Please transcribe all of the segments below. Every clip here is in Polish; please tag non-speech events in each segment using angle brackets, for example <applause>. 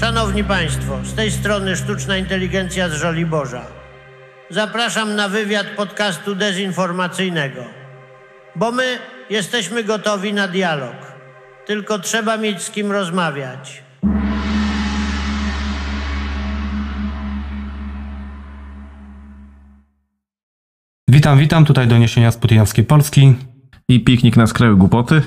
Szanowni Państwo, z tej strony sztuczna inteligencja z Żoliborza. Zapraszam na wywiad podcastu dezinformacyjnego, bo my jesteśmy gotowi na dialog. Tylko trzeba mieć z kim rozmawiać. Witam, witam, tutaj doniesienia z putinowskiej Polski i piknik na skraju głupoty.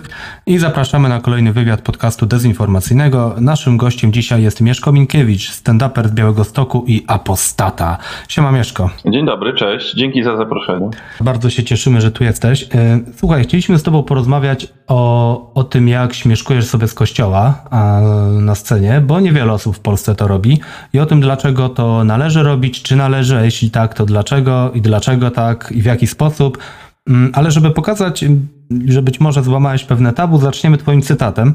i zapraszamy na kolejny wywiad podcastu dezinformacyjnego. Naszym gościem dzisiaj jest Mieszko Minkiewicz, stand-uper z Białego Stoku i apostata. Siema Mieszko. Dzień dobry, cześć. Dzięki za zaproszenie. Bardzo się cieszymy, że tu jesteś. E, Słuchaj, chcieliśmy z Tobą porozmawiać o, o tym, jak śmieszkujesz sobie z kościoła na scenie, bo niewiele osób w Polsce to robi i o tym, dlaczego to należy robić, czy należy, a jeśli tak, to dlaczego i dlaczego tak i w jaki sposób. Mm, Ale żeby pokazać, mm, że być może złamałeś pewne tabu, zaczniemy Twoim cytatem.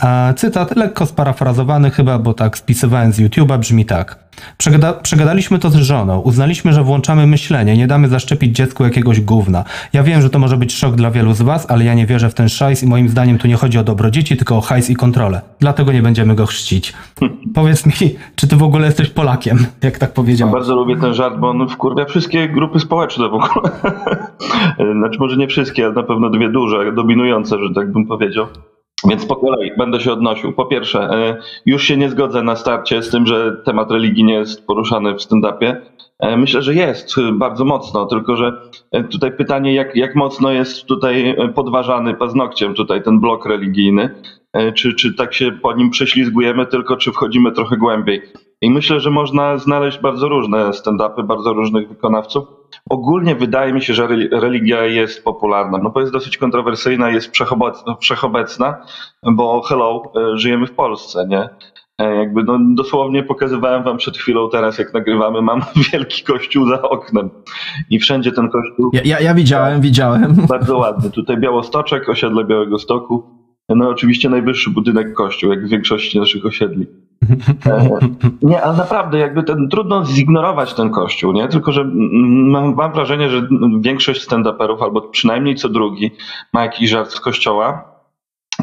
A cytat lekko sparafrazowany chyba, bo tak spisywałem z YouTube'a, brzmi tak. Przegada, przegadaliśmy to z żoną, uznaliśmy, że włączamy myślenie, nie damy zaszczepić dziecku jakiegoś gówna. Ja wiem, że to może być szok dla wielu z was, ale ja nie wierzę w ten szajs i moim zdaniem tu nie chodzi o dobro dzieci, tylko o hajs i kontrolę. Dlatego nie będziemy go chrzcić. <laughs> Powiedz mi, czy ty w ogóle jesteś Polakiem, jak tak powiedziałem? Bardzo lubię ten żart, bo on wkurwia wszystkie grupy społeczne w ogóle. <laughs> Znaczy może nie wszystkie, ale na pewno dwie duże, dominujące, że tak bym powiedział. Więc po kolei będę się odnosił. Po pierwsze, e, już się nie zgodzę na starcie z tym, że temat religii nie jest poruszany w stand-upie. E, Myślę, że jest bardzo mocno, tylko że e, tutaj pytanie, jak, jak mocno jest tutaj podważany paznokciem tutaj ten blok religijny, czy, czy tak się po nim prześlizgujemy, tylko czy wchodzimy trochę głębiej. I myślę, że można znaleźć bardzo różne stand-upy, bardzo różnych wykonawców. Ogólnie wydaje mi się, że re- religia jest popularna, no bo jest dosyć kontrowersyjna, jest wszechobecna, bo hello, e, żyjemy w Polsce, nie? E, Jakby no, dosłownie pokazywałem wam przed chwilą teraz, jak nagrywamy, <laughs> mam wielki kościół za oknem i wszędzie ten kościół Ja, ja, ja widziałem, widziałem. <laughs> bardzo ładny. Tutaj Białostoczek, osiedle Białego Stoku. No oczywiście najwyższy budynek kościół, jak w większości naszych osiedli. E, nie, ale naprawdę jakby ten, trudno zignorować ten kościół, nie? Tylko, że mam, mam wrażenie, że większość stand-uperów, albo przynajmniej co drugi, ma jakiś żart z kościoła.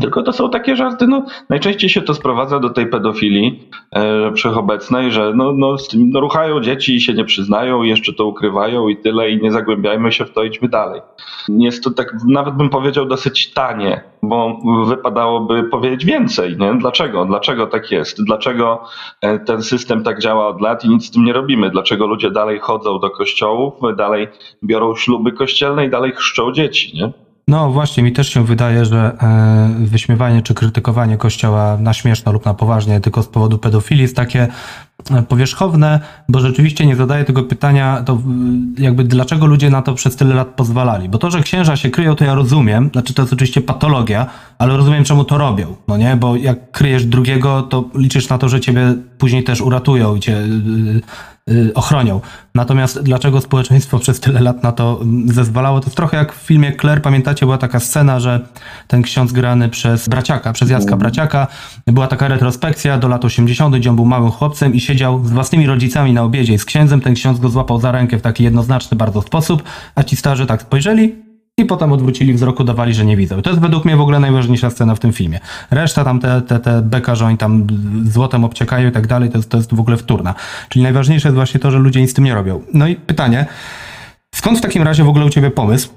Tylko to są takie żarty, no najczęściej się to sprowadza do tej pedofilii e, wszechobecnej, że no, no, no ruchają dzieci i się nie przyznają, jeszcze to ukrywają i tyle i nie zagłębiajmy się w to, idźmy dalej. Jest to tak, nawet bym powiedział, dosyć tanie, bo wypadałoby powiedzieć więcej, nie? Dlaczego? Dlaczego tak jest? Dlaczego e, ten system tak działa od lat i nic z tym nie robimy? Dlaczego ludzie dalej chodzą do kościołów, dalej biorą śluby kościelne i dalej chrzczą dzieci, nie? No właśnie, mi też się wydaje, że e, wyśmiewanie czy krytykowanie kościoła na śmieszno lub na poważnie tylko z powodu pedofilii jest takie e, powierzchowne, bo rzeczywiście nie zadaje tego pytania, to jakby dlaczego ludzie na to przez tyle lat pozwalali. Bo to, że księża się kryją, to ja rozumiem, znaczy to jest oczywiście patologia, ale rozumiem czemu to robią, no nie? Bo jak kryjesz drugiego, to liczysz na to, że ciebie później też uratują i cię y, ochronią. Natomiast dlaczego społeczeństwo <laughs> przez tyle lat na to mm, zezwalało, to jest trochę jak w filmie Claire, pamiętacie, była taka scena, że ten ksiądz grany przez Braciaka, przez Jacka Braciaka, była taka retrospekcja do lat 80., gdzie on był małym chłopcem i siedział z własnymi rodzicami na obiedzie i z księdzem, ten ksiądz go złapał za rękę w taki jednoznaczny bardzo sposób, a ci starzy tak spojrzeli i potem odwrócili wzrok, udawali, że nie widzą. To jest według mnie w ogóle najważniejsza scena w tym filmie. Reszta tam te, te, te beka, że oni tam złotem obciekają i tak dalej, to jest, to jest w ogóle wtórna. Czyli najważniejsze jest właśnie to, że ludzie nic z tym nie robią. No i pytanie, skąd w takim razie w ogóle u ciebie pomysł,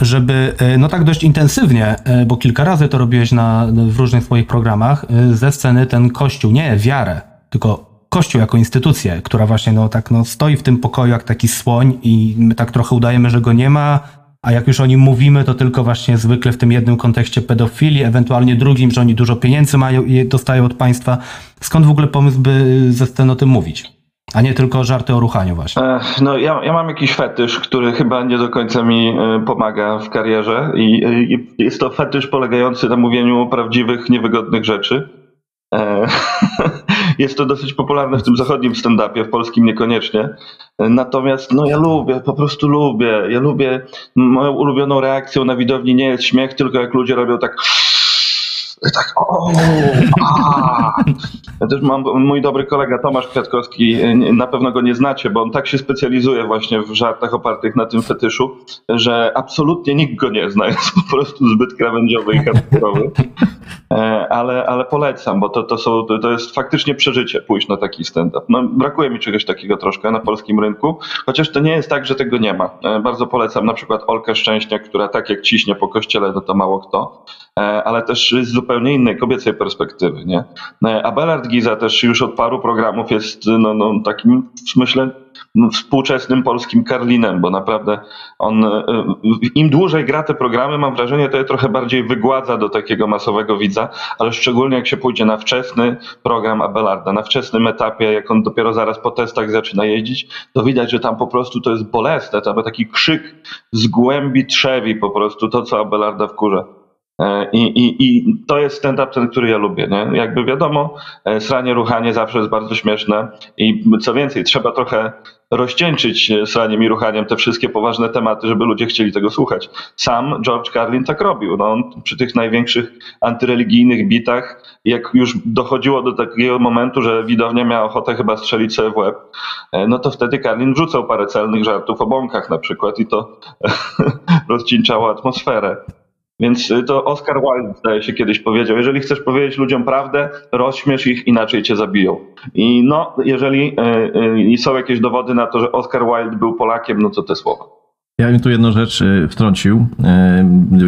żeby e, no tak dość intensywnie, e, bo kilka razy to robiłeś na, w różnych swoich programach, e, ze sceny ten kościół, nie wiarę, tylko kościół jako instytucję, która właśnie no tak no stoi w tym pokoju jak taki słoń i my tak trochę udajemy, że go nie ma, a jak już o nim mówimy, to tylko właśnie zwykle w tym jednym kontekście pedofilii, ewentualnie drugim, że oni dużo pieniędzy mają i dostają od państwa. Skąd w ogóle pomysł, by ze sceny o tym mówić? A nie tylko żarty o ruchaniu właśnie. No, ja, ja mam jakiś fetysz, który chyba nie do końca mi e, pomaga w karierze i, i jest to fetysz polegający na mówieniu prawdziwych, niewygodnych rzeczy. E, <laughs> Jest to dosyć popularne w tym zachodnim stand-upie, w polskim niekoniecznie. Natomiast no ja lubię, po prostu lubię. Ja lubię, moją ulubioną reakcją na widowni nie jest śmiech, tylko jak ludzie robią tak tak, o, a. Ja też mam mój dobry kolega Tomasz Kwiatkowski, e, na pewno go nie znacie, bo on tak się specjalizuje właśnie w żartach opartych na tym fetyszu, że absolutnie nikt go nie zna. <laughs> Jest po prostu zbyt krawędziowy i hardkorowy. E, Ale, ale polecam, bo to, to, są, to- jest faktycznie przeżycie pójść na taki stand-up. No, brakuje mi czegoś takiego troszkę na polskim rynku, chociaż to nie jest tak, że tego nie ma. E, Bardzo polecam na przykład Olkę Szczęśniak, która tak jak ciśnie po kościele, no to mało kto, ale też z zupełnie innej kobiecej perspektywy. Nie? E, Abelard Giza też już od paru programów jest no, no, takim, myślę, no, współczesnym polskim Karlinem, bo naprawdę on, e, im dłużej gra te programy, mam wrażenie, to je trochę bardziej wygładza do takiego masowego widza, ale szczególnie jak się pójdzie na wczesny program Abelarda, na wczesnym etapie, jak on dopiero zaraz po testach zaczyna jeździć, to widać, że tam po prostu to jest bolesne, tam taki krzyk z głębi trzewi po prostu, to co Abelarda wkurza. E, I, i, I to jest stand-up ten, który ja lubię. Nie? Jakby wiadomo, e, sranie, ruchanie zawsze jest bardzo śmieszne i co więcej, trzeba trochę rozcieńczyć e, sraniem i ruchaniem te wszystkie poważne tematy, żeby ludzie chcieli tego słuchać. Sam George Carlin tak robił. No, on przy tych największych antyreligijnych bitach, jak już dochodziło do takiego momentu, że widownia miała ochotę chyba strzelić sobie w łeb, no to wtedy Carlin wrzucał parę celnych żartów o bąkach na przykład i to <laughs> rozcieńczało atmosferę. Więc y, to Oscar Wilde, zdaje się, kiedyś powiedział, jeżeli chcesz powiedzieć ludziom prawdę, rozśmiesz ich, inaczej cię zabiją. I no, jeżeli y, y, są jakieś dowody na to, że Oscar Wilde był Polakiem, no to te słowa. Ja bym tu jedną rzecz e, wtrącił. E,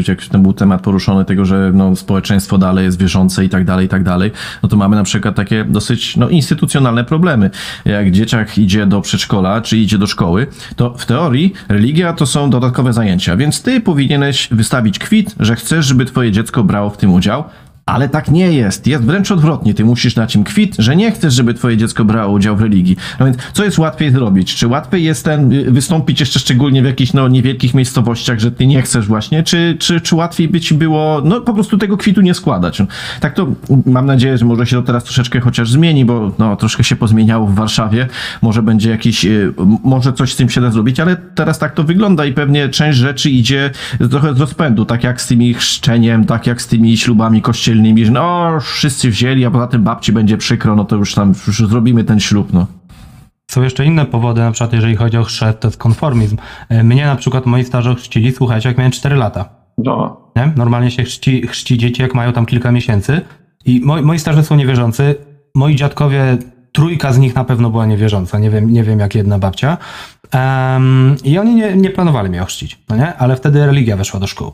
jak ten był temat poruszony tego, że no, społeczeństwo dalej jest wierzące i tak dalej, i tak dalej. No to mamy na przykład takie dosyć no, instytucjonalne problemy. Jak dzieciak idzie do przedszkola, czy idzie do szkoły, to w teorii religia to są dodatkowe zajęcia, więc ty powinieneś wystawić kwit, że chcesz, żeby twoje dziecko brało w tym udział. Ale tak nie jest. Jest wręcz odwrotnie. Ty musisz dać im kwit, że nie chcesz, żeby twoje dziecko brało udział w religii. No więc co jest łatwiej zrobić? Czy łatwiej jest ten y, wystąpić jeszcze szczególnie w jakichś no, niewielkich miejscowościach, że ty nie chcesz właśnie, czy, czy, czy łatwiej by ci było no po prostu tego kwitu nie składać? No, tak to mam nadzieję, że może się to teraz troszeczkę chociaż zmieni, bo no, troszkę się pozmieniało w Warszawie. Może będzie jakiś, y, może coś z tym się da zrobić, ale teraz tak to wygląda i pewnie część rzeczy idzie trochę z rozpędu, tak jak z tymi chrzczeniem, tak jak z tymi ślubami kościelnymi, że no wszyscy wzięli, a poza tym babci będzie przykro, no to już tam już zrobimy ten ślub, no. Są jeszcze inne powody, na przykład jeżeli chodzi o chrzest, to jest konformizm. E, Mnie na przykład moi starzy chrzcili, słuchajcie, jak miałem 4 lata. No, Nie? Normalnie się chrzci, chrzci dzieci, jak mają tam kilka miesięcy. I moi, moi starzy są niewierzący. Moi dziadkowie, trójka z nich na pewno była niewierząca. Nie wiem, nie wiem jak jedna babcia. Em, I oni nie, nie planowali mnie ochrzcić, no nie? Ale wtedy religia weszła do szkół.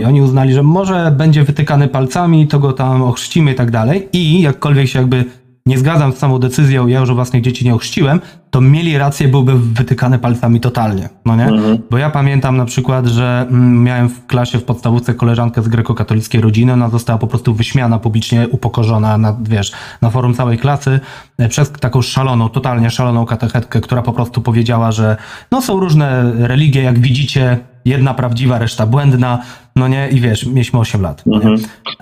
I oni uznali, że może będzie wytykany palcami, to go tam ochrzcimy i tak dalej. I jakkolwiek się jakby nie zgadzam z samą decyzją, ja już własnych dzieci nie ochrzciłem, to mieli rację, byłby wytykany palcami totalnie, no nie? Bo ja pamiętam na przykład, że mm, miałem w klasie w podstawówce koleżankę z grekokatolickiej rodziny, ona została po prostu wyśmiana publicznie, upokorzona na, wiesz, na forum całej klasy e, przez taką szaloną, totalnie szaloną katechetkę, która po prostu powiedziała, że no są różne religie, jak widzicie, jedna prawdziwa, reszta błędna, no nie, i wiesz, mieliśmy 8 lat. nie?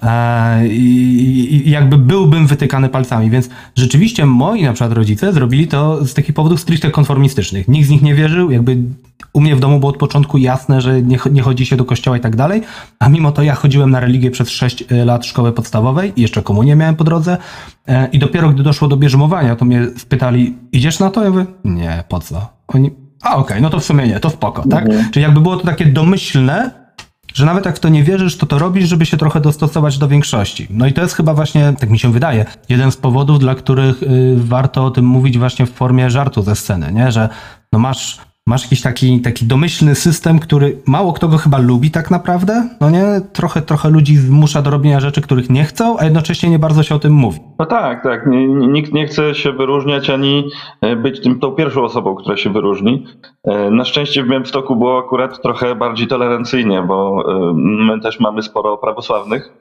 E, i, I jakby byłbym wytykany palcami, więc rzeczywiście moi na przykład rodzice zrobili to z takich powodów stricte konformistycznych. Nikt z nich nie wierzył, jakby u mnie w domu było od początku jasne, że nie, nie chodzi się do kościoła i tak dalej, a mimo to ja chodziłem na religię przez 6 lat szkoły podstawowej i jeszcze komunię miałem po drodze e, i dopiero gdy doszło do bierzmowania, to mnie spytali, idziesz na to? Ja mówię, nie, po co? Oni, a okej, no to w sumie nie, to spoko, tak? Czyli jakby było to takie domyślne, że nawet jak w to nie wierzysz, to to robisz, żeby się trochę dostosować do większości. No i to jest chyba właśnie, tak mi się wydaje, jeden z powodów, dla których y, warto o tym mówić właśnie w formie żartu ze sceny, nie? Że no masz, masz jakiś taki, taki domyślny system, który mało kto go chyba lubi tak naprawdę, no nie? Trochę, trochę ludzi zmusza do robienia rzeczy, których nie chcą, a jednocześnie nie bardzo się o tym mówi. no tak, tak. Nikt nie chce się wyróżniać ani e, być tym, tą pierwszą osobą, która się wyróżni. E, Na szczęście w Białymstoku było akurat trochę bardziej tolerancyjnie, bo e, my też mamy sporo prawosławnych.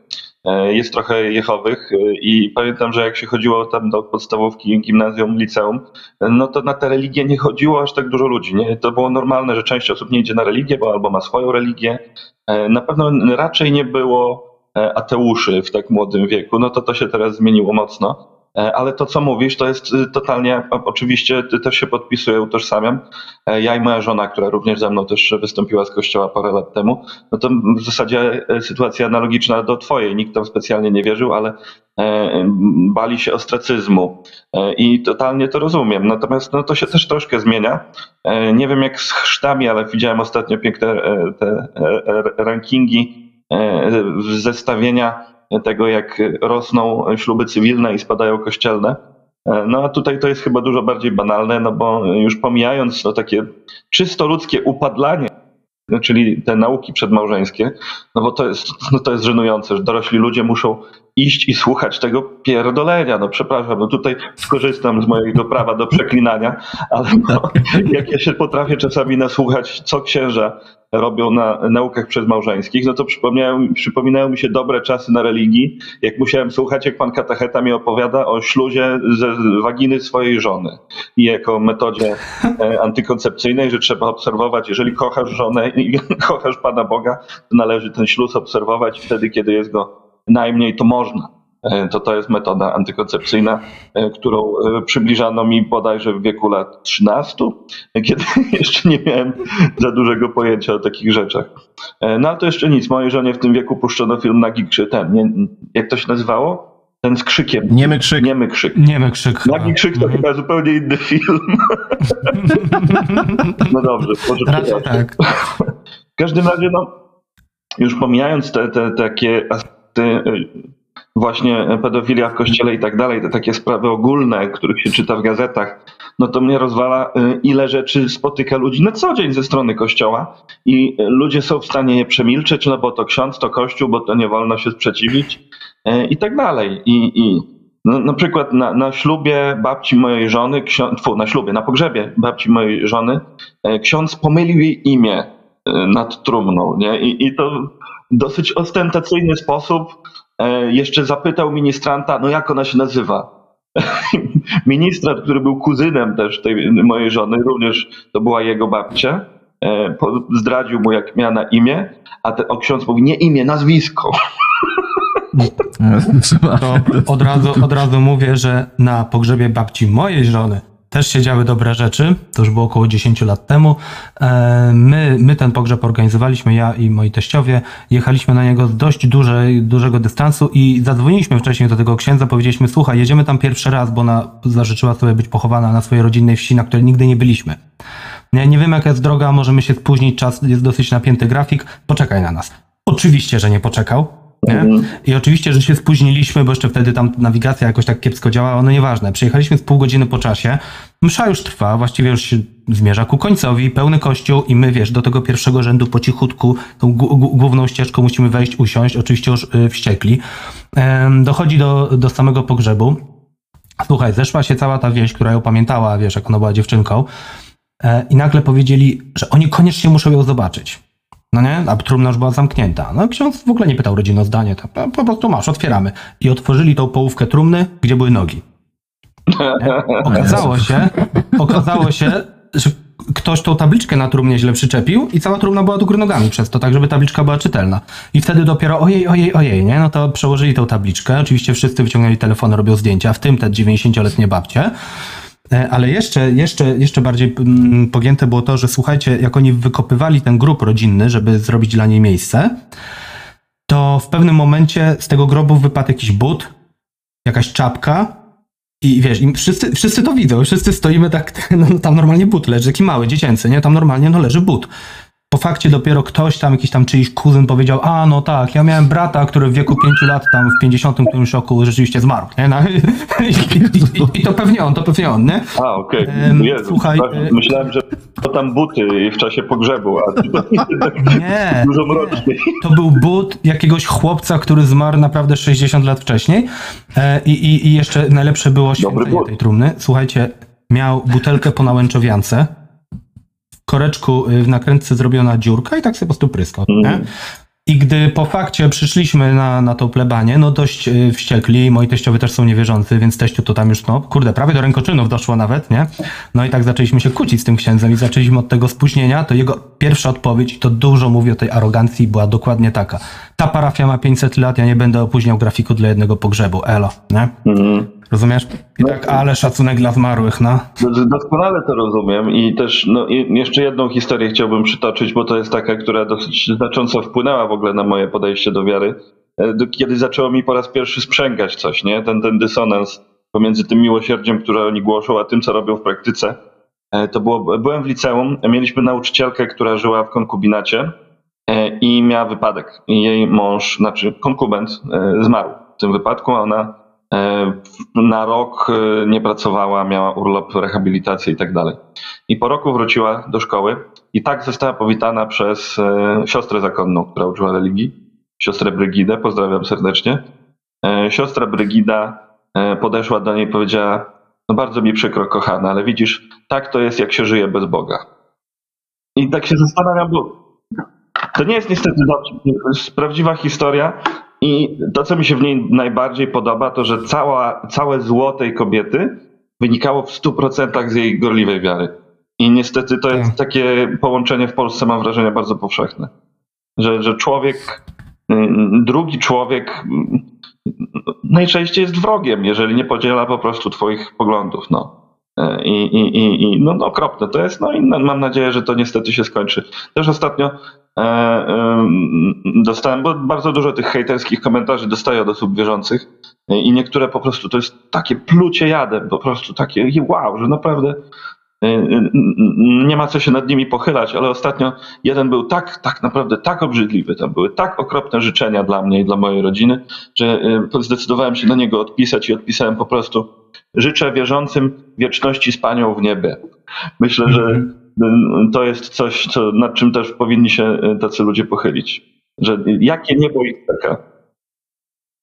E, Jest trochę jechowych e, i pamiętam, że jak się chodziło tam do podstawówki, gimnazjum, liceum, no to na tę religię nie chodziło aż tak dużo ludzi. Nie? To było normalne, że część osób nie idzie na religię, bo albo ma swoją religię. E, Na pewno raczej nie było ateuszy w tak młodym wieku. No to to się teraz zmieniło mocno. E, ale to, co mówisz, to jest y, totalnie, oczywiście też się podpisuję, utożsamiam. E, ja i moja żona, która również ze mną też wystąpiła z kościoła parę lat temu, no to w zasadzie e, sytuacja analogiczna do twojej. Nikt tam specjalnie nie wierzył, ale bali się ostracyzmu i totalnie to rozumiem. Natomiast no, to się też troszkę zmienia. Nie wiem jak z chrztami, ale widziałem ostatnio piękne te rankingi zestawienia tego, jak rosną śluby cywilne i spadają kościelne. E, no a tutaj to jest chyba dużo bardziej banalne, no bo już pomijając to takie czysto ludzkie upadlanie, czyli te nauki przedmałżeńskie, no bo to jest, no to jest żenujące, że dorośli ludzie muszą iść i słuchać tego pierdolenia. No przepraszam, no tutaj skorzystam z mojego prawa do przeklinania, ale no, <laughs> jak ja się potrafię czasami nasłuchać, co księża robią na naukach przedmałżeńskich, no to przypominają mi się dobre czasy na religii, jak musiałem słuchać, jak pan katecheta mi opowiada o śluzie ze waginy swojej żony i jako metodzie e, antykoncepcyjnej, że trzeba obserwować, jeżeli kochasz żonę i <laughs> kochasz Pana Boga, to należy ten śluz obserwować wtedy, kiedy jest go najmniej, to można. E, to to jest metoda antykoncepcyjna, e, którą e, przybliżano mi bodajże w wieku lat 13, kiedy <laughs> jeszcze nie miałem za dużego pojęcia o takich rzeczach. No ale to jeszcze nic. Mojej żonie w tym wieku puszczono film Nagi Krzyk, ten, nie, jak to się nazywało? Ten z krzykiem. Niemy krzyk. Niemy krzyk. Niemy krzyk. Nagi krzyk to mhm. chyba zupełnie inny film. <laughs> no dobrze, może Raczej tak. W każdym razie, no, już pomijając te, te takie aspekty właśnie pedofilia w kościele i tak dalej, te takie sprawy ogólne, których się czyta w gazetach, no to mnie rozwala, y, ile rzeczy spotyka ludzi na co dzień ze strony kościoła i ludzie są w stanie je przemilczeć, no bo to ksiądz, to kościół, bo to nie wolno się sprzeciwić y, i tak dalej. I, i no, na przykład na, na ślubie babci mojej żony, ksiądz, fu, na ślubie, na pogrzebie babci mojej żony, y, ksiądz pomylił jej imię nad trumną, nie? I, i to dosyć ostentacyjny sposób E, jeszcze zapytał ministranta, no jak ona się nazywa. <laughs> Ministrant, który był kuzynem też tej mojej żony, również to była jego babcia, e, zdradził mu, jak miała na imię, a ten, o ksiądz mówi, nie imię, nazwisko. <laughs> To od razu, od razu mówię, że na pogrzebie babci mojej żony też się działy dobre rzeczy, to już było około 10 lat temu. E, my, my ten pogrzeb organizowaliśmy, ja i moi teściowie. Jechaliśmy na niego z dość dużej, dużego dystansu i zadzwoniliśmy wcześniej do tego księdza, powiedzieliśmy, słuchaj, jedziemy tam pierwszy raz, bo ona zażyczyła sobie być pochowana na swojej rodzinnej wsi, na której nigdy nie byliśmy. Nie, nie wiem jaka jest droga, możemy się spóźnić, czas jest dosyć napięty grafik, poczekaj na nas. Oczywiście, że nie poczekał. Nie? Mhm. I oczywiście, że się spóźniliśmy, bo jeszcze wtedy tam nawigacja jakoś tak kiepsko działała, no nieważne. Przyjechaliśmy z pół godziny po czasie, msza już trwa, właściwie już się zmierza ku końcowi, pełny kościół i my, wiesz, do tego pierwszego rzędu po cichutku tą główną ścieżką musimy wejść, usiąść, oczywiście już y, wściekli. Dochodzi do, do samego pogrzebu. Słuchaj, zeszła się cała ta wieś, która ją pamiętała, wiesz, jak ona była dziewczynką e, i nagle powiedzieli, że oni koniecznie muszą ją zobaczyć. No nie? A trumna już była zamknięta. No ksiądz w ogóle nie pytał rodziny o zdanie. To po prostu masz, otwieramy. I otworzyli tą połówkę trumny, gdzie były nogi. Nie? Okazało się, okazało się, że ktoś tą tabliczkę na trumnie źle przyczepił i cała trumna była do góry nogami przez to, tak żeby tabliczka była czytelna. I wtedy dopiero ojej, ojej, ojej, nie? No to przełożyli tą tabliczkę. Oczywiście wszyscy wyciągnęli telefony, robią zdjęcia, w tym te 90-letnie babcie. E, ale jeszcze, jeszcze, jeszcze bardziej mm, pogięte było to, że słuchajcie, jak oni wykopywali ten grób rodzinny, żeby zrobić dla niej miejsce, to w pewnym momencie z tego grobu wypadł jakiś but, jakaś czapka i wiesz, wszyscy, wszyscy to widzą, wszyscy stoimy tak, <laughs> no, tam normalnie but leży, taki mały, dziecięcy, nie? Tam normalnie no, leży but po fakcie dopiero ktoś tam, jakiś tam czyjś kuzyn powiedział, a no tak, ja miałem brata, który w wieku 5 lat tam w 50 którymś roku rzeczywiście zmarł, nie? No, <laughs> i, i, i, to pewnie on, to pewnie on, nie? A, okej. Okay. Słuchaj. Tak, e, myślałem, że to tam buty w czasie pogrzebu, a <laughs> nie, <laughs> dużo mroczniej. To był but jakiegoś chłopca, który zmarł naprawdę 60 lat wcześniej e, i, i, i jeszcze najlepsze było święcenie tej trumny. Słuchajcie, miał butelkę po nałęczowiance, koreczku y, w nakrętce zrobiona dziurka i tak sobie po prostu pryskał. Mm. I gdy po fakcie przyszliśmy na, na to plebanie, no dość y, wściekli, moi teściowie też są niewierzący, więc teściu to tam już, no kurde, prawie do rękoczynów doszło nawet, nie? No i tak zaczęliśmy się kłócić z tym księdzem i zaczęliśmy od tego spóźnienia, to jego pierwsza odpowiedź, i to dużo mówi o tej arogancji, była dokładnie taka. Ta parafia ma 500 lat, ja nie będę opóźniał grafiku dla jednego pogrzebu, elo, nie? Mm. Rozumiesz? I tak, ale szacunek dla zmarłych, no. Dos- Doskonale to rozumiem i też no, i jeszcze jedną historię chciałbym przytoczyć, bo to jest taka, która dosyć znacząco wpłynęła w ogóle na moje podejście do wiary. E, Kiedy zaczęło mi po raz pierwszy sprzęgać coś, nie? Ten, ten dysonans pomiędzy tym miłosierdziem, które oni głoszą, a tym, co robią w praktyce. E, To było, byłem w liceum, mieliśmy nauczycielkę, która żyła w konkubinacie e, i miała wypadek. Jej mąż, znaczy konkubent, zmarł w tym wypadku, a ona na rok e, nie pracowała, miała urlop, rehabilitację i tak dalej. I po roku wróciła do szkoły i tak została powitana przez e, siostrę zakonną, która uczyła religii, siostrę Brygidę, pozdrawiam serdecznie. E, Siostra Brygida e, podeszła do niej i powiedziała, no bardzo mi przykro kochana, ale widzisz, tak to jest jak się żyje bez Boga. I tak się zastanawiam, bo to nie jest niestety dowcip, to jest prawdziwa historia i to, co mi się w niej najbardziej podoba, to że cała, całe zło tej kobiety wynikało w 100% z jej gorliwej wiary. I niestety to jest Tak. takie połączenie w Polsce, mam wrażenie, bardzo powszechne. Że, że człowiek, mm, drugi człowiek mm, najczęściej jest wrogiem, jeżeli nie podziela po prostu twoich poglądów. No. E, I, i, i, no, no okropne to jest, no i mam nadzieję, że to niestety się skończy. Też ostatnio dostałem, bo bardzo dużo tych hejterskich komentarzy dostaję od osób wierzących e, i niektóre po prostu to jest takie plucie jadem, po prostu takie wow, że naprawdę e, e, nie ma co się nad nimi pochylać, ale ostatnio jeden był tak, tak naprawdę tak obrzydliwy, tam były tak okropne życzenia dla mnie i dla mojej rodziny, że e, zdecydowałem się na niego odpisać i odpisałem po prostu życzę wierzącym wieczności z Panią w niebie. Myślę, że y, to jest coś, co, nad czym też powinni się y, tacy ludzie pochylić. Że jakie niebo ich czeka.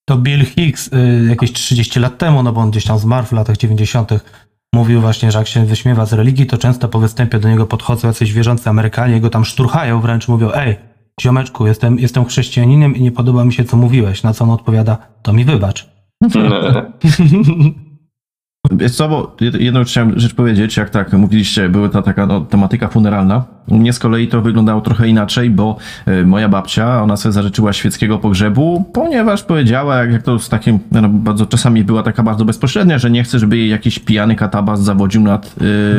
To Bill Hicks y, jakieś 30 lat temu, no bo on gdzieś tam zmarł w latach 90., mówił właśnie, że jak się wyśmiewa z religii, to często po występie do niego podchodzą jacyś wierzący Amerykanie go tam szturchają, wręcz mówią, ej, ziomeczku, jestem, jestem chrześcijaninem i nie podoba mi się, co mówiłeś. Na co on odpowiada, to mi wybacz. <laughs> <laughs> Wiesz co, bo jed- jedną chciałem rzecz powiedzieć, jak tak mówiliście, była ta taka no, tematyka funeralna. U mnie z kolei to wyglądało trochę inaczej, bo e, moja babcia, ona sobie zażyczyła świeckiego pogrzebu, ponieważ powiedziała, jak, jak to z takim, no, bardzo czasami była taka bardzo bezpośrednia, że nie chce, żeby jej jakiś pijany katabas zawodził nad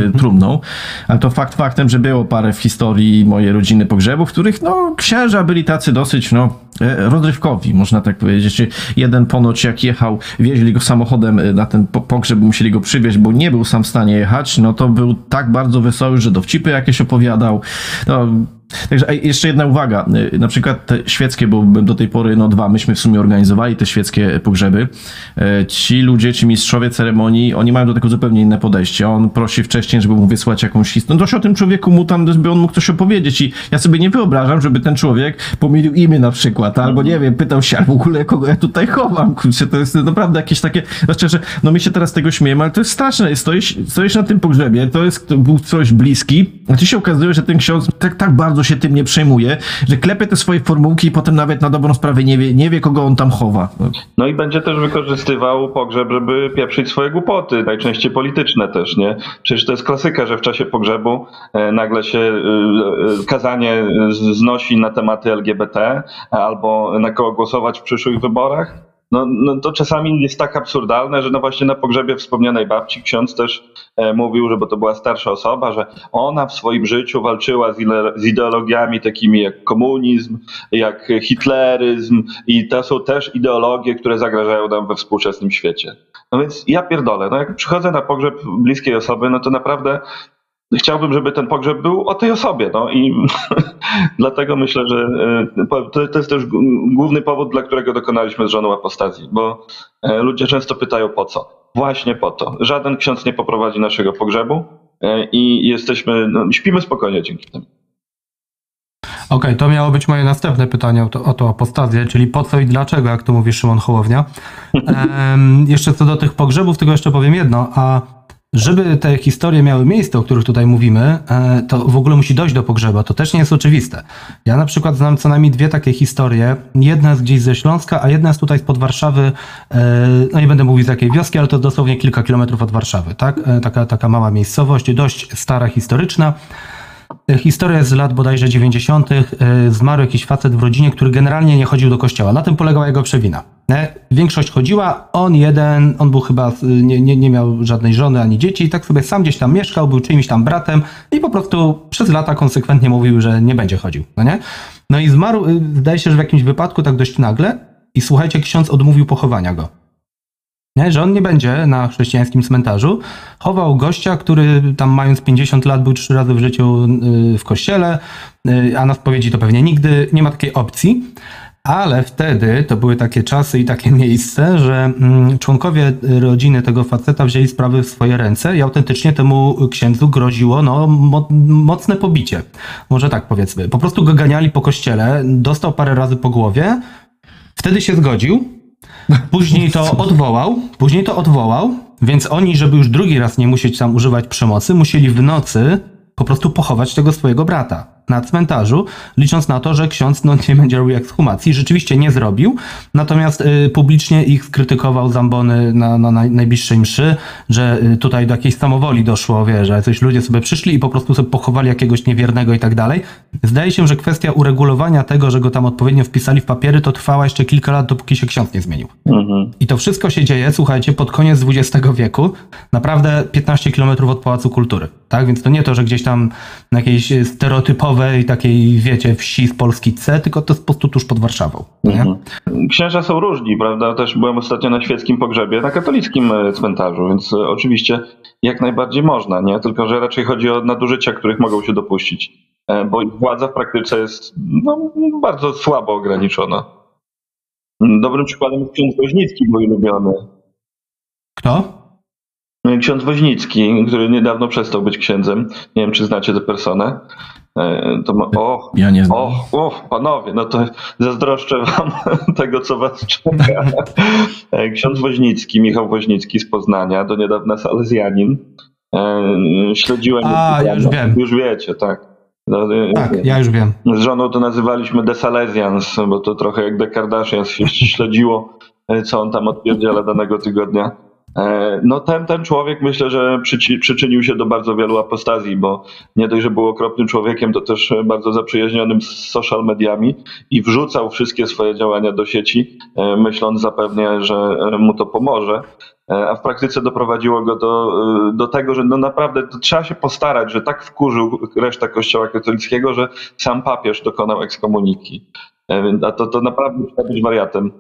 e, trumną. Ale to fakt faktem, że było parę w historii mojej rodziny pogrzebów, w których no księża byli tacy dosyć, no, e, rozrywkowi, można tak powiedzieć. Jeden ponoć jak jechał, wieźli go samochodem na ten po- pogrzeb, musieli go przywieźć, bo nie był sam w stanie jechać, no to był tak bardzo wesoły, że dowcipy jakieś opowiadał. No, Także jeszcze jedna uwaga, y, na przykład te świeckie, bo do tej pory no dwa, myśmy w sumie organizowali te świeckie pogrzeby. E, Ci ludzie, ci mistrzowie ceremonii, oni mają do tego zupełnie inne podejście. On prosi wcześniej, żeby mu wysłać jakąś historię. No się o tym człowieku mu tam, by on mógł coś opowiedzieć i ja sobie nie wyobrażam, żeby ten człowiek pomylił imię na przykład, albo nie wiem, pytał się, ale w ogóle kogo ja tutaj chowam, kurczę, to jest naprawdę jakieś takie, znaczy, że no my się teraz tego śmiejemy, ale to jest straszne, stoisz, stoisz na tym pogrzebie, to jest, to był ktoś bliski, a ci się okazuje, że ten ksiądz tak, tak bardzo się tym nie przejmuje, że klepie te swoje formułki i potem nawet na dobrą sprawę nie wie, nie wie kogo on tam chowa. No i będzie też wykorzystywał pogrzeb, żeby pieprzyć swoje głupoty, najczęściej polityczne też, nie? Przecież to jest klasyka, że w czasie pogrzebu e, nagle się e, e, kazanie znosi na tematy LGBT albo na kogo głosować w przyszłych wyborach. No, no to czasami jest tak absurdalne, że no właśnie na pogrzebie wspomnianej babci ksiądz też e, mówił, że bo to była starsza osoba, że ona w swoim życiu walczyła z, ideologiami takimi jak komunizm, jak hitleryzm i to są też ideologie, które zagrażają nam we współczesnym świecie. No więc ja pierdolę, no jak przychodzę na pogrzeb bliskiej osoby, no to naprawdę chciałbym, żeby ten pogrzeb był o tej osobie, no i <laughs> dlatego myślę, że e, to, to jest też główny powód, dla którego dokonaliśmy z żoną apostazji, bo e, ludzie często pytają po co. Właśnie po to. Żaden ksiądz nie poprowadzi naszego pogrzebu e, i jesteśmy, no, śpimy spokojnie dzięki temu. Okej, to miało być moje następne pytanie o to, o to apostazję, czyli po co i dlaczego, jak to mówi Szymon Hołownia. <laughs> Em, jeszcze co do tych pogrzebów, tylko jeszcze powiem jedno, a żeby te historie miały miejsce, o których tutaj mówimy, e, to w ogóle musi dojść do pogrzeba. To też nie jest oczywiste. Ja na przykład znam co najmniej dwie takie historie. Jedna jest gdzieś ze Śląska, a jedna jest tutaj spod Warszawy. e, No nie będę mówił z jakiej wioski, ale to dosłownie kilka kilometrów od Warszawy. Tak? E, Taka, taka mała miejscowość, dość stara, historyczna. Historia jest z lat bodajże 90. Zmarł jakiś facet w rodzinie, który generalnie nie chodził do kościoła. Na tym polegała jego przewina. Nie? Większość chodziła, on jeden, on był chyba, nie, nie, nie miał żadnej żony ani dzieci, i tak sobie sam gdzieś tam mieszkał, był czyimś tam bratem i po prostu przez lata konsekwentnie mówił, że nie będzie chodził, no nie? No i zmarł, y, zdaje się, że w jakimś wypadku tak dość nagle i słuchajcie, ksiądz odmówił pochowania go. Nie, że on nie będzie na chrześcijańskim cmentarzu. Chował gościa, który tam mając 50 lat był trzy razy w życiu y, w kościele, y, a na spowiedzi to pewnie nigdy nie ma takiej opcji. Ale wtedy to były takie czasy i takie <laughs> miejsce, że mm, członkowie rodziny tego faceta wzięli sprawy w swoje ręce i autentycznie temu księdzu groziło no, mo mocne pobicie. Może tak powiedzmy. Po prostu go ganiali po kościele, dostał parę razy po głowie, wtedy się zgodził, później to odwołał, później to odwołał, więc oni, żeby już drugi raz nie musieć tam używać przemocy, musieli w nocy po prostu pochować tego swojego brata na cmentarzu, licząc na to, że ksiądz no, nie będzie robił ekshumacji. Rzeczywiście nie zrobił, natomiast y, publicznie ich skrytykował zambony na, na, na najbliższej mszy, że y, tutaj do jakiejś samowoli doszło, wie, że coś ludzie sobie przyszli i po prostu sobie pochowali jakiegoś niewiernego i tak dalej. Zdaje się, że kwestia uregulowania tego, że go tam odpowiednio wpisali w papiery, to trwała jeszcze kilka lat, dopóki się ksiądz nie zmienił. Mhm. I to wszystko się dzieje, słuchajcie, pod koniec XX wieku, naprawdę 15 kilometrów od Pałacu Kultury, tak? Więc to nie to, że gdzieś tam na jakiejś stereotypowej takiej, wiecie, wsi z Polski C, tylko to jest po prostu tuż pod Warszawą? Mhm. Księża są różni, prawda? Też byłem ostatnio na świeckim pogrzebie, na katolickim e, cmentarzu, więc e, oczywiście jak najbardziej można, nie? Tylko, że raczej chodzi o nadużycia, których mogą się dopuścić, E, bo ich władza w praktyce jest no, bardzo słabo ograniczona. Dobrym przykładem jest ksiądz Woźnicki, mój ulubiony. Kto? Ksiądz Woźnicki, który niedawno przestał być księdzem. Nie wiem, czy znacie tę personę. E, To ma, o, Ja nie znam. o, o, panowie, no to zazdroszczę wam <laughs> tego, co was czeka. E, Ksiądz Woźnicki, Michał Woźnicki z Poznania, do niedawna salezjanin. E, Śledziłem... A, ja już wiem. Już wiecie, tak. No, Tak, ja już wiem. z żoną to nazywaliśmy The Salesians, bo to trochę jak The Kardashians się <laughs> śledziło, co on tam odpierdziela danego tygodnia. E, No ten, ten człowiek myślę, że przyczynił się do bardzo wielu apostazji, bo nie dość, że był okropnym człowiekiem, to też bardzo zaprzyjaźnionym z social mediami i wrzucał wszystkie swoje działania do sieci, e, myśląc zapewnie, że mu to pomoże. E, A w praktyce doprowadziło go do, do tego, że no naprawdę trzeba się postarać, że tak wkurzył resztę kościoła katolickiego, że sam papież dokonał ekskomuniki. A to, to naprawdę trzeba być wariatem.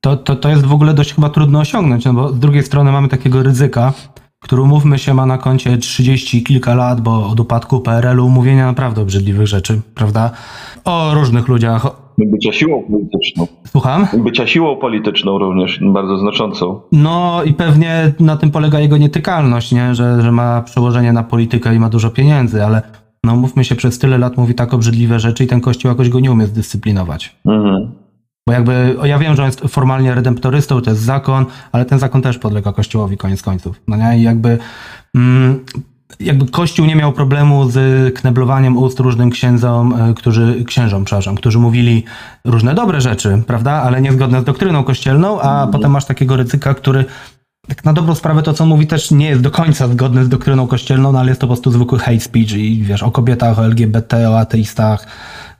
To, to, to jest w ogóle dość chyba trudno osiągnąć, no bo z drugiej strony mamy takiego ryzyka, który umówmy się ma na koncie 30 kilka lat, bo od upadku PRL-u mówienia naprawdę obrzydliwych rzeczy, prawda? O różnych ludziach. Bycia siłą polityczną. Słucham? Bycia siłą polityczną również bardzo znaczącą. No i pewnie na tym polega jego nietykalność, nie? Że, że ma przełożenie na politykę i ma dużo pieniędzy, ale no mówmy się, przez tyle lat mówi tak obrzydliwe rzeczy i ten kościół jakoś go nie umie zdyscyplinować. Mhm. Bo jakby, ja wiem, że on jest formalnie redemptorystą, to jest zakon, ale ten zakon też podlega kościołowi koniec końców. No nie? I jakby, mm, jakby kościół nie miał problemu z kneblowaniem ust różnym księdzom, e, którzy, księżom, przepraszam, którzy mówili różne dobre rzeczy, prawda, ale niezgodne z doktryną kościelną, a potem masz takiego ryzyka, który tak na dobrą sprawę to, co mówi, też nie jest do końca zgodne z doktryną kościelną, no ale jest to po prostu zwykły hate speech i wiesz, o kobietach, o LGBT, o ateistach,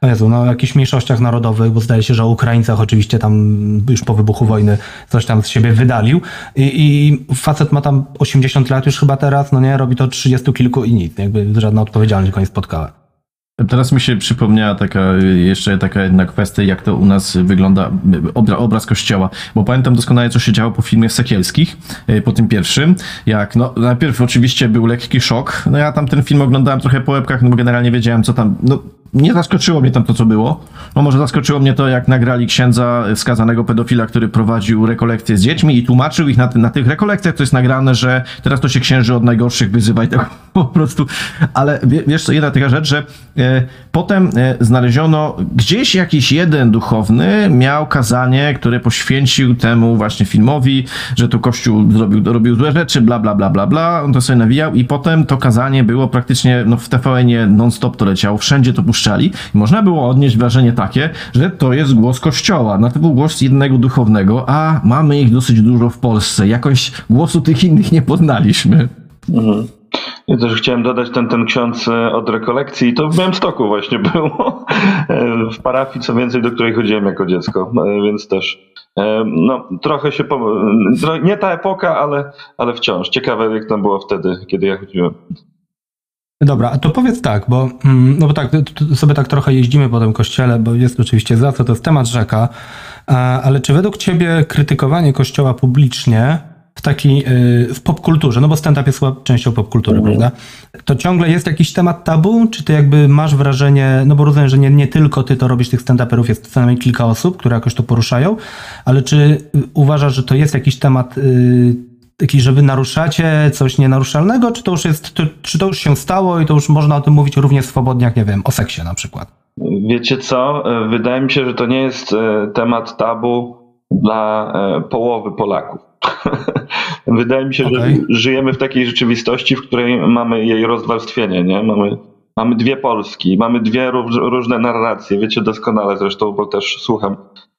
o Jezu, no o jakichś mniejszościach narodowych, bo zdaje się, że o Ukraińcach oczywiście tam już po wybuchu wojny coś tam z siebie wydalił. I, i facet ma tam 80 lat już chyba teraz, no nie, robi to 30 kilku i nic, jakby żadna odpowiedzialność go nie spotkała. Teraz mi się przypomniała taka, jeszcze taka jedna kwestia, jak to u nas wygląda obra, obraz kościoła. Bo pamiętam doskonale, co się działo po filmie Sekielskich, e, po tym pierwszym. Jak, no, najpierw oczywiście był lekki szok. No ja tam ten film oglądałem trochę po łebkach, no bo generalnie wiedziałem, co tam, no, nie zaskoczyło mnie tam to, co było. No może zaskoczyło mnie to, jak nagrali księdza skazanego pedofila, który prowadził rekolekcje z dziećmi i tłumaczył ich na, na tych rekolekcjach, to jest nagrane, że teraz to się księży od najgorszych wyzywa i tak <laughs> po prostu. Ale wie, wiesz co, jedna taka rzecz, że e, potem e, znaleziono gdzieś jakiś jeden duchowny miał kazanie, które poświęcił temu właśnie filmowi, że tu Kościół zrobił, robił złe rzeczy, bla, bla, bla, bla, bla. On to sobie nawijał i potem to kazanie było praktycznie, no w TVN-ie non-stop to leciało, wszędzie to puszczali i można było odnieść wrażenie takie, że to jest głos Kościoła. To był głos jednego duchownego, a mamy ich dosyć dużo w Polsce. Jakoś głosu tych innych nie poznaliśmy. Mhm. Ja też chciałem dodać ten, ten ksiądz e, od rekolekcji, to w Białymstoku właśnie było, e, w parafii, co więcej, do której chodziłem jako dziecko, e, więc też no, trochę się, nie ta epoka, ale, ale wciąż. Ciekawe, jak tam było wtedy, kiedy ja chodziłem. Dobra, a to powiedz tak, bo, mm, no bo tak, sobie tak trochę jeździmy po tym kościele, bo jest oczywiście za co, to jest temat rzeka, ale czy według ciebie krytykowanie kościoła publicznie w takiej, y, w popkulturze, no bo stand-up jest częścią popkultury, mhm. prawda? To ciągle jest jakiś temat tabu, czy ty jakby masz wrażenie, no bo rozumiem, że nie, nie tylko ty to robisz tych stand-uperów, jest co najmniej kilka osób, które jakoś to poruszają, ale czy uważasz, że to jest jakiś temat yy, taki, że wy naruszacie coś nienaruszalnego, czy to już jest, czy to już się stało i to już można o tym mówić równie swobodnie, jak nie wiem, o seksie na przykład? Wiecie co? Wydaje mi się, że to nie jest e, temat tabu dla e, połowy Polaków. <laughs> Wydaje mi się, okay. że żyjemy w takiej rzeczywistości, w której mamy jej rozwarstwienie, nie? Mamy, mamy dwie Polski, mamy dwie różne narracje, wiecie doskonale zresztą, bo też słucham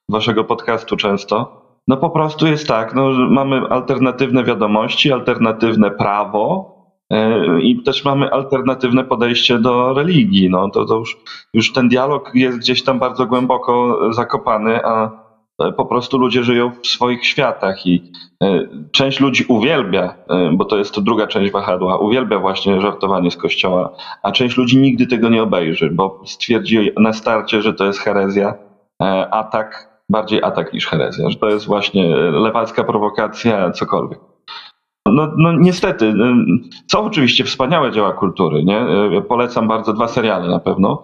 waszego podcastu często. No po prostu jest tak, no, mamy alternatywne wiadomości, alternatywne prawo, e, i też mamy alternatywne podejście do religii. No, to, to już, już ten dialog jest gdzieś tam bardzo głęboko zakopany, a E, po prostu ludzie żyją w swoich światach i e, część ludzi uwielbia, bo to jest to druga część wahadła, uwielbia właśnie żartowanie z kościoła, a część ludzi nigdy tego nie obejrzy, bo stwierdzi na starcie, że to jest herezja, atak, bardziej atak niż herezja, że to jest właśnie lewacka prowokacja, cokolwiek. No, no niestety, y, są oczywiście wspaniałe dzieła kultury, nie? Y, polecam bardzo dwa seriale na pewno.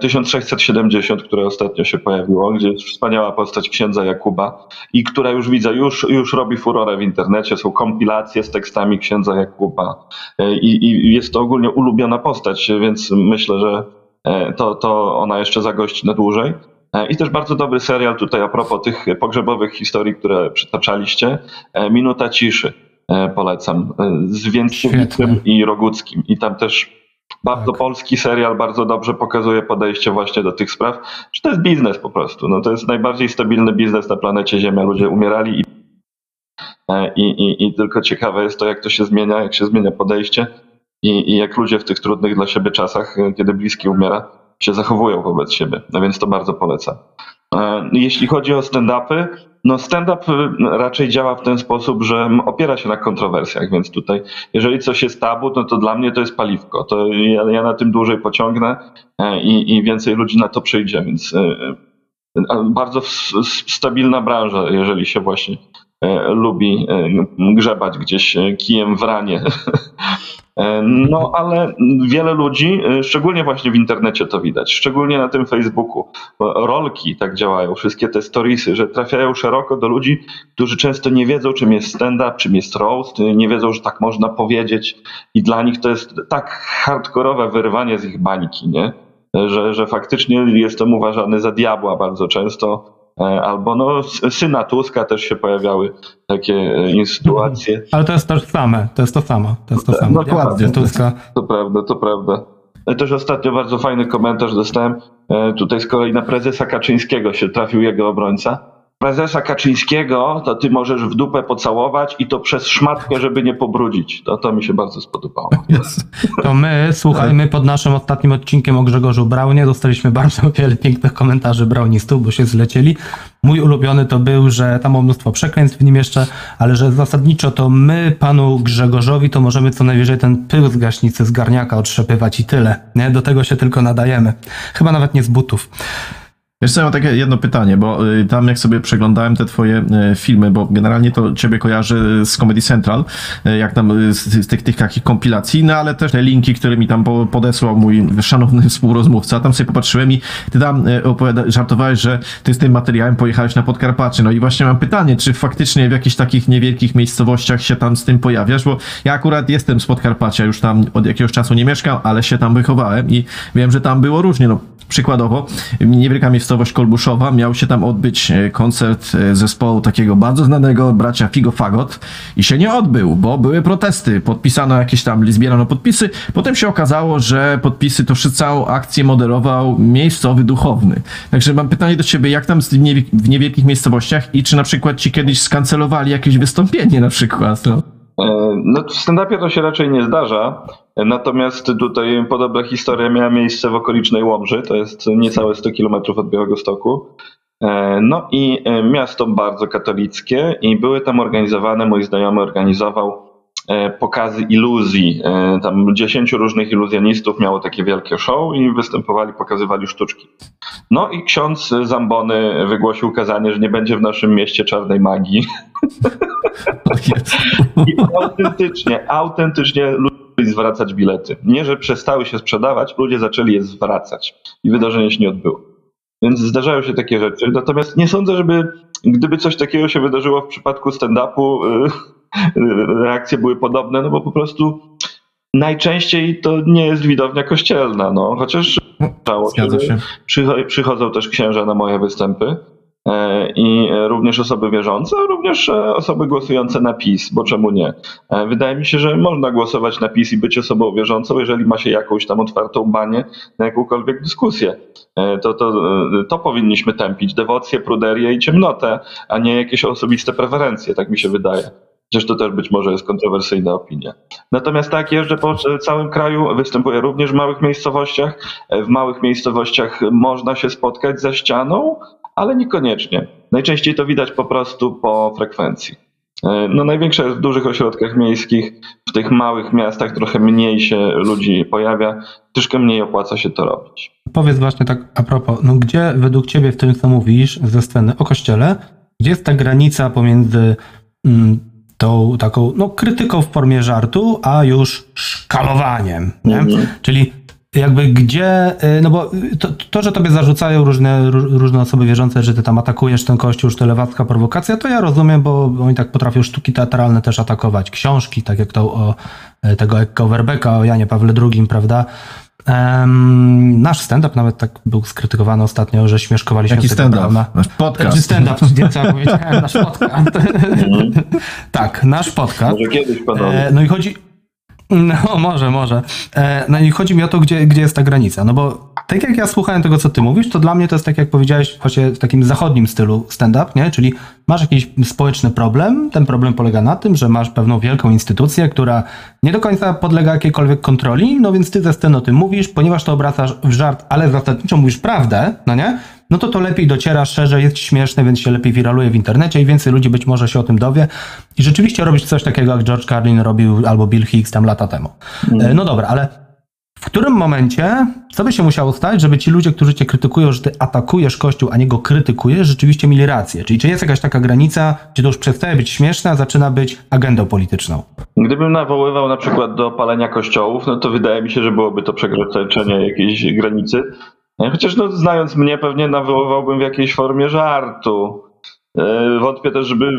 1670, e, które ostatnio się pojawiło, gdzie jest wspaniała postać księdza Jakuba i która już widzę, już, już robi furorę w internecie, są kompilacje z tekstami księdza Jakuba e, i, i jest to ogólnie ulubiona postać, więc myślę, że e, to, to ona jeszcze zagości na dłużej. I też bardzo dobry serial tutaj a propos tych pogrzebowych historii, które przytaczaliście. Minuta ciszy E, polecam. E, z Więckiewiciem i Roguckim. I tam też bardzo tak. polski serial, bardzo dobrze pokazuje podejście właśnie do tych spraw, że to jest biznes po prostu. No, to jest najbardziej stabilny biznes na planecie Ziemia. Ludzie umierali i, e, i, i, i tylko ciekawe jest to, jak to się zmienia, jak się zmienia podejście i, i jak ludzie w tych trudnych dla siebie czasach, kiedy bliski umiera, się zachowują wobec siebie. No więc to bardzo polecam. Jeśli chodzi o stand-upy, no stand-up y, raczej działa w ten sposób, że opiera się na kontrowersjach, więc tutaj, jeżeli coś jest tabu, no to dla mnie to jest paliwko. To ja, ja na tym dłużej pociągnę e, i, i, więcej ludzi na to przyjdzie, więc e, e, bardzo stabilna branża, jeżeli się właśnie lubi grzebać gdzieś kijem w ranie. <laughs> E, no, ale wiele ludzi, e, szczególnie właśnie w internecie to widać, szczególnie na tym Facebooku, rolki tak działają, wszystkie te storiesy, że trafiają szeroko do ludzi, którzy często nie wiedzą, czym jest stand-up, czym jest roast, nie wiedzą, że tak można powiedzieć i dla nich to jest tak hardkorowe wyrywanie z ich bańki, nie? Że, że faktycznie jestem uważany za diabła bardzo często E, albo no, syna Tuska też się pojawiały takie e, sytuacje. <laughs> Ale to jest to same, to jest to samo. To jest to samo. Dokładnie. Tuska. To prawda, to prawda. E, też ostatnio bardzo fajny komentarz dostałem. Tutaj z kolei na prezesa Kaczyńskiego się trafił jego obrońca prezesa Kaczyńskiego, to ty możesz w dupę pocałować i to przez szmatkę, żeby nie pobrudzić. To, to mi się bardzo spodobało. <laughs> Yes. To my, słuchaj, my pod naszym ostatnim odcinkiem o Grzegorzu Braunie dostaliśmy bardzo wiele pięknych komentarzy braunistów, bo się zlecieli. Mój ulubiony to był, że tam było mnóstwo przekleństw w nim jeszcze, ale że zasadniczo to my panu Grzegorzowi to możemy co najwyżej ten pył z gaśnicy z garniaka otrzepywać i tyle. Nie? Do tego się tylko nadajemy. Chyba nawet nie z butów. Ja mam takie jedno pytanie, bo y, tam jak sobie przeglądałem te twoje y, filmy, bo generalnie to ciebie kojarzy z Comedy Central, y, jak tam z, z tych, tych takich kompilacji, no ale też te linki, które mi tam podesłał mój szanowny <laughs> współrozmówca, tam sobie popatrzyłem i ty tam opowiada, żartowałeś, że ty z tym materiałem pojechałeś na Podkarpacie. No i właśnie mam pytanie, czy faktycznie w jakichś takich niewielkich miejscowościach się tam z tym pojawiasz, bo ja akurat jestem z Podkarpacia, już tam od jakiegoś czasu nie mieszkam, ale się tam wychowałem i wiem, że tam było różnie, no Przykładowo, niewielka miejscowość Kolbuszowa, miał się tam odbyć e, koncert e, zespołu takiego bardzo znanego, bracia Figo Fagot. I się nie odbył, bo były protesty, podpisano jakieś tam, zbierano podpisy, potem się okazało, że podpisy to całą akcję moderował miejscowy duchowny. Także mam pytanie do ciebie, jak tam w niewielkich miejscowościach i czy na przykład ci kiedyś skancelowali jakieś wystąpienie na przykład, no? E, No w stand-upie to się raczej nie zdarza, natomiast tutaj podobna historia miała miejsce w okolicznej Łomży, to jest niecałe 100 km od Białegostoku. E, No i e, miasto bardzo katolickie i były tam organizowane, mój znajomy organizował e, pokazy iluzji. Tam 10 różnych iluzjonistów miało takie wielkie show i występowali, pokazywali sztuczki. No i ksiądz Zambony wygłosił kazanie, że nie będzie w naszym mieście czarnej magii. I autentycznie, autentycznie zwracać bilety. Nie, że przestały się sprzedawać, ludzie zaczęli je zwracać i wydarzenie się nie odbyło. Więc zdarzają się takie rzeczy. Natomiast nie sądzę, żeby gdyby coś takiego się wydarzyło w przypadku stand-upu, y, <laughs> reakcje były podobne, no bo po prostu najczęściej to nie jest widownia kościelna, no. Chociaż się. przycho- przychodzą też księża na moje występy. E, I również osoby wierzące, również e, osoby głosujące na PiS, bo czemu nie? E, Wydaje mi się, że można głosować na PiS i być osobą wierzącą, jeżeli ma się jakąś tam otwartą banię na jakąkolwiek dyskusję. To, to, to powinniśmy tępić. Dewocję, pruderię i ciemnotę, a nie jakieś osobiste preferencje, tak mi się wydaje. Chociaż to też być może jest kontrowersyjna opinia. Natomiast tak, jeżdżę po całym kraju, występuję również w małych miejscowościach. E, W małych miejscowościach można się spotkać za ścianą, ale niekoniecznie. Najczęściej to widać po prostu po frekwencji. E, No największa jest w dużych ośrodkach miejskich, w tych małych miastach trochę mniej się ludzi pojawia, troszkę mniej opłaca się to robić. Powiedz właśnie tak a propos, no gdzie według ciebie w tym, co mówisz ze sceny o kościele, gdzie jest ta granica pomiędzy mm, tą taką no, krytyką w formie żartu, a już szkalowaniem, nie? Mhm. Czyli jakby gdzie, y, no bo to, to że tobie zarzucają różne, ró- różne osoby wierzące, że ty tam atakujesz ten kościół, że to lewacka prowokacja, to ja rozumiem, bo oni tak potrafią sztuki teatralne też atakować, książki, tak jak to o y, tego Ekko Werbeka, o Janie Pawle II, prawda? Em, nasz stand-up nawet tak był skrytykowany ostatnio, że śmieszkowaliśmy Jaki stand-up? Brauna. Nasz podcast. Czy stand-up, nie co ja powiedziałem, <laughs> nasz podcast. tak, nasz podcast. Może kiedyś panowie. E, no i chodzi. No, może, może. E, no i chodzi mi o to, gdzie, gdzie jest ta granica. No bo tak jak ja słuchałem tego, co ty mówisz, to dla mnie to jest tak, jak powiedziałeś, właśnie w takim zachodnim stylu stand-up, nie? Czyli masz jakiś społeczny problem. Ten problem polega na tym, że masz pewną wielką instytucję, która nie do końca podlega jakiejkolwiek kontroli, no więc ty ze sceny o tym mówisz, ponieważ to obracasz w żart, ale zasadniczo mówisz prawdę, no nie? No to to lepiej dociera szerzej, jest śmieszne, więc się lepiej wiraluje w internecie i więcej ludzi być może się o tym dowie. I rzeczywiście robisz coś takiego, jak George Carlin robił albo Bill Hicks tam lata temu. E, No dobra, ale w którym momencie, co by się musiało stać, żeby ci ludzie, którzy cię krytykują, że ty atakujesz Kościół, a nie go krytykujesz, rzeczywiście mieli rację? Czyli czy jest jakaś taka granica, gdzie to już przestaje być śmieszne, a zaczyna być agendą polityczną? Gdybym nawoływał na przykład do palenia kościołów, no to wydaje mi się, że byłoby to przekroczenie jakiejś granicy. E, Chociaż no, znając mnie, pewnie nawoływałbym w jakiejś formie żartu. E, Wątpię też, żeby,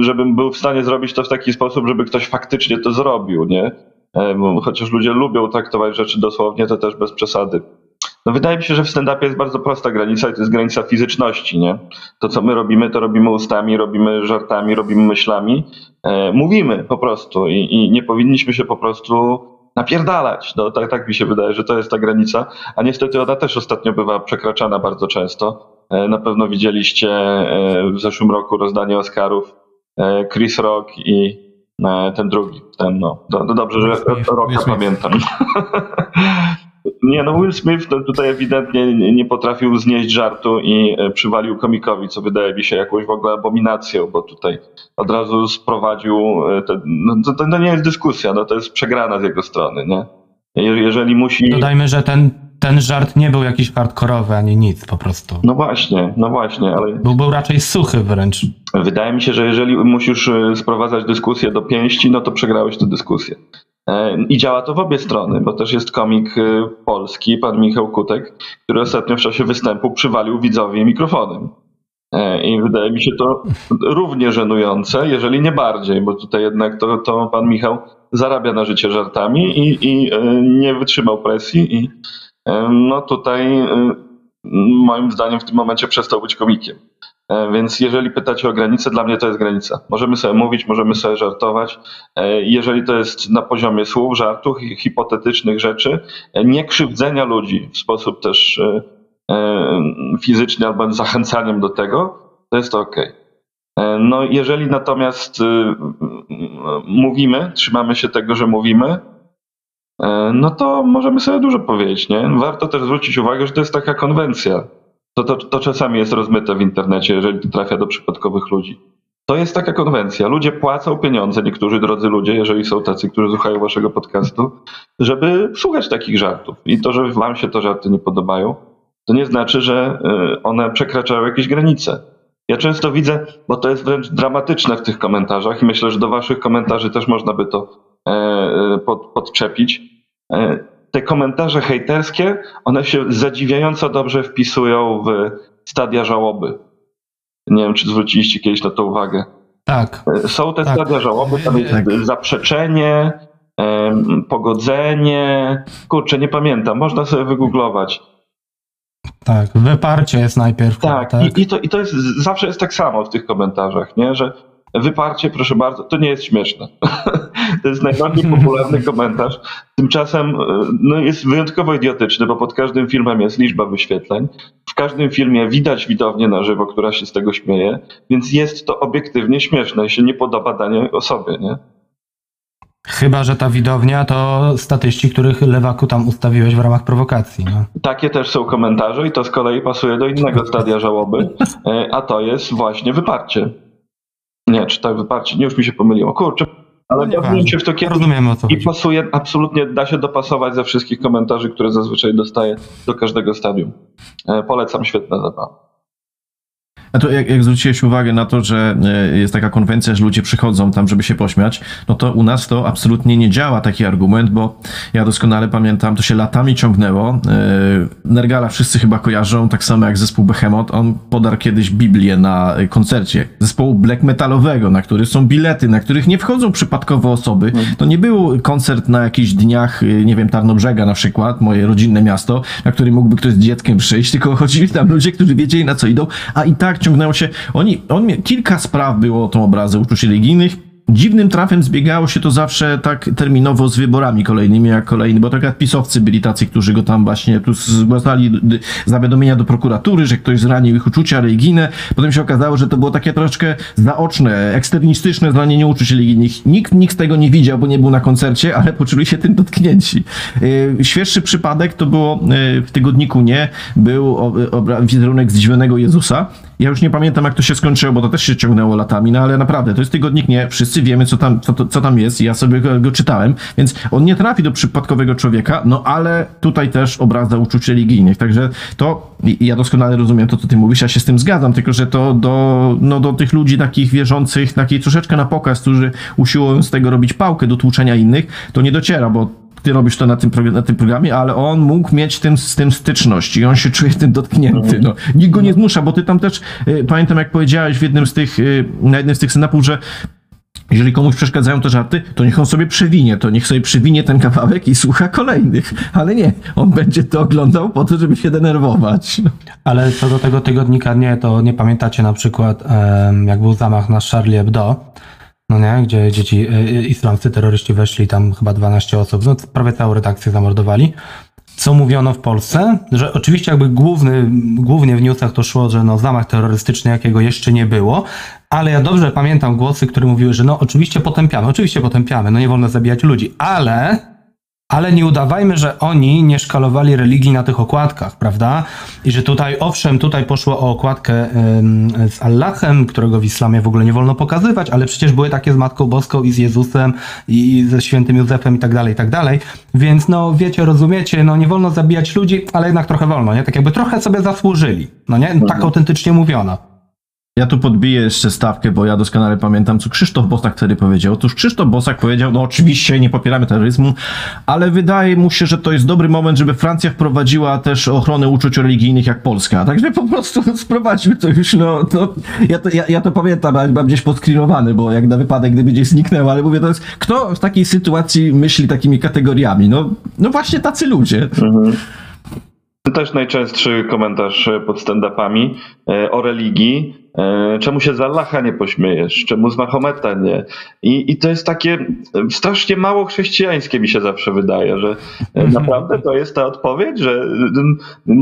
żebym był w stanie zrobić to w taki sposób, żeby ktoś faktycznie to zrobił, nie? E, Chociaż ludzie lubią traktować rzeczy dosłownie, to też bez przesady. No wydaje mi się, że w stand-upie jest bardzo prosta granica i to jest granica fizyczności, nie? To, co my robimy, to robimy ustami, robimy żartami, robimy myślami. E, mówimy po prostu i, i nie powinniśmy się po prostu napierdalać. No, tak, tak mi się wydaje, że to jest ta granica, a niestety ona też ostatnio bywa przekraczana bardzo często. E, na pewno widzieliście e, w zeszłym roku rozdanie Oscarów e, Chris Rock i ten drugi, ten no, no dobrze, że Smith. pamiętam. <laughs> Nie, no Will Smith to tutaj ewidentnie nie- potrafił znieść żartu i e, przywalił komikowi, co wydaje mi się jakąś w ogóle abominacją, bo tutaj od razu sprowadził, e, te, no to, to, to nie jest dyskusja, no to jest przegrana z jego strony, nie? Je- Jeżeli musi... Dodajmy, że ten, ten żart nie był jakiś hardkorowy ani nic po prostu. No właśnie, no właśnie, ale Był, był raczej suchy wręcz. Wydaje mi się, że jeżeli musisz e, sprowadzać dyskusję do pięści, no to przegrałeś tę dyskusję. E, I działa to w obie strony, bo też jest komik e, polski, pan Michał Kutek, który ostatnio w czasie występu przywalił widzowi mikrofonem. E, I wydaje mi się to równie żenujące, jeżeli nie bardziej, bo tutaj jednak to, to pan Michał zarabia na życie żartami i, i nie wytrzymał presji i no tutaj moim zdaniem w tym momencie przestał być komikiem. E, Więc jeżeli pytacie o granicę, dla mnie to jest granica. Możemy sobie mówić, możemy sobie żartować. E, Jeżeli to jest na poziomie słów, żartów, hi- hipotetycznych rzeczy, e, nie krzywdzenia ludzi w sposób też fizyczny albo zachęcaniem do tego, to jest to ok. No, jeżeli natomiast mówimy, trzymamy się tego, że mówimy, no to możemy sobie dużo powiedzieć, nie? Warto też zwrócić uwagę, że to jest taka konwencja. To, to, to czasami jest rozmyte w internecie, jeżeli to trafia do przypadkowych ludzi. To jest taka konwencja. Ludzie płacą pieniądze, niektórzy drodzy ludzie, jeżeli są tacy, którzy słuchają waszego podcastu, żeby słuchać takich żartów. I to, że wam się te żarty nie podobają, to nie znaczy, że y, one przekraczają jakieś granice. Ja często widzę, bo to jest wręcz dramatyczne w tych komentarzach i myślę, że do waszych komentarzy też można by to e, e, pod, podczepić. Te komentarze hejterskie, one się zadziwiająco dobrze wpisują w stadia żałoby. Nie wiem, czy zwróciliście kiedyś na to uwagę. Tak. E, Są te Tak. stadia żałoby, tam jest Tak. zaprzeczenie, pogodzenie. Kurczę, nie pamiętam, można sobie wygooglować. Tak, wyparcie jest najpierw. Tak, tak? I, i, to, i to jest zawsze jest tak samo w tych komentarzach, nie? że wyparcie, proszę bardzo, to nie jest śmieszne. <laughs> to jest najbardziej <laughs> popularny komentarz. Tymczasem e, no, jest wyjątkowo idiotyczny, bo pod każdym filmem jest liczba wyświetleń. W każdym filmie widać widownię na żywo, która się z tego śmieje, więc jest to obiektywnie śmieszne i się nie podoba danej osobie, nie? Chyba, że ta widownia to statyści, których lewaku tam ustawiłeś w ramach prowokacji. No. Takie też są komentarze i to z kolei pasuje do innego stadia żałoby, e, a to jest właśnie wyparcie. Nie, czy tak wyparcie, nie już mi się pomyliło. Kurczę, ale No bawiłem się w to kiedyś Rozumiemy o co i chodzi. pasuje, absolutnie da się dopasować ze wszystkich komentarzy, które zazwyczaj dostaję do każdego stadium. E, Polecam, świetna zabawa. A to jak, jak zwróciłeś uwagę na to, że e, jest taka konwencja, że ludzie przychodzą tam, żeby się pośmiać, no to u nas to absolutnie nie działa taki argument, bo ja doskonale pamiętam, to się latami ciągnęło. E, Nergala wszyscy chyba kojarzą, tak samo jak zespół Behemoth. On podarł kiedyś Biblię na e, koncercie zespołu black metalowego, na których są bilety, na których nie wchodzą przypadkowe osoby. To nie był koncert na jakichś dniach, nie wiem, Tarnobrzega na przykład, moje rodzinne miasto, na który mógłby ktoś z dzieckiem przyjść, tylko chodzili tam ludzie, którzy wiedzieli na co idą, a i tak ciągnęło się. Oni, on kilka spraw było o tą obrazę uczuć religijnych. Dziwnym trafem zbiegało się to zawsze tak terminowo z wyborami kolejnymi, jak kolejny, bo tak pisowcy byli tacy, którzy go tam właśnie tu zgłaszali zawiadomienia do prokuratury, że ktoś zranił ich uczucia religijne. Potem się okazało, że to było takie troszkę zaoczne, eksternistyczne zranienie uczuć religijnych. Nikt, nikt tego nie widział, bo nie był na koncercie, ale poczuli się tym dotknięci. Yy, Świeższy przypadek to było yy, w tygodniku Nie, był wizerunek zdziwionego Jezusa. Ja już nie pamiętam, jak to się skończyło, bo to też się ciągnęło latami, no ale naprawdę, to jest tygodnik Nie, wszyscy wiemy, co tam, co, co tam jest, ja sobie go, go czytałem, więc on nie trafi do przypadkowego człowieka, no ale tutaj też obraza uczuć religijnych, także to, ja doskonale rozumiem to, co ty mówisz, ja się z tym zgadzam, tylko że to do, no, do tych ludzi takich wierzących, takiej troszeczkę na pokaz, którzy usiłują z tego robić pałkę do tłuczenia innych, to nie dociera, bo ty robisz to na tym, na tym programie, ale on mógł mieć tym, z tym styczność i on się czuje tym dotknięty. No. Nikt go nie zmusza, bo ty tam też, y, pamiętam jak powiedziałeś w jednym z tych, y, na jednym z tych synapów, że jeżeli komuś przeszkadzają te żarty, to niech on sobie przewinie, to niech sobie przewinie ten kawałek i słucha kolejnych. Ale nie, on będzie to oglądał po to, żeby się denerwować. Ale co do tego tygodnika nie, to nie pamiętacie na przykład, jak był zamach na Charlie Hebdo, no nie, gdzie dzieci, y, y, islamscy terroryści weszli, tam chyba 12 osób, no prawie całą redakcję zamordowali. Co mówiono w Polsce? Że oczywiście jakby główny, głównie w newsach to szło, że no zamach terrorystyczny jakiego jeszcze nie było, ale ja dobrze pamiętam głosy, które mówiły, że no oczywiście potępiamy, oczywiście potępiamy, no nie wolno zabijać ludzi, ale ale nie udawajmy, że oni nie szkalowali religii na tych okładkach, prawda? I że tutaj, owszem, tutaj poszło o okładkę z Allahem, którego w islamie w ogóle nie wolno pokazywać, ale przecież były takie z Matką Boską i z Jezusem i ze świętym Józefem i tak dalej, i tak dalej. Więc no, wiecie, rozumiecie, no nie wolno zabijać ludzi, ale jednak trochę wolno, nie? Tak jakby trochę sobie zasłużyli, no nie? Tak autentycznie mówiono. Ja tu podbiję jeszcze stawkę, bo ja doskonale pamiętam, co Krzysztof Bosak wtedy powiedział. Otóż Krzysztof Bosak powiedział, no oczywiście nie popieramy terroryzmu, ale wydaje mu się, że to jest dobry moment, żeby Francja wprowadziła też ochronę uczuć religijnych jak Polska. Także po prostu <laughs> sprowadził to już, no, to, ja, to ja, ja to pamiętam, ale mam gdzieś podskrynowany, bo jak na wypadek, gdyby gdzieś zniknęło, ale mówię, to jest, kto w takiej sytuacji myśli takimi kategoriami? No, no właśnie tacy ludzie. To też najczęstszy komentarz pod stand-upami e, o religii. E, czemu się z Allaha nie pośmiejesz? Czemu z Mahometa nie? I, I to jest takie strasznie mało chrześcijańskie mi się zawsze wydaje, że naprawdę to jest ta odpowiedź, że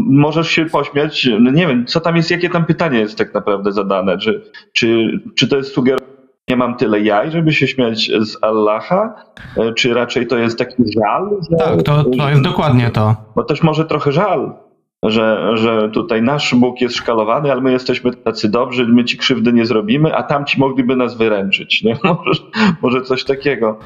możesz się pośmiać, no nie wiem, co tam jest, jakie tam pytanie jest tak naprawdę zadane, czy, czy, czy to jest sugerowanie, nie mam tyle jaj, żeby się śmiać z Allaha, e, czy raczej to jest taki żal? Że, tak, to, to jest dokładnie to. Bo też może trochę żal, że, że tutaj nasz Bóg jest szkalowany, ale my jesteśmy tacy dobrzy, my ci krzywdy nie zrobimy, a tamci mogliby nas wyręczyć. Nie? <laughs> Może, może coś takiego.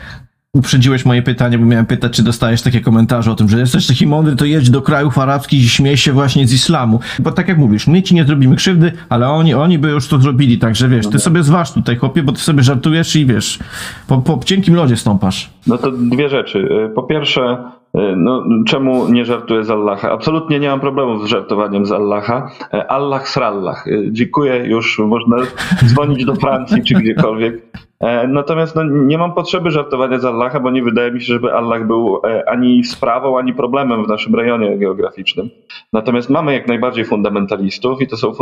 Uprzedziłeś moje pytanie, bo miałem pytać, czy dostajesz takie komentarze o tym, że jesteś taki mądry, to jedź do krajów arabskich i śmiej się właśnie z islamu. Bo tak jak mówisz, my ci nie zrobimy krzywdy, ale oni, oni by już to zrobili, także wiesz, ty sobie zważ tutaj, chłopie, bo ty sobie żartujesz i wiesz, po, po cienkim lodzie stąpasz. No to dwie rzeczy. Po pierwsze, no, czemu nie żartuję z Allaha? Absolutnie nie mam problemu z żartowaniem z Allaha. Allah srallah. Dziękuję, już można dzwonić do Francji czy gdziekolwiek. E, natomiast no, nie mam potrzeby żartowania z Allaha, bo nie wydaje mi się, żeby Allah był e, ani sprawą, ani problemem w naszym rejonie geograficznym. Natomiast mamy jak najbardziej fundamentalistów i to są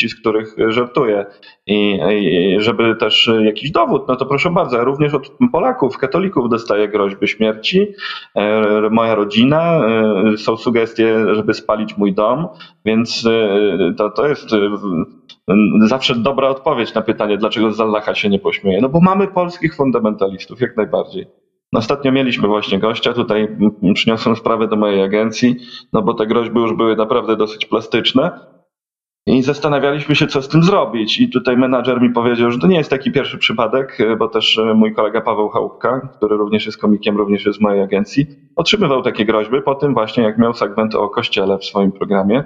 fundamentaliści, z których żartuję. I, I, żeby też jakiś dowód, no to proszę bardzo, ja również od Polaków, katolików dostaję groźby śmierci. E, moja rodzina, są sugestie, żeby spalić mój dom, więc to, to jest zawsze dobra odpowiedź na pytanie, dlaczego z się nie pośmieje. No bo mamy polskich fundamentalistów, jak najbardziej. Ostatnio mieliśmy właśnie gościa, tutaj przyniosłem sprawę do mojej agencji, no bo te groźby już były naprawdę dosyć plastyczne. I zastanawialiśmy się, co z tym zrobić. I tutaj menadżer mi powiedział, że to nie jest taki pierwszy przypadek, bo też mój kolega Paweł Chałupka, który również jest komikiem, również jest z mojej agencji, otrzymywał takie groźby po tym właśnie, jak miał segment o kościele w swoim programie.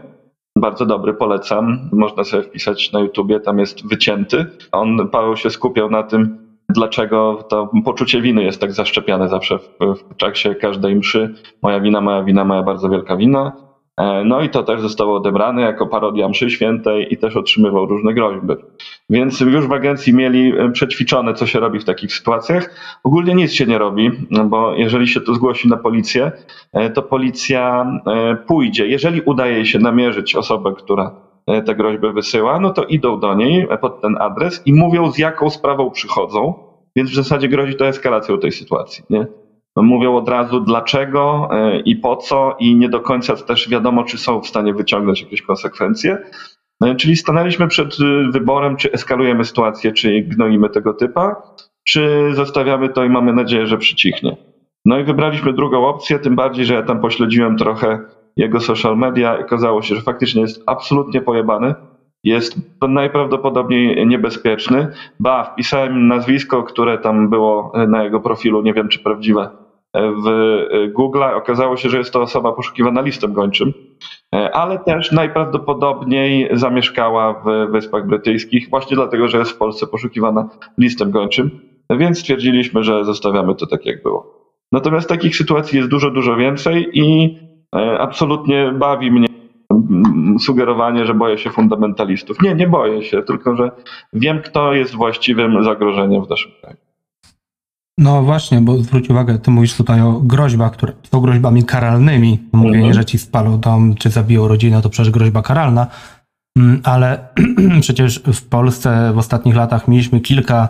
Bardzo dobry, polecam. Można sobie wpisać na YouTubie, tam jest wycięty. On, Paweł się skupiał na tym, dlaczego to poczucie winy jest tak zaszczepiane zawsze w, w czasie każdej mszy. Moja wina, moja wina, moja bardzo wielka wina. E, no i to też zostało odebrane jako parodia mszy świętej i też otrzymywał różne groźby. Więc już w agencji mieli e, przećwiczone, co się robi w takich sytuacjach. Ogólnie nic się nie robi, bo jeżeli się to zgłosi na policję, e, to policja pójdzie. Jeżeli udaje się namierzyć osobę, która tę groźbę wysyła, no to idą do niej pod ten adres i mówią, z jaką sprawą przychodzą. Więc w zasadzie grozi to eskalacją tej sytuacji. Nie? Mówią od razu dlaczego e, i po co i nie do końca też wiadomo, czy są w stanie wyciągnąć jakieś konsekwencje. E, czyli stanęliśmy przed e, wyborem, czy eskalujemy sytuację, czy gnoimy tego typa, czy zostawiamy to i mamy nadzieję, że przycichnie. No i wybraliśmy drugą opcję, tym bardziej, że ja tam pośledziłem trochę jego social media i okazało się, że faktycznie jest absolutnie pojebany. Jest najprawdopodobniej niebezpieczny. Ba, wpisałem nazwisko, które tam było na jego profilu, nie wiem czy prawdziwe, w Google okazało się, że jest to osoba poszukiwana listem gończym, ale też najprawdopodobniej zamieszkała w Wyspach Brytyjskich, właśnie dlatego, że jest w Polsce poszukiwana listem gończym, więc stwierdziliśmy, że zostawiamy to tak, jak było. Natomiast takich sytuacji jest dużo, dużo więcej i e, absolutnie bawi mnie sugerowanie, że boję się fundamentalistów. Nie, nie boję się, tylko że wiem, kto jest właściwym zagrożeniem w naszym kraju. No właśnie, bo zwróć uwagę, ty mówisz tutaj o groźbach, które są groźbami karalnymi. Mówienie, mhm. że ci spalą dom, czy zabiją rodzinę, to przecież groźba karalna. Mm, ale <clears throat> przecież w Polsce w ostatnich latach mieliśmy kilka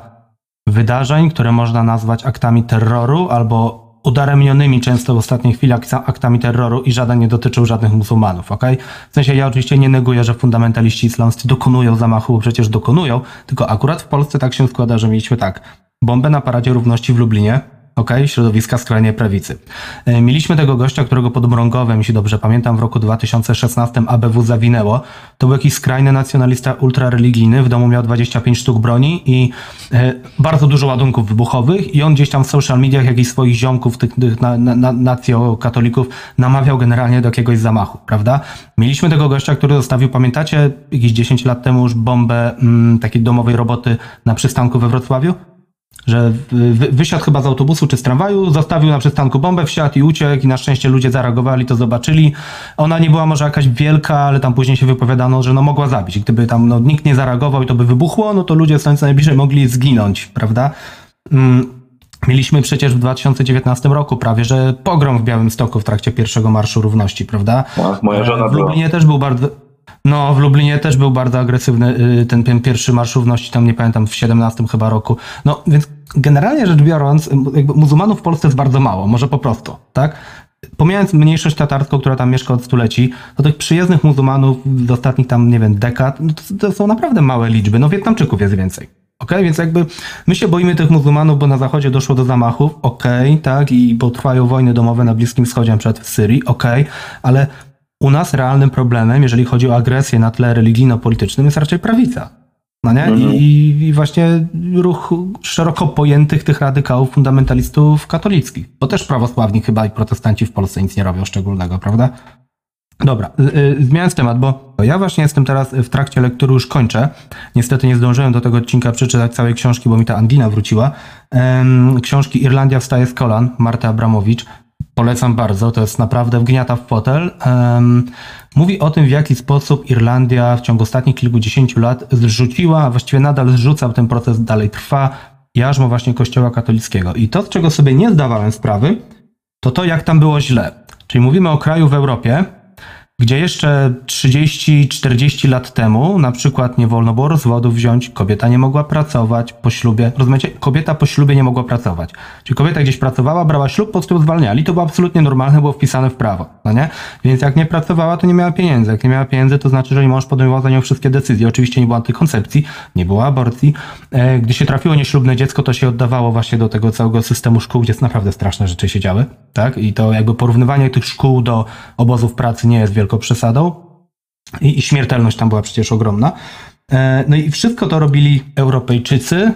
wydarzeń, które można nazwać aktami terroru albo udaremnionymi często w ostatniej chwili aktami terroru i żaden nie dotyczył żadnych muzułmanów, ok? W sensie ja oczywiście nie neguję, że fundamentaliści islamscy dokonują zamachu, bo przecież dokonują, tylko akurat w Polsce tak się składa, że mieliśmy tak, bombę na paradzie równości w Lublinie, ok, środowiska skrajnej prawicy. E, mieliśmy tego gościa, którego pod Mrągowem, jeśli dobrze pamiętam, w roku 2016 ABW zawinęło. To był jakiś skrajny nacjonalista ultrareligijny, w domu miał 25 sztuk broni i e, bardzo dużo ładunków wybuchowych i on gdzieś tam w social mediach jakichś swoich ziomków, tych, tych na, na, nacjokatolików namawiał generalnie do jakiegoś zamachu, prawda? Mieliśmy tego gościa, który zostawił, pamiętacie, jakieś 10 lat temu już bombę mm, takiej domowej roboty na przystanku we Wrocławiu? Że wysiadł chyba z autobusu czy z tramwaju, zostawił na przystanku bombę, wsiadł i uciekł i na szczęście ludzie zareagowali, to zobaczyli. Ona nie była może jakaś wielka, ale tam później się wypowiadano, że no mogła zabić. Gdyby tam no, nikt nie zareagował i to by wybuchło, no to ludzie stojący najbliżej mogli zginąć, prawda? Mm. Mieliśmy przecież w 2019 roku prawie, że pogrom w Białymstoku w trakcie pierwszego Marszu Równości, prawda? Ach, moja żona w Lublinie była. też był bardzo... No, w Lublinie też był bardzo agresywny y, ten, ten pierwszy marsz równości, tam nie pamiętam, w 17 chyba roku. No, więc generalnie rzecz biorąc, jakby muzułmanów w Polsce jest bardzo mało, może po prostu, tak? Pomijając mniejszość tatarską, która tam mieszka od stuleci, to tych przyjezdnych muzułmanów z ostatnich tam, nie wiem, dekad, no to, to są naprawdę małe liczby. No, Wietnamczyków jest więcej. Okej, więc jakby my się boimy tych muzułmanów, bo na zachodzie doszło do zamachów, okej, tak, i bo trwają wojny domowe na Bliskim Wschodzie, przykład w Syrii, okej, ale u nas realnym problemem, jeżeli chodzi o agresję na tle religijno-politycznym, jest raczej prawica. No nie? I, I właśnie ruch szeroko pojętych tych radykałów, fundamentalistów katolickich. Bo też prawosławni chyba i protestanci w Polsce nic nie robią szczególnego, prawda? Dobra, y, y, zmieniając temat, bo ja właśnie jestem teraz w trakcie lektury, już kończę. Niestety nie zdążyłem do tego odcinka przeczytać całej książki, bo mi ta angina wróciła. Książki Irlandia wstaje z kolan, Marta Abramowicz. Polecam bardzo, to jest naprawdę wgniata w fotel. Em, mówi o tym, w jaki sposób Irlandia w ciągu ostatnich kilkudziesięciu lat zrzuciła, właściwie nadal zrzuca, ten proces dalej trwa, jarzmo właśnie kościoła katolickiego. I to, z czego sobie nie zdawałem sprawy, to to, jak tam było źle. Czyli mówimy o kraju w Europie, gdzie jeszcze 30-40 lat temu na przykład nie wolno było rozwodów wziąć, kobieta nie mogła pracować po ślubie. Rozumiecie? Kobieta po ślubie nie mogła pracować. Czyli kobieta gdzieś pracowała, brała ślub, po prostu ją zwalniali. To było absolutnie normalne, było wpisane w prawo. No nie? Więc jak nie pracowała, to nie miała pieniędzy. Jak nie miała pieniędzy, to znaczy, że jej mąż podejmował za nią wszystkie decyzje. Oczywiście nie było antykoncepcji, nie było aborcji. E, Gdy się trafiło nieślubne dziecko, to się oddawało właśnie do tego całego systemu szkół, gdzie naprawdę straszne rzeczy się działy. Tak? I to jakby porównywanie tych szkół do obozów pracy nie jest wielką przesadą. I, I śmiertelność tam była przecież ogromna. E, No i wszystko to robili Europejczycy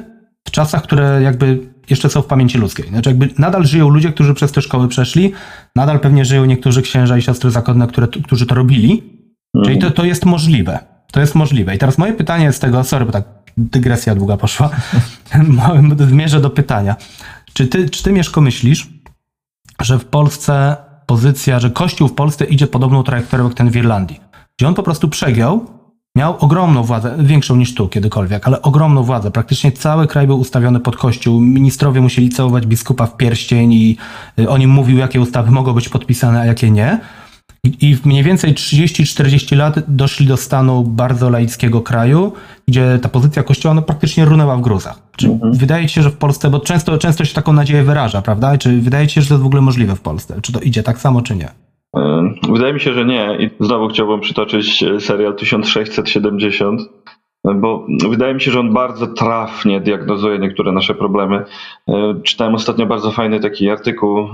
w czasach, które jakby jeszcze są w pamięci ludzkiej. Znaczy jakby nadal żyją ludzie, którzy przez te szkoły przeszli, nadal pewnie żyją niektórzy księża i siostry zakonne, które, którzy to robili. Czyli to, to jest możliwe. To jest możliwe. I teraz moje pytanie jest tego, sorry, bo tak dygresja długa poszła. <laughs> Zmierzę do pytania. Czy ty, czy ty Mieszko, myślisz, że w Polsce pozycja, że Kościół w Polsce idzie podobną trajektorią jak ten w Irlandii? Gdzie on po prostu przegiął, miał ogromną władzę, większą niż tu kiedykolwiek, ale ogromną władzę. Praktycznie cały kraj był ustawiony pod Kościół. Ministrowie musieli całować biskupa w pierścień i y, on im mówił, jakie ustawy mogą być podpisane, a jakie nie. I w mniej więcej 30-40 lat doszli do stanu bardzo laickiego kraju, gdzie ta pozycja kościoła no, praktycznie runęła w gruzach. Czy wydaje ci się, że w Polsce, bo często, często się taką nadzieję wyraża, prawda? Czy wydaje ci się, że to jest w ogóle możliwe w Polsce? Czy to idzie tak samo, czy nie? E, Wydaje mi się, że nie. I znowu chciałbym przytoczyć e, serial 1670, e, bo wydaje mi się, że on bardzo trafnie diagnozuje niektóre nasze problemy. Czytałem ostatnio bardzo fajny taki artykuł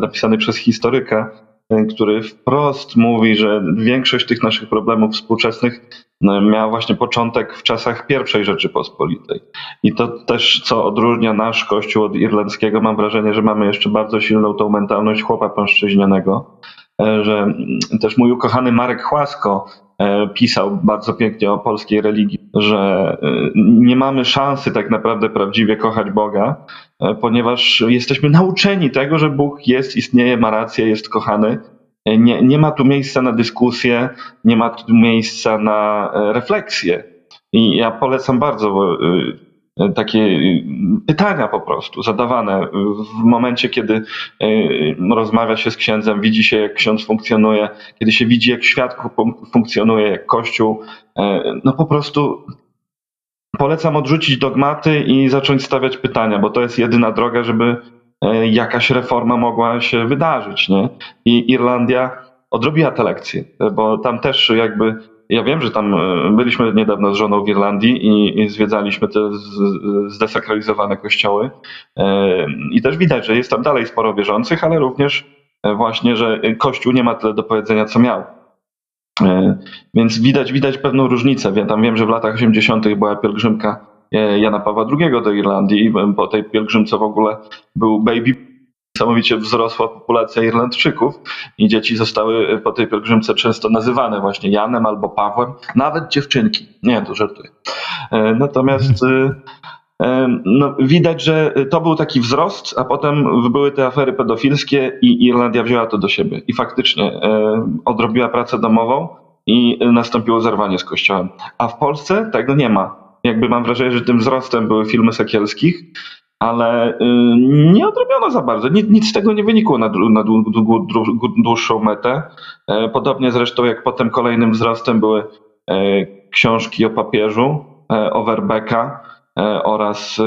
napisany przez historyka, który wprost mówi, że większość tych naszych problemów współczesnych miała właśnie początek w czasach pierwszej Rzeczypospolitej. I to też, co odróżnia nasz kościół od irlandzkiego, mam wrażenie, że mamy jeszcze bardzo silną tą mentalność chłopa pęszczyźnianego e, że mm, też mój ukochany Marek Chłasko e, pisał bardzo pięknie o polskiej religii, że e, nie mamy szansy tak naprawdę prawdziwie kochać Boga, ponieważ jesteśmy nauczeni tego, że Bóg jest, istnieje, ma rację, jest kochany. E, Nie, nie ma tu miejsca na dyskusję, nie ma tu miejsca na e, refleksję. I ja polecam bardzo e, takie pytania po prostu zadawane w momencie, kiedy rozmawia się z księdzem, widzi się, jak ksiądz funkcjonuje, kiedy się widzi, jak świat fun- funkcjonuje, jak kościół. No po prostu polecam odrzucić dogmaty i zacząć stawiać pytania, bo to jest jedyna droga, żeby jakaś reforma mogła się wydarzyć. Nie? I Irlandia odrobiła te lekcje, bo tam też jakby ja wiem, że tam e, byliśmy niedawno z żoną w Irlandii i, i zwiedzaliśmy te zdesakralizowane kościoły. E, I też widać, że jest tam dalej sporo wierzących, ale również e, właśnie, że Kościół nie ma tyle do powiedzenia, co miał. E, Więc widać, widać pewną różnicę. Wiem, tam wiem, że w latach 80. była pielgrzymka e, Jana Pawła II do Irlandii. Po tej pielgrzymce w ogóle był baby niesamowicie wzrosła populacja Irlandczyków i dzieci zostały po tej pielgrzymce często nazywane właśnie Janem albo Pawłem, nawet dziewczynki. Nie, to żartuję. E, Natomiast e, e, no, widać, że to był taki wzrost, a potem były te afery pedofilskie i Irlandia wzięła to do siebie. I faktycznie e, odrobiła pracę domową i nastąpiło zerwanie z kościołem. A w Polsce tego nie ma. Jakby mam wrażenie, że tym wzrostem były filmy Sekielskich, ale y, nie odrobiono za bardzo. Nic, nic z tego nie wynikło na, na dłu- dłu- dłu- dłuższą metę. E, Podobnie zresztą jak potem kolejnym wzrostem były e, książki o papieżu, e, Overbecka e, oraz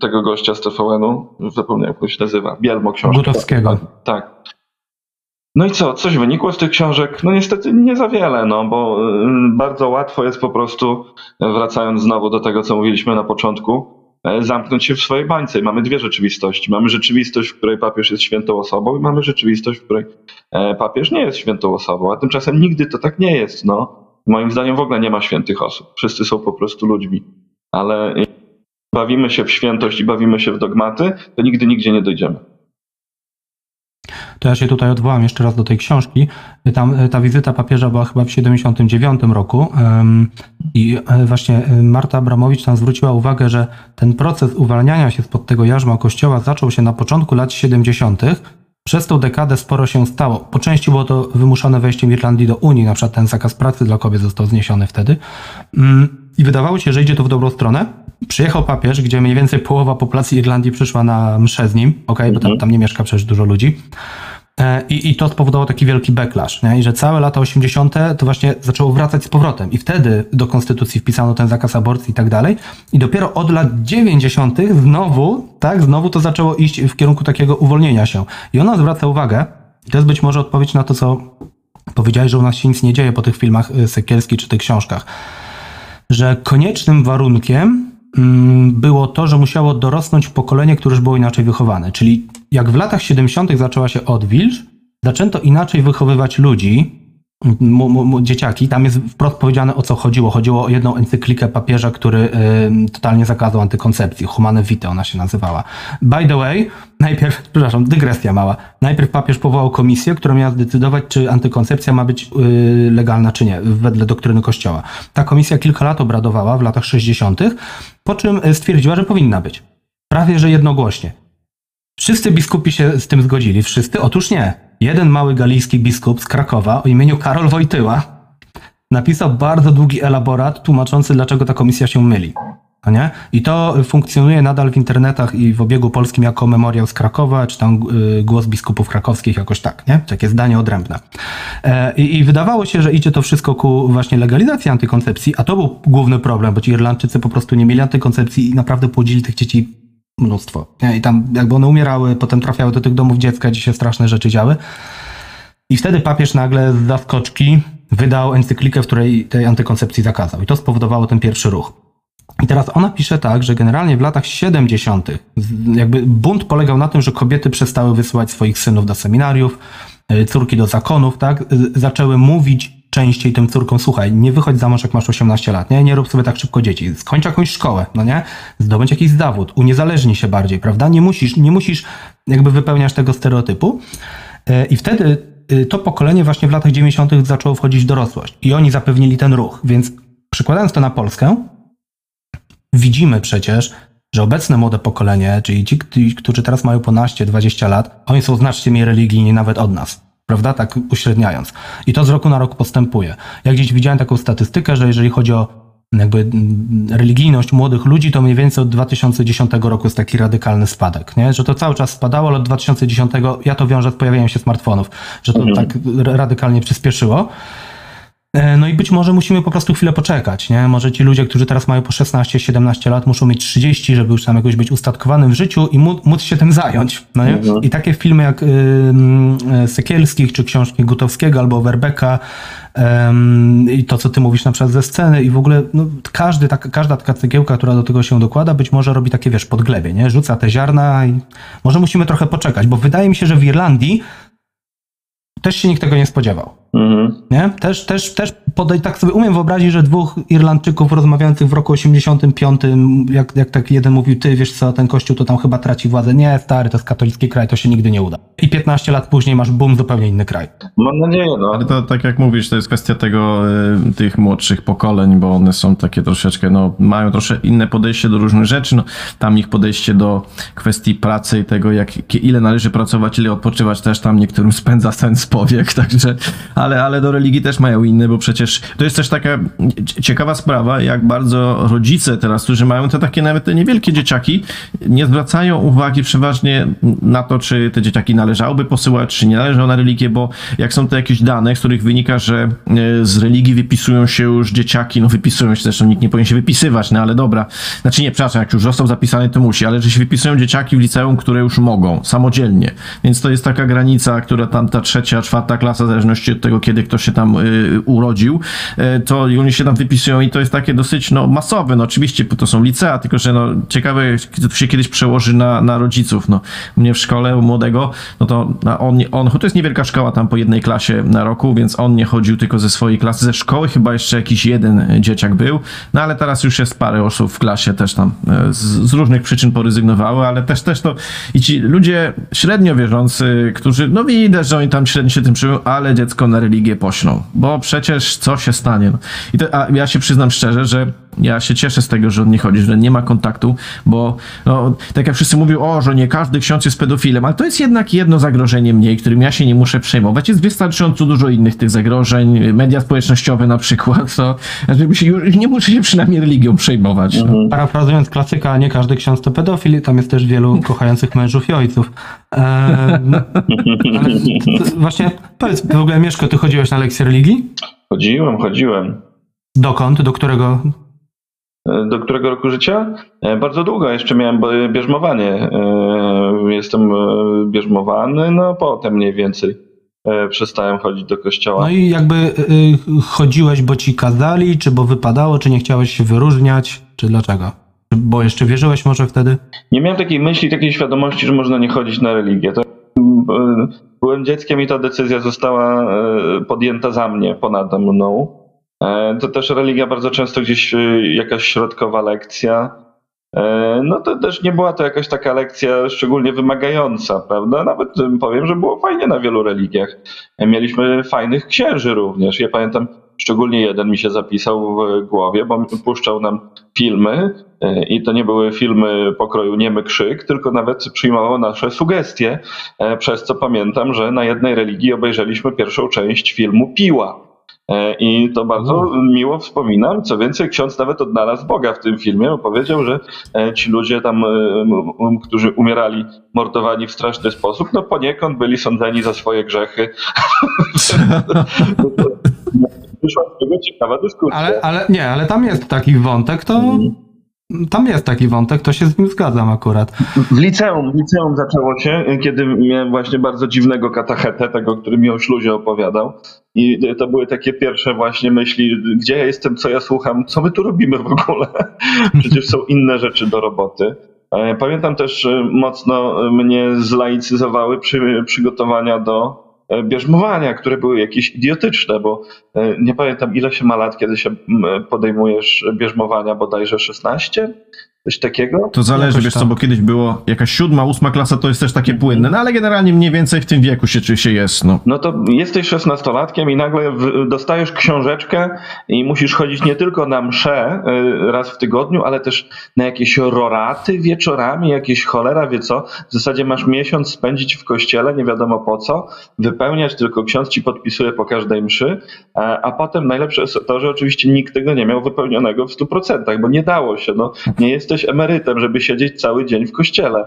tego gościa z TVN-u, zapomniałem jak się nazywa, Bielmo książka. Gutowskiego. Tak. No i co, coś wynikło z tych książek? No niestety nie za wiele, no bo y, bardzo łatwo jest po prostu, y, wracając znowu do tego, co mówiliśmy na początku, y, zamknąć się w swojej bańce. I mamy dwie rzeczywistości. Mamy rzeczywistość, w której papież jest świętą osobą i mamy rzeczywistość, w której e, papież nie jest świętą osobą, a tymczasem nigdy to tak nie jest, no. Moim zdaniem w ogóle nie ma świętych osób. Wszyscy są po prostu ludźmi. Ale bawimy się w świętość i bawimy się w dogmaty, to nigdy nigdzie nie dojdziemy. To ja się tutaj odwołam jeszcze raz do tej książki. Tam e, ta wizyta papieża była chyba w 79 roku i e, właśnie e, Marta Abramowicz tam zwróciła uwagę, że ten proces uwalniania się spod tego jarzma kościoła zaczął się na początku lat 70. Przez tą dekadę sporo się stało. Po części było to wymuszone wejściem Irlandii do Unii, na przykład ten zakaz pracy dla kobiet został zniesiony wtedy. Mm, I wydawało się, że idzie to w dobrą stronę. Przyjechał papież, gdzie mniej więcej połowa populacji Irlandii przyszła na mszę z nim, okej, bo tam, tam nie mieszka przecież dużo ludzi. E, I, I to spowodowało taki wielki backlash, nie? I że całe lata 80. to właśnie zaczęło wracać z powrotem. I wtedy do konstytucji wpisano ten zakaz aborcji i tak dalej. I dopiero od lat 90. znowu, tak, znowu to zaczęło iść w kierunku takiego uwolnienia się. I ona zwraca uwagę, i to jest być może odpowiedź na to, co powiedziałeś, że u nas się nic nie dzieje po tych filmach y, Sekielski czy tych książkach, że koniecznym warunkiem było to, że musiało dorosnąć pokolenie, które już było inaczej wychowane. Czyli jak w latach 70. zaczęła się odwilż, zaczęto inaczej wychowywać ludzi, dzieciaki. Tam jest wprost powiedziane o co chodziło. Chodziło o jedną encyklikę papieża, który totalnie zakazał antykoncepcji. Humane Vitae ona się nazywała. By the way, najpierw, <laughs> przepraszam, dygresja mała. Najpierw papież powołał komisję, która miała zdecydować, czy antykoncepcja ma być y, legalna, czy nie, wedle doktryny Kościoła. Ta komisja kilka lat obradowała w latach 60., po czym y, stwierdziła, że powinna być. Prawie że jednogłośnie. Wszyscy biskupi się z tym zgodzili. Wszyscy? Otóż nie. Jeden mały galijski biskup z Krakowa o imieniu Karol Wojtyła napisał bardzo długi elaborat tłumaczący, dlaczego ta komisja się myli. No nie? I to funkcjonuje nadal w internetach i w obiegu polskim jako memoriał z Krakowa, czy tam y, głos biskupów krakowskich, jakoś tak, nie? Takie zdanie odrębne. E, i, I wydawało się, że idzie to wszystko ku właśnie legalizacji antykoncepcji, a to był główny problem, bo ci Irlandczycy po prostu nie mieli antykoncepcji i naprawdę płodzili tych dzieci mnóstwo. I tam jakby one umierały, potem trafiały do tych domów dziecka, gdzie się straszne rzeczy działy. I wtedy papież nagle z zaskoczki wydał encyklikę, w której tej antykoncepcji zakazał. I to spowodowało ten pierwszy ruch. I teraz ona pisze tak, że generalnie w latach 70. z- jakby bunt polegał na tym, że kobiety przestały wysyłać swoich synów do seminariów, y, córki do zakonów, tak? Zaczęły mówić częściej tym córkom, słuchaj, nie wychodź za mąż jak masz 18 lat, nie? Nie rób sobie tak szybko dzieci. Skończ jakąś szkołę, no nie? Zdobądź jakiś zawód, uniezależnij się bardziej, prawda? Nie musisz, nie musisz jakby wypełniać tego stereotypu. E, I wtedy y, to pokolenie właśnie w latach 90. zaczęło wchodzić w dorosłość i oni zapewnili ten ruch. Więc przykładając to na Polskę, widzimy przecież, że obecne młode pokolenie, czyli ci, którzy- teraz mają po 20 lat, oni są znacznie mniej religijni nawet od nas. Prawda? Tak uśredniając. I to z roku na rok postępuje. Ja gdzieś widziałem taką statystykę, że jeżeli chodzi o jakby mm, religijność młodych ludzi, to mniej więcej od 2010 roku jest taki radykalny spadek, nie? Że to cały czas spadało, ale od 2010 ja to wiążę z pojawieniem się smartfonów, że to tak r- radykalnie przyspieszyło. E, No i być może musimy po prostu chwilę poczekać, nie? Może ci ludzie, którzy teraz mają po 16-17 lat, muszą mieć 30, żeby już tam jakoś być ustatkowanym w życiu i móc, móc się tym zająć, no nie? I takie filmy jak y, y, Sekielskich, czy książki Gutowskiego albo Werbeka em, i to, co ty mówisz na przykład ze sceny i w ogóle no, każdy, tak, każda taka cegiełka, która do tego się dokłada, być może robi takie, wiesz, podglebie, nie? Rzuca te ziarna i może musimy trochę poczekać, bo wydaje mi się, że w Irlandii też się nikt tego nie spodziewał. Mhm. Nie? Też, też, też podaj, tak sobie umiem wyobrazić, że dwóch Irlandczyków rozmawiających w roku 85, jak, jak tak jeden mówił, ty wiesz co, ten kościół to tam chyba traci władzę. Nie, stary, to jest katolicki kraj, to się nigdy nie uda. I 15 lat później masz bum, zupełnie inny kraj. Mam nadzieję, no. Ale to tak jak mówisz, to jest kwestia tego, y, tych młodszych pokoleń, bo one są takie troszeczkę, no, mają troszkę inne podejście do różnych rzeczy. No, tam ich podejście do kwestii pracy i tego, jak, ile należy pracować, ile odpoczywać, też tam niektórym spędza sens <laughs> powiek, także, ale ale, ale do religii też mają inne, bo przecież to jest też taka ciekawa sprawa, jak bardzo rodzice teraz, którzy mają te takie nawet te niewielkie dzieciaki, nie zwracają uwagi przeważnie na to, czy te dzieciaki należałoby posyłać, czy nie należą na religię, bo jak są to jakieś dane, z których wynika, że e, z religii wypisują się już dzieciaki, no wypisują się, zresztą nikt nie powinien się wypisywać, no ale dobra, znaczy nie, przepraszam, jak już został zapisany, to musi, ale że się wypisują dzieciaki w liceum, które już mogą, samodzielnie, więc to jest taka granica, która tam ta trzecia, czwarta klasa, w zależności od tego, kiedy ktoś się tam y, urodził, y, to oni się tam wypisują i to jest takie dosyć no, masowe. No oczywiście to są licea, tylko że no, ciekawe, to się kiedyś przełoży na, na rodziców. No, mnie w szkole u młodego, no to on, on, to jest niewielka szkoła tam po jednej klasie na roku, więc on nie chodził tylko ze swojej klasy, ze szkoły chyba jeszcze jakiś jeden dzieciak był, no ale teraz już jest parę osób w klasie też tam e, z, z różnych przyczyn porezygnowały, ale też też to i ci ludzie średnio wierzący, którzy, no widać, że oni tam średnio się tym przyjmują, ale dziecko na religię poślą, bo przecież co się stanie? No. I to, a ja się przyznam szczerze, że ja się cieszę z tego, że on nie chodzi, że nie ma kontaktu, bo no, tak jak wszyscy mówią, o, że nie każdy ksiądz jest pedofilem, ale to jest jednak jedno zagrożenie mniej, którym ja się nie muszę przejmować. Jest wystarczająco dużo innych tych zagrożeń, media społecznościowe na przykład, to żeby się już nie muszę się przynajmniej religią przejmować. No. Mhm. Parafrazując klasyka, nie każdy ksiądz to pedofil, tam jest też wielu <laughs> kochających mężów i ojców. Eee, właśnie, powiedz, w ogóle Mieszko, ty chodziłeś na lekcję religii? Chodziłem, chodziłem. Dokąd? Do którego do którego roku życia? E, bardzo długo jeszcze miałem bierzmowanie. E, jestem e, bierzmowany, no potem mniej więcej przestałem chodzić do kościoła. No i jakby chodziłeś, bo ci kazali, czy bo wypadało, czy nie chciałeś się wyróżniać, czy dlaczego? Bo jeszcze wierzyłeś może wtedy? Nie miałem takiej myśli, takiej świadomości, że można nie chodzić na religię. To byłem dzieckiem i ta decyzja została podjęta za mnie, ponad mną. E, to też religia bardzo często gdzieś e, jakaś środkowa lekcja. E, no to też nie była to jakaś taka lekcja szczególnie wymagająca, prawda? Nawet powiem, że było fajnie na wielu religiach. Mieliśmy fajnych księży również. Ja pamiętam, szczególnie jeden mi się zapisał w głowie, bo puszczał nam filmy i to nie były filmy pokroju niemy krzyk, tylko nawet przyjmował nasze sugestie, przez co pamiętam, że na jednej religii obejrzeliśmy pierwszą część filmu Piła. E, I to bardzo miło wspominam. Co więcej, ksiądz nawet odnalazł Boga w tym filmie, powiedział, że e, ci ludzie tam, e, którzy umierali mordowani w straszny sposób, no poniekąd byli sądzeni za swoje grzechy. Wyszła z tego ciekawa dyskusja. Ale, ale nie, ale tam jest taki wątek, to. Tam jest taki wątek, to się z nim zgadzam akurat. W liceum, w liceum zaczęło się, kiedy miałem właśnie bardzo dziwnego katachetę, tego, który mi o śluzie opowiadał. I to były takie pierwsze właśnie myśli, gdzie ja jestem, co ja słucham, co my tu robimy w ogóle. <laughs> Przecież są inne rzeczy do roboty. E, pamiętam też mocno mnie zlaicyzowały przy, przygotowania do bierzmowania, które były jakieś idiotyczne, bo e, nie pamiętam ile się ma lat, kiedy się podejmujesz bierzmowania, bodajże 16? Coś takiego? To zależy, wiesz co, bo kiedyś było jakaś siódma, ósma klasa, to jest też takie płynne, no ale generalnie mniej więcej w tym wieku się, czy się jest, no. No to jesteś szesnastolatkiem i nagle dostajesz książeczkę i musisz chodzić nie tylko na msze y, raz w tygodniu, ale też na jakieś roraty wieczorami, jakieś cholera wie co. W zasadzie masz miesiąc spędzić w kościele, nie wiadomo po co, wypełniać, tylko ksiądz ci podpisuje po każdej mszy, a, a potem najlepsze jest to, że oczywiście nikt tego nie miał wypełnionego w stu procentach, bo nie dało się, no. Nie jesteś jesteś emerytem, żeby siedzieć cały dzień w kościele.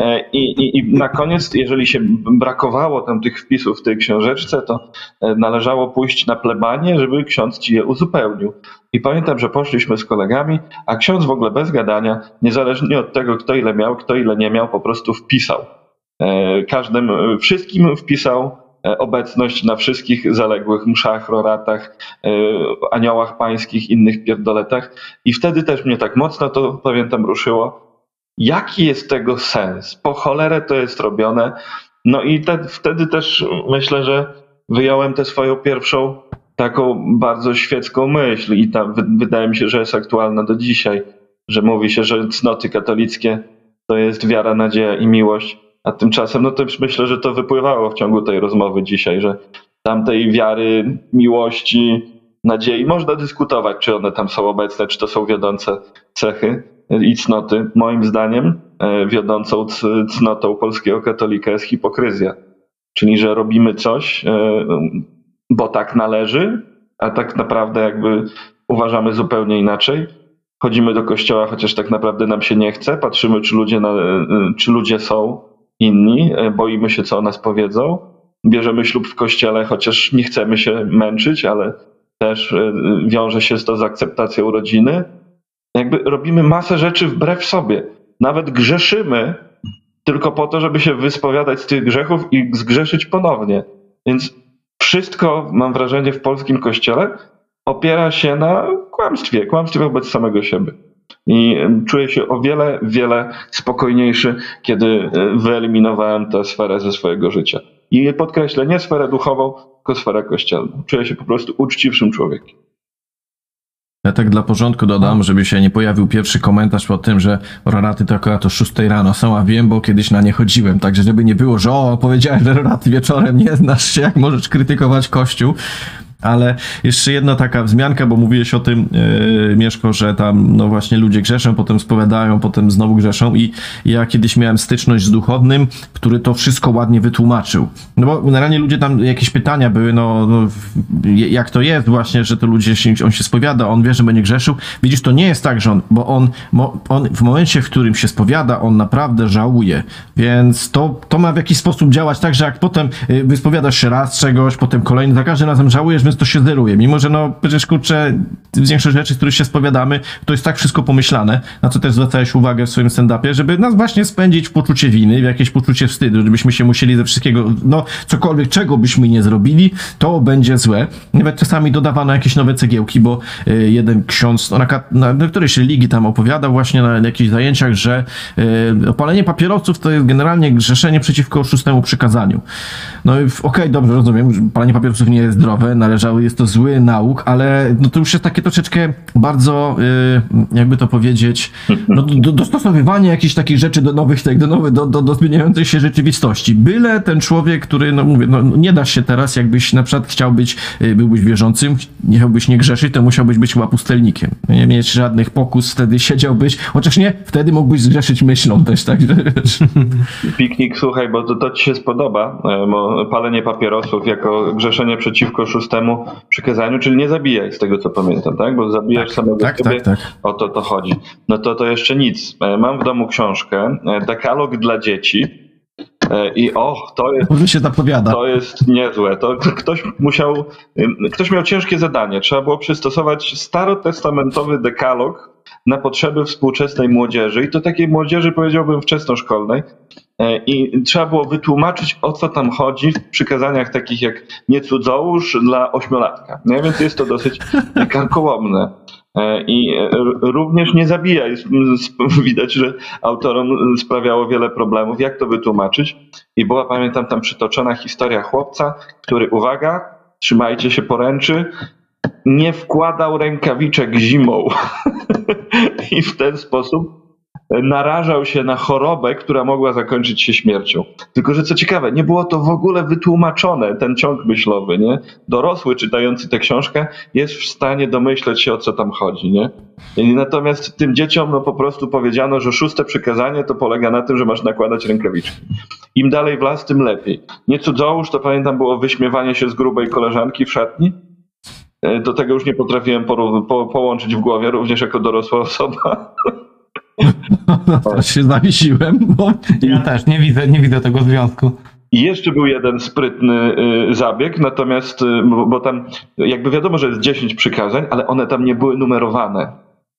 E, I, i, I na koniec, jeżeli się brakowało tam tych wpisów w tej książeczce, to e, należało pójść na plebanie, żeby ksiądz ci je uzupełnił. I pamiętam, że poszliśmy z kolegami, a ksiądz w ogóle bez gadania, niezależnie od tego, kto ile miał, kto ile nie miał, po prostu wpisał. E, każdym, wszystkim wpisał obecność na wszystkich zaległych mszach, roratach, aniołach pańskich, innych pierdoletach. I wtedy też mnie tak mocno to, pamiętam, ruszyło. Jaki jest tego sens? Po cholerę to jest robione. No i te, wtedy też myślę, że wyjąłem tę swoją pierwszą taką bardzo świecką myśl i tam wydaje mi się, że jest aktualna do dzisiaj, że mówi się, że cnoty katolickie to jest wiara, nadzieja i miłość a tymczasem, no to już myślę, że to wypływało w ciągu tej rozmowy dzisiaj, że tamtej wiary, miłości, nadziei można dyskutować, czy one tam są obecne, czy to są wiodące cechy i cnoty. Moim zdaniem e, wiodącą cnotą polskiego katolika jest hipokryzja. Czyli, że robimy coś, e, bo tak należy, a tak naprawdę jakby uważamy zupełnie inaczej. Chodzimy do kościoła, chociaż tak naprawdę nam się nie chce. Patrzymy, czy ludzie, na, czy ludzie są inni, boimy się, co o nas powiedzą. Bierzemy ślub w kościele, chociaż nie chcemy się męczyć, ale też e, wiąże się to z akceptacją rodziny. Jakby robimy masę rzeczy wbrew sobie. Nawet grzeszymy tylko po to, żeby się wyspowiadać z tych grzechów i zgrzeszyć ponownie. Więc wszystko, mam wrażenie, w polskim kościele opiera się na kłamstwie, kłamstwie wobec samego siebie. I czuję się o wiele, wiele spokojniejszy, kiedy e, wyeliminowałem tę sferę ze swojego życia. I podkreślę, nie sferę duchową, tylko sferę kościelną. Czuję się po prostu uczciwszym człowiekiem. Ja tak dla porządku dodam, żeby się nie pojawił pierwszy komentarz po tym, że roraty to akurat o 6 rano są, a wiem, bo kiedyś na nie chodziłem. Także żeby nie było, że o, powiedziałem, że roraty wieczorem nie znasz się, jak możesz krytykować Kościół. Ale jeszcze jedna taka wzmianka, bo mówiłeś o tym, yy, Mieszko, że tam no właśnie ludzie grzeszą, potem spowiadają, potem znowu grzeszą i ja kiedyś miałem styczność z duchownym, który to wszystko ładnie wytłumaczył. No bo generalnie ludzie tam, jakieś pytania były, no, no jak to jest właśnie, że to ludzie, się, on się spowiada, on wie, że będzie grzeszył. Widzisz, to nie jest tak, że on, bo on, on w momencie, w którym się spowiada, on naprawdę żałuje, więc to, to ma w jakiś sposób działać tak, że jak potem y, wyspowiadasz się raz czegoś, potem kolejny, za każdym razem żałujesz, więc to się zeruje. Mimo, że no przecież kurczę, większość rzeczy, z których się spowiadamy, to jest tak wszystko pomyślane, na co też zwracałeś uwagę w swoim stand-upie, żeby nas właśnie spędzić w poczucie winy, w jakieś poczucie wstydu, żebyśmy się musieli ze wszystkiego, no cokolwiek, czego byśmy nie zrobili, to będzie złe. Nawet czasami dodawano jakieś nowe cegiełki, bo y, jeden ksiądz no, na, na, na którejś religii tam opowiadał właśnie na, na jakichś zajęciach, że y, opalenie papierosów to jest generalnie grzeszenie przeciwko szóstemu przykazaniu. No i okej, okay, dobrze, rozumiem, palenie papierosów nie jest zdrowe, należy jest to zły nauk, ale no to już jest takie troszeczkę bardzo, y, jakby to powiedzieć, no, do, dostosowywanie jakichś takich rzeczy do nowych, tak, do, nowych, do, do, do zmieniającej się rzeczywistości. Byle ten człowiek, który, no mówię, no, nie da się teraz, jakbyś na przykład chciał być, y, byłbyś wierzącym, nie chciałbyś nie grzeszyć, to musiałbyś być chyba pustelnikiem. Nie mieć żadnych pokus, wtedy siedziałbyś, chociaż nie, wtedy mógłbyś zgrzeszyć myślą też, tak? Piknik, słuchaj, bo to, to ci się spodoba, e, bo palenie papierosów jako grzeszenie przeciwko szóstemu przykazaniu, czyli nie zabijaj, z tego co pamiętam, tak? Bo zabijasz tak, samego tak, siebie, tak, tak. o to to chodzi. No to to jeszcze nic. E, mam w domu książkę, e, dekalog dla dzieci e, i och, to jest... Może się zapowiada. To jest niezłe. To ktoś musiał, ktoś miał ciężkie zadanie. Trzeba było przystosować starotestamentowy dekalog na potrzeby współczesnej młodzieży i to takiej młodzieży powiedziałbym wczesnoszkolnej, E, I trzeba było wytłumaczyć, o co tam chodzi w przykazaniach takich jak nie cudzołóż dla ośmiolatka. No, więc jest to dosyć <laughs> karkołomne. E, I e, również nie zabijaj. <laughs> Widać, że autorom sprawiało wiele problemów, jak to wytłumaczyć. I była, pamiętam, tam przytoczona historia chłopca, który, uwaga, trzymajcie się poręczy, nie wkładał rękawiczek zimą. <laughs> I w ten sposób narażał się na chorobę, która mogła zakończyć się śmiercią. Tylko, że co ciekawe, nie było to w ogóle wytłumaczone, ten ciąg myślowy, nie? Dorosły czytający tę książkę jest w stanie domyśleć się, o co tam chodzi, nie? Natomiast tym dzieciom no po prostu powiedziano, że szóste przykazanie to polega na tym, że masz nakładać rękawiczki. Im dalej w las, tym lepiej. Nie cudzołóż, to pamiętam było wyśmiewanie się z grubej koleżanki w szatni. E, do tego już nie potrafiłem po, po, połączyć w głowie, również jako dorosła osoba. <laughs> No, też się zawiesiłem, bo... Ja też, nie widzę, nie widzę tego związku. I jeszcze był jeden sprytny y, zabieg, natomiast, y, bo, bo tam jakby wiadomo, że jest 10 przykazań, ale one tam nie były numerowane,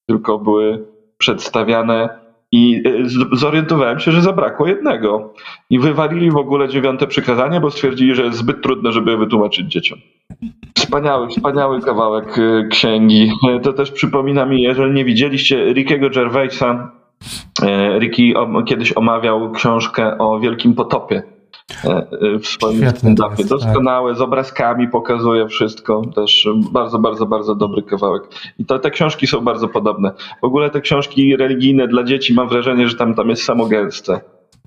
tylko były przedstawiane i y, zorientowałem się, że zabrakło jednego. I wywalili w ogóle dziewiąte przykazanie, bo stwierdzili, że jest zbyt trudne, żeby wytłumaczyć dzieciom. Wspaniały, wspaniały kawałek księgi. To też przypomina mi, jeżeli nie widzieliście Rickiego Gervaisa, E, Ricky kiedyś omawiał książkę o Wielkim Potopie e, e, w swoim stand-upie. Tak. Doskonałe, z obrazkami pokazuje wszystko. Też bardzo, bardzo, bardzo dobry kawałek. I to, te książki są bardzo podobne. W ogóle te książki religijne dla dzieci mam wrażenie, że tam, tam jest samo gęste,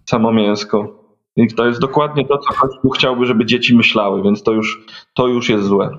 samo mięsko. I to jest dokładnie to, co Kościół chciałby, żeby dzieci myślały, więc to już, to już jest złe.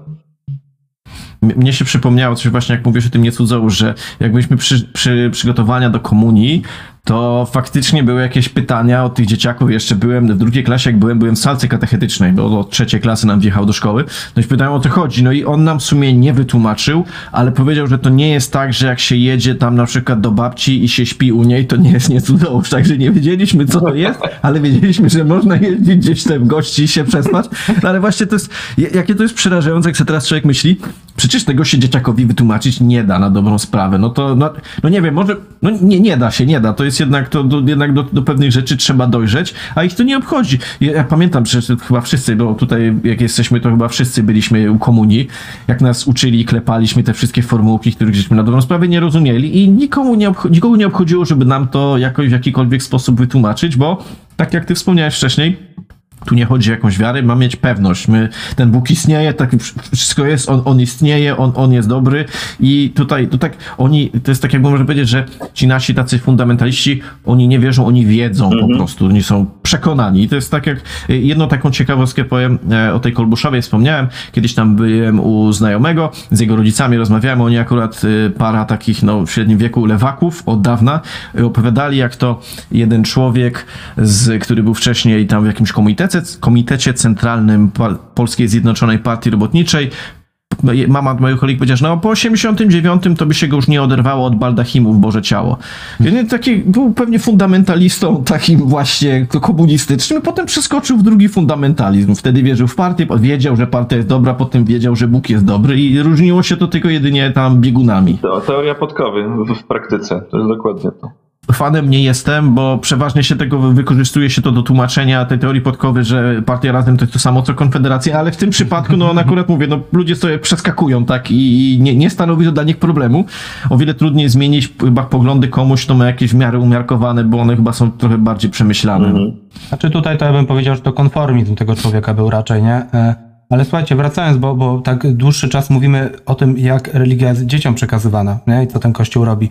Mnie się przypomniało coś właśnie, jak mówisz o tym nie cudzołóż, że jak byliśmy przy, przy przygotowania do komunii, to faktycznie były jakieś pytania od tych dzieciaków. Jeszcze byłem w drugiej klasie, jak byłem, byłem w salce katechetycznej, bo od trzeciej klasy nam wjechał do szkoły. No i pytałem o co chodzi. No i on nam w sumie nie wytłumaczył, ale powiedział, że to nie jest tak, że jak się jedzie tam na przykład do babci i się śpi u niej, to nie jest cudownie. Także nie wiedzieliśmy, co to jest, ale wiedzieliśmy, że można jeździć gdzieś tam gości i się przespać. No ale właśnie to jest, jakie to jest przerażające, jak sobie teraz człowiek myśli, przecież tego się dzieciakowi wytłumaczyć nie da na dobrą sprawę. No to, no, no nie wiem, może, no nie, nie da się, nie da. To jest jednak, to, do, jednak do, do pewnych rzeczy trzeba dojrzeć, a ich to nie obchodzi. Ja, ja pamiętam, że chyba wszyscy, bo tutaj jak jesteśmy, to chyba wszyscy byliśmy u komunii, jak nas uczyli klepaliśmy te wszystkie formułki, których żeśmy na dobrą sprawę nie rozumieli i nikomu nie, obcho- nikogo nie obchodziło, żeby nam to jakoś w jakikolwiek sposób wytłumaczyć, bo tak jak ty wspomniałeś wcześniej, tu nie chodzi o jakąś wiarę, ma mieć pewność. My, ten Bóg istnieje, tak wszystko jest, on, on istnieje, on, on jest dobry i tutaj, to tak, oni, to jest tak jakby można powiedzieć, że ci nasi tacy fundamentaliści, oni nie wierzą, oni wiedzą po prostu, oni są przekonani. I to jest tak jak, jedną taką ciekawostkę powiem e, o tej Kolbuszowej wspomniałem, kiedyś tam byłem u znajomego, z jego rodzicami rozmawiałem, oni akurat e, para takich, no, w średnim wieku lewaków od dawna, e, opowiadali jak to jeden człowiek, z, który był wcześniej tam w jakimś komitecie, Komitecie Centralnym Polskiej Zjednoczonej Partii Robotniczej. Mama mojego kolegi powiedziała, że no po 89 to by się go już nie oderwało od baldachimów Boże Ciało. I taki, był pewnie fundamentalistą takim właśnie komunistycznym, potem przeskoczył w drugi fundamentalizm. Wtedy wierzył w partię, wiedział, że partia jest dobra, potem wiedział, że Bóg jest dobry i różniło się to tylko jedynie tam biegunami. To teoria podkowy w, w praktyce, to jest dokładnie to fanem nie jestem, bo przeważnie się tego wykorzystuje się to do tłumaczenia tej teorii podkowy, że partia razem to jest to samo co Konfederacja, ale w tym przypadku, no on <laughs> akurat mówię, no ludzie sobie przeskakują, tak, i nie, nie stanowi to dla nich problemu. O wiele trudniej zmienić chyba poglądy komuś, to ma jakieś w miarę umiarkowane, bo one chyba są trochę bardziej przemyślane. Mhm. Znaczy tutaj to ja bym powiedział, że to konformizm tego człowieka był raczej, nie? E, ale słuchajcie, wracając, bo, bo tak dłuższy czas mówimy o tym, jak religia jest dzieciom przekazywana, nie? I co ten kościół robi.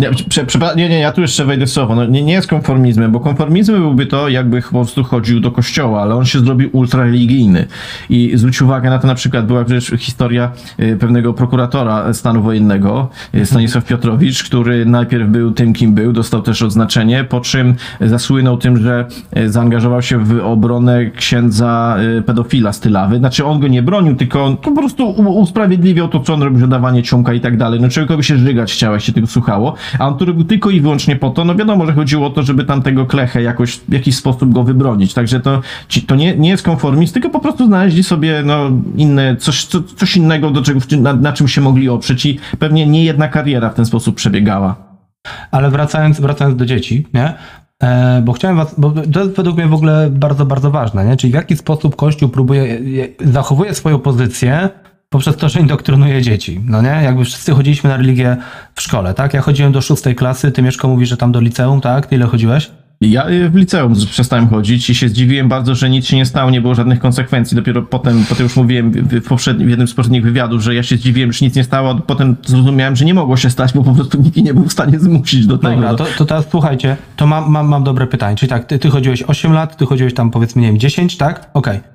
Nie, prze, prze, nie, nie, ja tu jeszcze wejdę słowo. No, nie, nie jest konformizmem, bo konformizm byłby to, jakby po prostu chodził do kościoła, ale on się zrobił ultrareligijny. I zwróć uwagę na to, na przykład była przecież historia y, pewnego prokuratora stanu wojennego, y, Stanisław Piotrowicz, który najpierw był tym, kim był, dostał też odznaczenie, po czym zasłynął tym, że y, zaangażował się w obronę księdza pedofila z Tylawy. Znaczy on go nie bronił, tylko on po prostu usprawiedliwiał to, co on robił, że dawanie ciąka i tak dalej. No człowiekowi się żygać chciało, jak się tego słuchało a on to robił tylko i wyłącznie po to, no wiadomo, że chodziło o to, żeby tamtego klechę jakoś, w jakiś sposób go wybronić. Także to, to nie, nie jest konformizm, tylko po prostu znaleźli sobie no, inne, coś, co, coś innego, do czego, na, na czym się mogli oprzeć i pewnie nie jedna kariera w ten sposób przebiegała. Ale wracając, wracając do dzieci, nie? E, bo chciałem was, bo to jest według mnie w ogóle bardzo, bardzo ważne, nie? Czyli w jaki sposób Kościół próbuje, zachowuje swoją pozycję poprzez to, że indoktrynuje dzieci. No nie? Jakby wszyscy chodziliśmy na religię w szkole, tak? Ja chodziłem do szóstej klasy, ty Mieszko mówisz, że tam do liceum, tak? Ty ile chodziłeś? Ja y, w liceum przestałem chodzić i się zdziwiłem bardzo, że nic się nie stało, nie było żadnych konsekwencji. Dopiero potem, potem już mówiłem w, poprzednim, w jednym z poprzednich wywiadów, że ja się zdziwiłem, że nic nie stało, a potem zrozumiałem, że nie mogło się stać, bo po prostu nikt nie był w stanie zmusić do tego. Dobra, to, to teraz słuchajcie, to mam, mam, mam dobre pytanie. Czyli tak, ty, ty chodziłeś 8 lat, ty chodziłeś tam powiedzmy, nie wiem, 10, tak? Okej. Okay.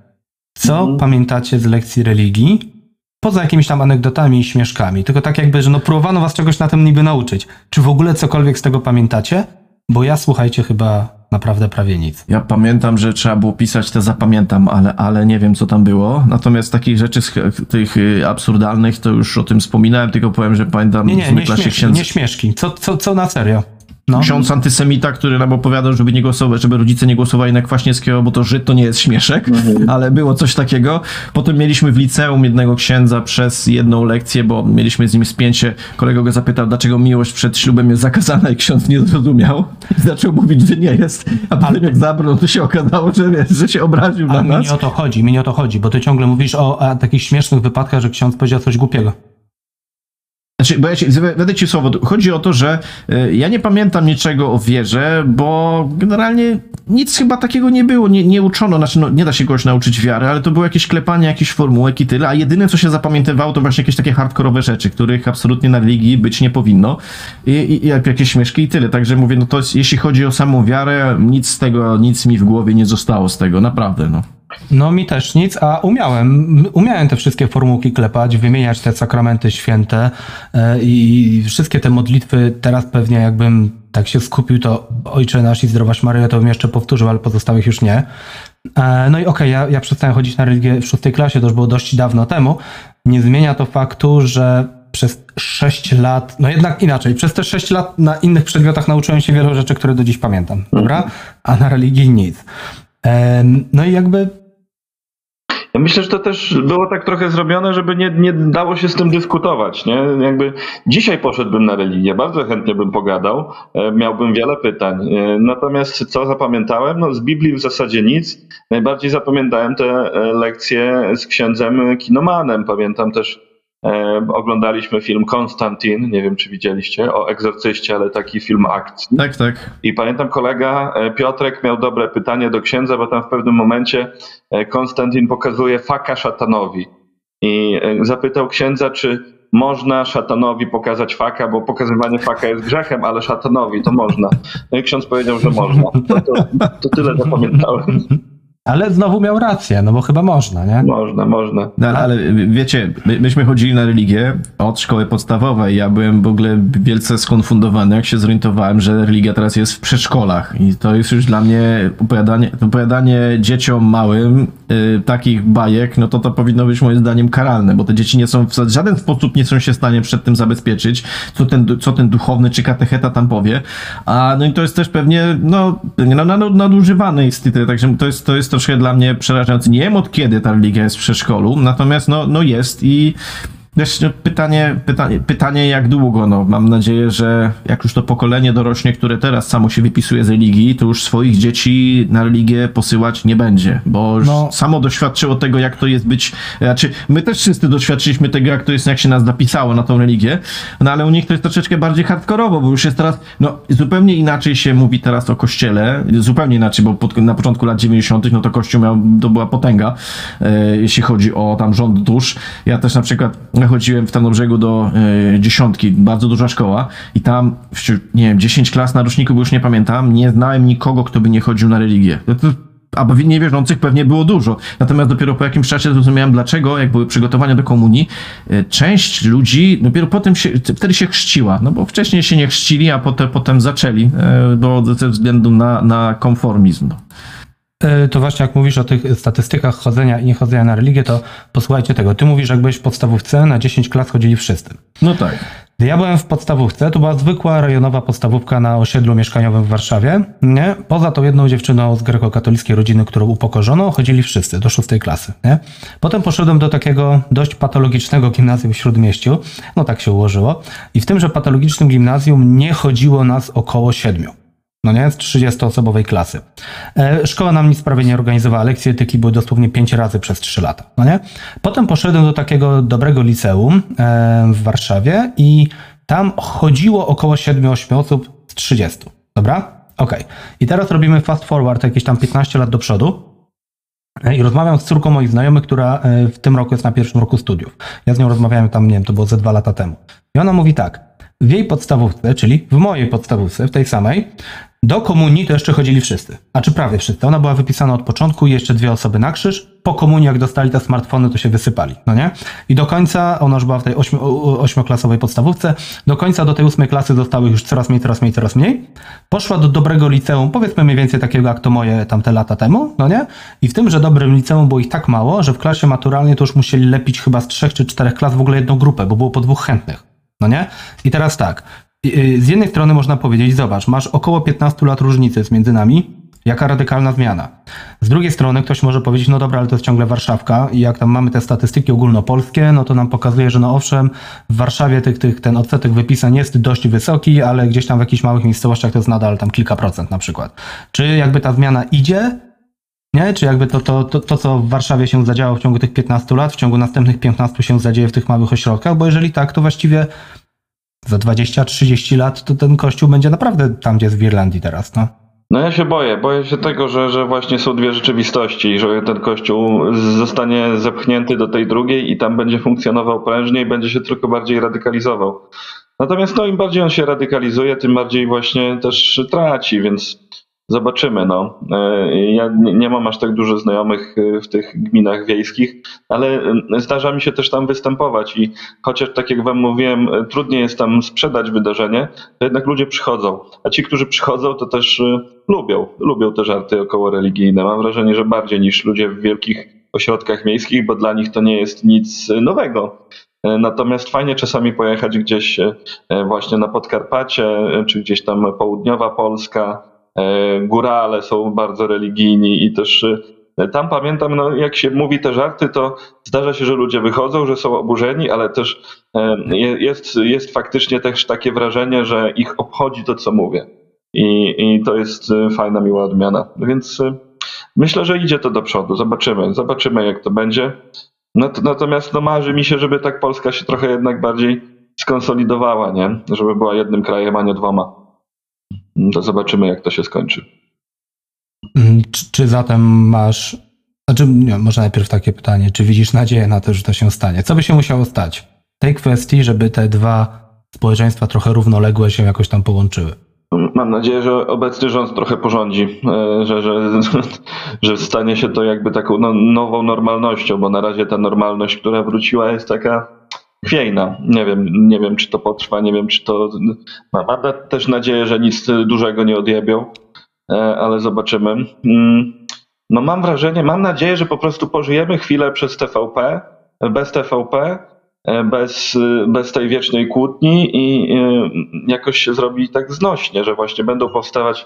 Co mhm. pamiętacie z lekcji religii? Poza jakimiś tam anegdotami i śmieszkami, tylko tak jakby, że no próbowano was czegoś na tym niby nauczyć. Czy w ogóle cokolwiek z tego pamiętacie? Bo ja, słuchajcie, chyba naprawdę prawie nic. Ja pamiętam, że trzeba było pisać, te zapamiętam, ale, ale nie wiem, co tam było. Natomiast takich rzeczy, tych y, absurdalnych, to już o tym wspominałem, tylko powiem, że pamiętam... Nie, nie, nie, śmieszki, księdz... nie śmieszki. Co, co, co na serio? No. Ksiądz antysemita, który nam opowiadał, żeby nie głosować, żeby rodzice nie głosowali na Kwaśniewskiego, bo to Żyd to nie jest śmieszek, mhm. ale było coś takiego. Potem mieliśmy w liceum jednego księdza przez jedną lekcję, bo mieliśmy z nim spięcie. Kolega go zapytał, dlaczego miłość przed ślubem jest zakazana i ksiądz nie zrozumiał. I zaczął mówić, że nie jest. A potem jak zabrał, to się okazało, że, że się obraził ale na nas. mi nie o to chodzi, mi nie o to chodzi, bo ty ciągle mówisz o, o takich śmiesznych wypadkach, że ksiądz powiedział coś głupiego. Znaczy, bo ja ci, będę ci słowo. Chodzi o to, że y, ja nie pamiętam niczego o wierze, bo generalnie nic chyba takiego nie było, nie, nie uczono, znaczy no, nie da się kogoś nauczyć wiary, ale to było jakieś klepanie jakichś formułek i tyle, a jedyne co się zapamiętywało to właśnie jakieś takie hardkorowe rzeczy, których absolutnie na religii być nie powinno. I, i, i jakieś śmieszki i tyle, także mówię, no to jeśli chodzi o samą wiarę, nic z tego, nic mi w głowie nie zostało z tego, naprawdę, no. No mi też nic, a umiałem. Umiałem te wszystkie formułki klepać, wymieniać te sakramenty święte e, i wszystkie te modlitwy teraz pewnie jakbym tak się skupił, to Ojcze Nasz i Zdrowaś Maryja to bym jeszcze powtórzył, ale pozostałych już nie. E, no i okej, okay, ja, ja przestałem chodzić na religię w szóstej klasie, to już było dość dawno temu. Nie zmienia to faktu, że przez 6 lat, no jednak inaczej, przez te 6 lat na innych przedmiotach nauczyłem się wielu rzeczy, które do dziś pamiętam, dobra? A na religii nic. No i jakby ja myślę, że to też było tak trochę zrobione, żeby nie, nie dało się z tym dyskutować. Nie? Jakby dzisiaj poszedłbym na religię, bardzo chętnie bym pogadał, e, miałbym wiele pytań. E, natomiast co zapamiętałem? No, z Biblii w zasadzie nic. Najbardziej zapamiętałem te e, lekcje z księdzem Kinomanem. Pamiętam też oglądaliśmy film Konstantin, nie wiem czy widzieliście, o egzorcyście, ale taki film akcji. Tak, tak. I pamiętam kolega e, Piotrek miał dobre pytanie do księdza, bo tam w pewnym momencie e, Konstantin pokazuje faka szatanowi. I zapytał księdza, czy można szatanowi pokazać faka, bo pokazywanie faka jest grzechem, ale szatanowi to można. No i ksiądz powiedział, że można. To, to, to tyle zapamiętałem. Ale znowu miał rację, no bo chyba można, nie? Można, można. No, ale, ale wiecie, my, myśmy chodzili na religię od szkoły podstawowej. Ja byłem w ogóle wielce skonfundowany, jak się zorientowałem, że religia teraz jest w przedszkolach. I to jest już dla mnie opowiadanie, opowiadanie dzieciom małym y, takich bajek, no to to powinno być moim zdaniem karalne, bo te dzieci nie są w żaden sposób nie są się w stanie przed tym zabezpieczyć, co ten, co ten duchowny czy katecheta tam powie. A no i to jest też pewnie, no, nadużywane jest, także to jest, to jest troszkę dla mnie przerażające. Nie wiem od kiedy ta religia jest w przedszkolu, natomiast no, no jest i Wiesz, no, pytanie, pytanie, pytanie jak długo, no mam nadzieję, że jak już to pokolenie dorośnie, które teraz samo się wypisuje z religii, to już swoich dzieci na religię posyłać nie będzie, bo już no. samo doświadczyło tego, jak to jest być, znaczy my też wszyscy doświadczyliśmy tego, jak to jest, jak się nas zapisało na tą religię, no ale u nich to jest troszeczkę bardziej hardkorowo, bo już jest teraz, no zupełnie inaczej się mówi teraz o kościele, zupełnie inaczej, bo pod, na początku lat 90. no to kościół miał, to była potęga, e, jeśli chodzi o tam rząd dusz. Ja też na przykład chodziłem w Tarnobrzegu do y, dziesiątki, bardzo duża szkoła i tam, nie wiem, 10 klas na roczniku, bo już nie pamiętam, nie znałem nikogo, kto by nie chodził na religię. A niewierzących pewnie było dużo. Natomiast dopiero po jakimś czasie zrozumiałem, dlaczego, jak były przygotowania do komunii, y, część ludzi dopiero potem się, wtedy się chrzciła. No bo wcześniej się nie chrzcili, a potem, potem zaczęli, y, bo ze względu na, na konformizm. E, to właśnie jak mówisz o tych statystykach chodzenia i niechodzenia na religię, to posłuchajcie tego. Ty mówisz, jak byłeś w podstawówce, na 10 klas chodzili wszyscy. No tak. Gdy ja byłem w podstawówce, to była zwykła rejonowa podstawówka na osiedlu mieszkaniowym w Warszawie. Nie? Poza tą jedną dziewczyną z grekokatolickiej rodziny, którą upokorzono, chodzili wszyscy do szóstej klasy. Nie? Potem poszedłem do takiego dość patologicznego gimnazjum w Śródmieściu. No tak się ułożyło. I w tymże patologicznym gimnazjum nie chodziło nas około siedmiu no nie, z 30-osobowej klasy. E, szkoła nam nic prawie nie organizowała, lekcje etyki były dosłownie 5 razy przez 3 lata, no nie? Potem poszedłem do takiego dobrego liceum e, w Warszawie i tam chodziło około 7-8 osób z 30, dobra? Ok. I teraz robimy fast forward jakieś tam 15 lat do przodu e, i rozmawiam z córką moich znajomych, która w tym roku jest na pierwszym roku studiów. Ja z nią rozmawiałem tam, nie wiem, to było ze dwa lata temu. I ona mówi tak, w jej podstawówce, czyli w mojej podstawówce, w tej samej, do komunii to jeszcze chodzili wszyscy. A czy prawie wszyscy. Ona była wypisana od początku jeszcze dwie osoby na krzyż. Po komunii, jak dostali te smartfony, to się wysypali, no nie? I do końca, ona już była w tej ośmi, ośmioklasowej podstawówce, do końca do tej ósmej klasy zostały już coraz mniej, coraz mniej, coraz mniej. Poszła do dobrego liceum, powiedzmy mniej więcej takiego jak to moje tamte lata temu, no nie? I w tymże dobrym liceum było ich tak mało, że w klasie maturalnej to już musieli lepić chyba z trzech czy czterech klas w ogóle jedną grupę, bo było po dwóch chętnych. No nie? I teraz tak. Y, z jednej strony można powiedzieć, zobacz, masz około 15 lat różnicy między nami, jaka radykalna zmiana. Z drugiej strony ktoś może powiedzieć, no dobra, ale to jest ciągle Warszawka i jak tam mamy te statystyki ogólnopolskie, no to nam pokazuje, że no owszem, w Warszawie tych, tych, ten odsetek wypisań jest dość wysoki, ale gdzieś tam w jakichś małych miejscowościach to jest nadal tam kilka procent na przykład. Czy jakby ta zmiana idzie, nie? Czy jakby to, to, to, to, co w Warszawie się zadziało w ciągu tych 15 lat, w ciągu następnych 15 się zadzieje w tych małych ośrodkach, bo jeżeli tak, to właściwie za 20-30 lat to ten kościół będzie naprawdę tam, gdzie jest w Irlandii teraz, no. No ja się boję, boję się tego, że, że właśnie są dwie rzeczywistości i że ten kościół zostanie zepchnięty do tej drugiej i tam będzie funkcjonował prężniej, będzie się tylko bardziej radykalizował. Natomiast no, im bardziej on się radykalizuje, tym bardziej właśnie też traci, więc Zobaczymy, no. E, Ja nie mam aż tak dużo znajomych e, w tych gminach wiejskich, ale e, zdarza mi się też tam występować i chociaż tak jak wam mówiłem, trudniej jest tam sprzedać wydarzenie, to jednak ludzie przychodzą. A ci, którzy przychodzą, to też lubią, lubią te żarty około religijne. Mam wrażenie, że bardziej niż ludzie w wielkich ośrodkach miejskich, bo dla nich to nie jest nic nowego. Natomiast fajnie czasami pojechać gdzieś właśnie na Podkarpacie, czy gdzieś tam południowa Polska. E, Górale są bardzo religijni i też e, tam pamiętam, no, jak się mówi te żarty, to zdarza się, że ludzie wychodzą, że są oburzeni, ale też e, je- jest, jest faktycznie też takie wrażenie, że ich obchodzi to, co mówię. I, I to jest fajna, miła odmiana. Więc myślę, że idzie to do przodu. Zobaczymy, zobaczymy jak to będzie. Nat- Natomiast no, marzy mi się, żeby tak Polska się trochę jednak bardziej skonsolidowała, nie? Żeby była jednym krajem, a nie dwoma. To zobaczymy, jak to się skończy. Mm, Czy, czy zatem masz. Znaczy, nie, może najpierw takie pytanie. Czy widzisz nadzieję na to, że to się stanie? Co by się musiało stać w tej kwestii, żeby te dwa społeczeństwa trochę równoległe się jakoś tam połączyły? Mam nadzieję, że obecny rząd trochę porządzi, e, że, że, <laughs> że stanie się to jakby taką no, nową normalnością, bo na razie ta normalność, która wróciła, jest taka chwiejna. Nie wiem, nie wiem, czy to potrwa, nie wiem, czy to. Mam też nadzieję, że nic dużego nie odjebią, e, ale zobaczymy. Mm, No mam wrażenie, mam nadzieję, że po prostu pożyjemy chwilę przez TVP, bez TVP, e, bez, bez tej wiecznej kłótni i e, jakoś się zrobi tak znośnie, że właśnie będą powstawać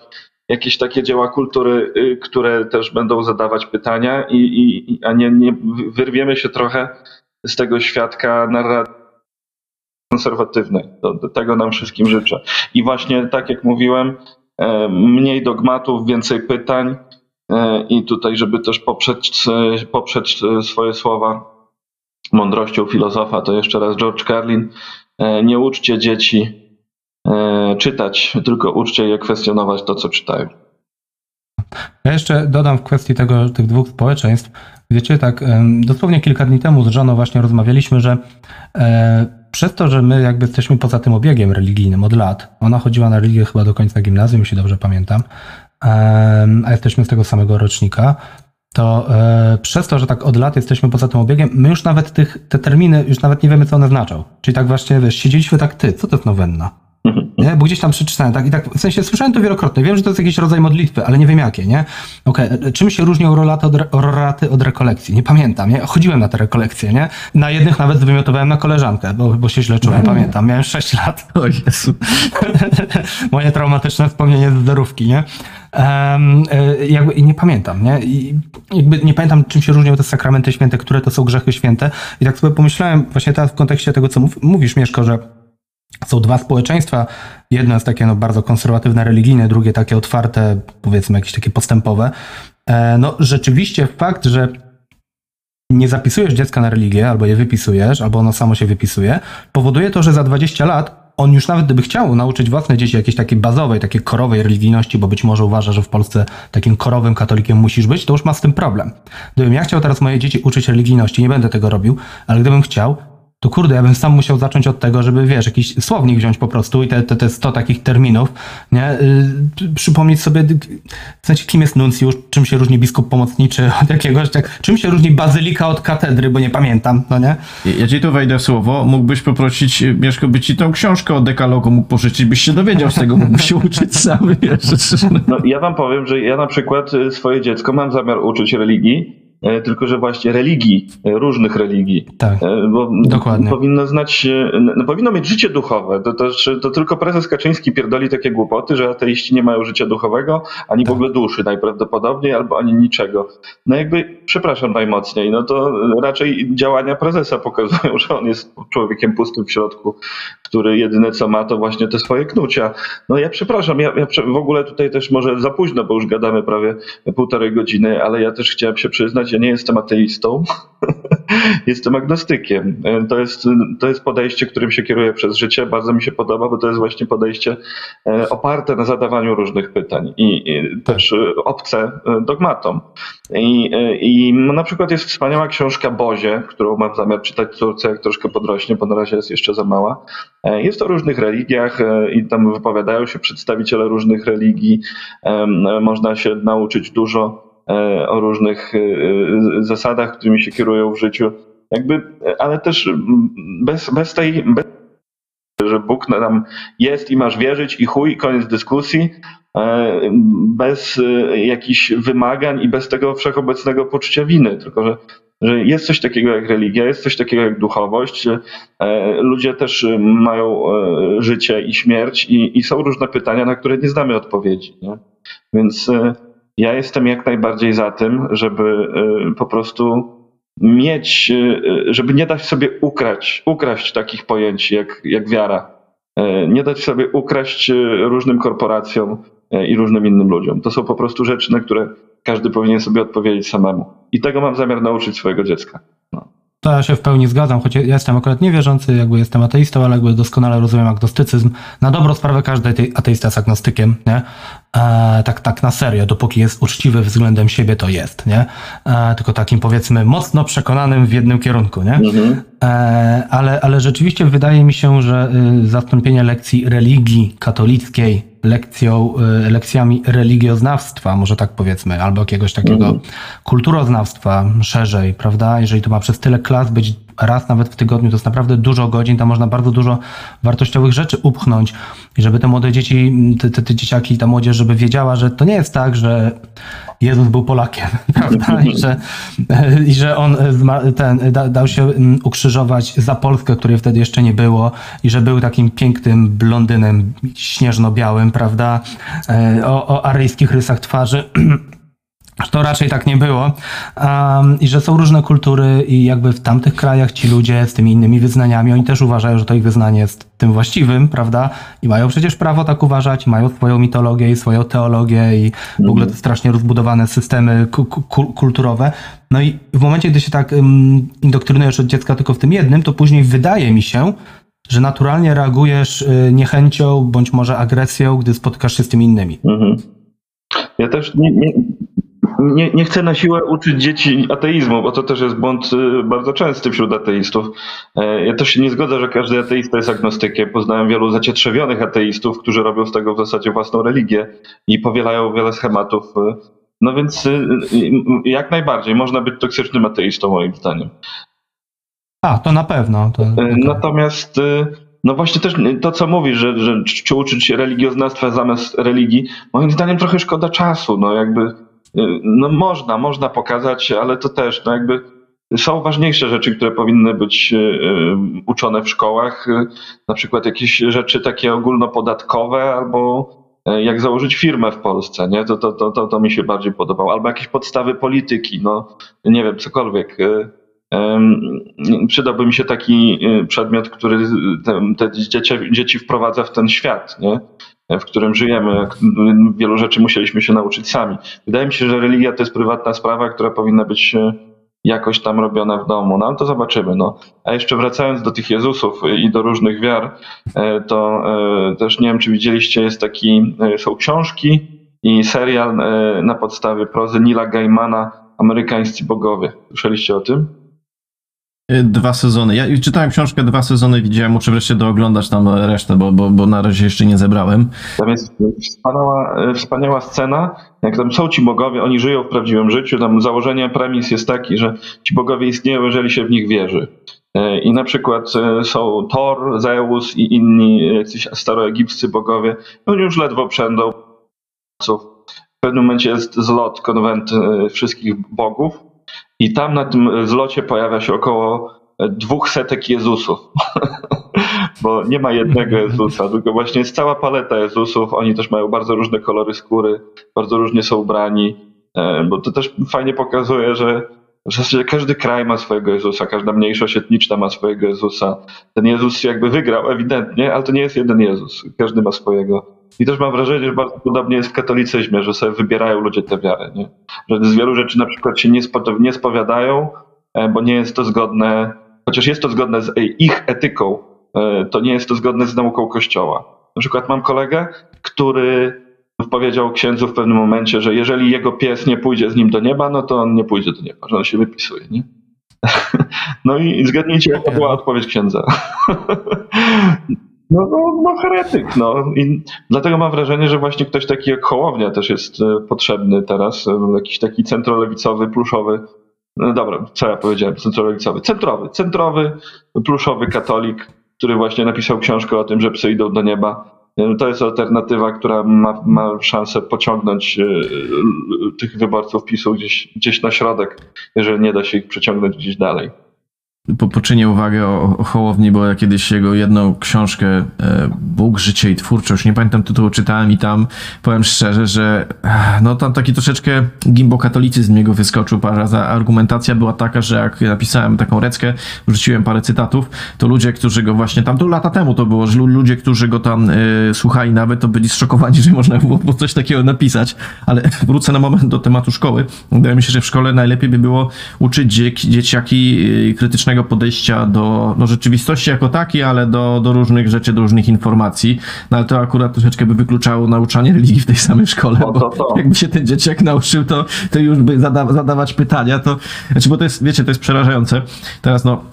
jakieś takie dzieła kultury, y, które też będą zadawać pytania, i, i- a nie, nie wyrwiemy się trochę z tego świadka narracji konserwatywnej. Tego nam wszystkim życzę. I właśnie tak jak mówiłem, e, mniej dogmatów, więcej pytań e, i tutaj, żeby też poprzeć, e, poprzeć swoje słowa mądrością filozofa, to jeszcze raz George Carlin, nie uczcie dzieci czytać, tylko uczcie je kwestionować to, co czytają. Ja jeszcze dodam w kwestii tego, tych dwóch społeczeństw. Wiecie, tak dosłownie kilka dni temu z żoną właśnie rozmawialiśmy, że e, przez to, że my jakby jesteśmy poza tym obiegiem religijnym od lat, ona chodziła na religię chyba do końca gimnazjum, jeśli dobrze pamiętam, a jesteśmy z tego samego rocznika, to e, przez to, że tak od lat jesteśmy poza tym obiegiem, my już nawet tych, te terminy, już nawet nie wiemy, co one znaczą. Czyli tak właśnie, wiesz, siedzieliśmy tak, ty, co to jest nowenna? Nie? Bo gdzieś tam przeczytałem, tak i tak, w sensie słyszałem to wielokrotnie, wiem, że to jest jakiś rodzaj modlitwy, ale nie wiem jakie, nie? Okej, e, czym się różnią rolaty od, roraty od rekolekcji? Nie pamiętam, nie? Chodziłem na te rekolekcje, nie? Na jednych nawet wymiotowałem na koleżankę, bo, bo się źle czułem, pamiętam, miałem 6 lat. O Jezu. <laughs> Moje traumatyczne wspomnienie z zerówki, nie? Um, jakby i nie pamiętam, nie? I jakby nie pamiętam, czym się różnią te sakramenty święte, które to są grzechy święte. I tak sobie pomyślałem właśnie teraz w kontekście tego, co mów, mówisz, Mieszko, że są dwa społeczeństwa. Jedno jest takie no, bardzo konserwatywne, religijne, drugie takie otwarte, powiedzmy jakieś takie postępowe. E, no rzeczywiście fakt, że nie zapisujesz dziecka na religię, albo je wypisujesz, albo ono samo się wypisuje, powoduje to, że za 20 lat on już nawet gdyby chciał nauczyć własne dzieci jakiejś takiej bazowej, takiej korowej religijności, bo być może uważa, że w Polsce takim korowym katolikiem musisz być, to już ma z tym problem. Gdybym ja chciał teraz moje dzieci uczyć religijności, nie będę tego robił, ale gdybym chciał, to kurde, ja bym sam musiał zacząć od tego, żeby, wiesz, jakiś słownik wziąć po prostu i te, te, te 100 takich terminów, nie? Yy, przypomnieć sobie, w sensie, kim jest nuncjusz, czym się różni biskup pomocniczy <laughs> od jakiegoś, tak, czym się różni bazylika od katedry, bo nie pamiętam, no nie? Ja ci tu wejdę w słowo. Mógłbyś poprosić Mieszko, by ci tą książkę o dekalogu mógł pożyczyć, byś się dowiedział z tego, mógłbyś się <laughs> uczyć sam, wiesz. No, ja wam powiem, że ja na przykład y, swoje dziecko mam zamiar uczyć religii, tylko że właśnie religii, e, różnych religii. Tak. E, Bo Dokładnie. powinno znać, e, no, powinno mieć życie duchowe. To, to, to tylko prezes Kaczyński pierdoli takie głupoty, że ateiści nie mają życia duchowego, ani w Tak. ogóle duszy najprawdopodobniej, albo ani niczego. No jakby, przepraszam najmocniej, no to raczej działania prezesa pokazują, <laughs> że on jest człowiekiem pustym w środku, który jedyne co ma to właśnie te swoje knucia. No ja przepraszam, ja, ja w ogóle tutaj też może za późno, bo już gadamy prawie półtorej godziny, ale ja też chciałem się przyznać, ja nie jestem ateistą, <laughs> jestem agnostykiem. E, to jest, to jest podejście, którym się kieruję przez życie. Bardzo mi się podoba, bo to jest właśnie podejście e, oparte na zadawaniu różnych pytań i, i też e, obce dogmatom. I, I na przykład jest wspaniała książka Bozie, którą mam zamiar czytać córce, jak troszkę podrośnie, bo na razie jest jeszcze za mała. Jest o różnych religiach i tam wypowiadają się przedstawiciele różnych religii. Można się nauczyć dużo E, o różnych e, zasadach, którymi się kierują w życiu. Jakby, ale też bez, bez tej, bez, że Bóg nam jest i masz wierzyć i chuj, koniec dyskusji, e, bez jakichś wymagań i bez tego wszechobecnego poczucia winy, tylko że, że jest coś takiego jak religia, jest coś takiego jak duchowość. Ludzie też mają życie i śmierć i, i są różne pytania, na które nie znamy odpowiedzi. Nie? Więc ja jestem jak najbardziej za tym, żeby y, po prostu mieć, y, żeby nie dać sobie ukraść, ukraść takich pojęć jak, jak wiara. Y, nie dać sobie ukraść różnym korporacjom i różnym innym ludziom. To są po prostu rzeczy, na które każdy powinien sobie odpowiedzieć samemu. I tego mam zamiar nauczyć swojego dziecka. No. To ja się w pełni zgadzam, choć ja jestem akurat niewierzący, jakby jestem ateistą, ale jakby doskonale rozumiem agnostycyzm. Na dobrą sprawę każdy ateista jest agnostykiem, nie? E, tak, tak na serio, dopóki jest uczciwy względem siebie, to jest, nie? E, tylko takim powiedzmy mocno przekonanym w jednym kierunku, nie? Mhm. E, ale, ale rzeczywiście wydaje mi się, że y, zastąpienie lekcji religii katolickiej lekcją, y, lekcjami religioznawstwa, może tak powiedzmy, albo jakiegoś takiego mhm. kulturoznawstwa szerzej, prawda? Jeżeli to ma przez tyle klas być raz nawet w tygodniu, to jest naprawdę dużo godzin, tam można bardzo dużo wartościowych rzeczy upchnąć i żeby te młode dzieci, te, te, te dzieciaki, ta młodzież, żeby wiedziała, że to nie jest tak, że Jezus był Polakiem, <laughs> prawda? I że, <laughs> i że on ten, dał się mm, ukrzyżować za Polskę, której wtedy jeszcze nie było i że był takim pięknym blondynem śnieżno-białym, prawda? E, o, o aryjskich rysach twarzy. <clears throat> To raczej tak nie było. Um, I że są różne kultury, i jakby w tamtych krajach ci ludzie z tymi innymi wyznaniami, oni też uważają, że to ich wyznanie jest tym właściwym, prawda? I mają przecież prawo tak uważać, mają swoją mitologię i swoją teologię, i w ogóle te strasznie rozbudowane systemy ku ku kulturowe. No i w momencie, gdy się tak um, indoktrynujesz od dziecka tylko w tym jednym, to później wydaje mi się, że naturalnie reagujesz y, niechęcią bądź może agresją, gdy spotykasz się z tymi innymi. Mhm. Ja też nie, nie, nie, nie chcę na siłę uczyć dzieci ateizmu, bo to też jest błąd y, bardzo częsty wśród ateistów. E, ja też się nie zgodzę, że każdy ateista jest agnostykiem. Poznałem wielu zacietrzewionych ateistów, którzy robią z tego w zasadzie własną religię i powielają wiele schematów. No więc y, y, jak najbardziej można być toksycznym ateistą, moim zdaniem. A, to na pewno. To... E, natomiast no właśnie też to, co mówisz, że, że czy uczyć religioznawstwa zamiast religii, moim zdaniem trochę szkoda czasu. No jakby no można, można pokazać, ale to też, no jakby są ważniejsze rzeczy, które powinny być e, e, uczone w szkołach, e, na przykład jakieś rzeczy takie ogólnopodatkowe albo jak założyć firmę w Polsce, nie? To, to, to, to, to mi się bardziej podobało. Albo jakieś podstawy polityki, no nie wiem, cokolwiek. Przydałby mi się taki przedmiot, który te, te dzieci, dzieci wprowadza w ten świat, nie? W którym żyjemy. Wielu rzeczy musieliśmy się nauczyć sami. Wydaje mi się, że religia to jest prywatna sprawa, która powinna być e, jakoś tam robiona w domu. No ale to zobaczymy. No. A jeszcze wracając do tych Jezusów i do różnych wiar, e, to e, też nie wiem, czy widzieliście, jest taki, są książki i serial na podstawie prozy Nila Gaimana Amerykańscy bogowie. Słyszeliście o tym? Y, dwa sezony. Ja czytałem książkę dwa sezony, widziałem, muszę wreszcie dooglądać tam resztę, bo, bo, bo na razie jeszcze nie zebrałem. Tam jest wspaniała, wspaniała scena, jak tam są ci bogowie, oni żyją w prawdziwym życiu, tam założenie premis jest taki, że ci bogowie istnieją, jeżeli się w nich wierzy. Y, I na przykład są Thor, Zeus i inni jacyś staroegipscy bogowie. Oni już ledwo przędą. W pewnym momencie jest zlot, konwent wszystkich bogów i tam na tym zlocie pojawia się około dwóch setek Jezusów. <laughs> Bo nie ma jednego Jezusa, tylko właśnie jest cała paleta Jezusów. Oni też mają bardzo różne kolory skóry, bardzo różnie są ubrani. E, bo to też fajnie pokazuje, że w zasadzie każdy kraj ma swojego Jezusa, każda mniejszość etniczna ma swojego Jezusa. Ten Jezus jakby wygrał ewidentnie, ale to nie jest jeden Jezus. Każdy ma swojego I też mam wrażenie, że bardzo podobnie jest w katolicyzmie, że sobie wybierają ludzie tę wiarę. Nie? Że z wielu rzeczy na przykład się nie, spo, nie spowiadają, e, bo nie jest to zgodne, chociaż jest to zgodne z ich etyką, e, to nie jest to zgodne z nauką Kościoła. Na przykład mam kolegę, który powiedział księdzu w pewnym momencie, że jeżeli jego pies nie pójdzie z nim do nieba, no to on nie pójdzie do nieba, że on się wypisuje. Nie? <laughs> No i zgadnijcie, jaka była odpowiedź księdza. <laughs> No, no, no heretyk, no. I dlatego mam wrażenie, że właśnie ktoś taki jak Hołownia też jest e, potrzebny teraz, e, jakiś taki centrolewicowy, pluszowy, no dobra, co ja powiedziałem, centrolewicowy, centrowy, centrowy, pluszowy katolik, który właśnie napisał książkę o tym, że psy idą do nieba. E, to jest alternatywa, która ma, ma szansę pociągnąć tych wyborców PiSu gdzieś, gdzieś na środek, jeżeli nie da się ich przeciągnąć gdzieś dalej po, poczynię uwagę o, o Hołowni, bo ja kiedyś jego jedną książkę e, Bóg, życie i twórczość, nie pamiętam tytułu, czytałem i tam powiem szczerze, że no tam taki troszeczkę gimbokatolicyzm jego wyskoczył parę razy. Argumentacja była taka, że jak napisałem taką reckę, wrzuciłem parę cytatów, to ludzie, którzy go właśnie tam, to lata temu to było, że ludzie, którzy go tam e, słuchali nawet, to byli zszokowani, <laughs> że można było coś takiego napisać, ale <laughs> wrócę na moment do tematu szkoły. Wydaje mi się, że w szkole najlepiej by było uczyć dzieciaki e, podejścia do no, rzeczywistości jako takiej, ale do, do różnych rzeczy, do różnych informacji. No ale to akurat troszeczkę by wykluczało nauczanie religii w tej samej szkole, to, to, to. bo jakby się ten dzieciak nauczył, to, to już by zada, zadawać pytania, to znaczy, bo to jest, wiecie, to jest przerażające. Teraz no,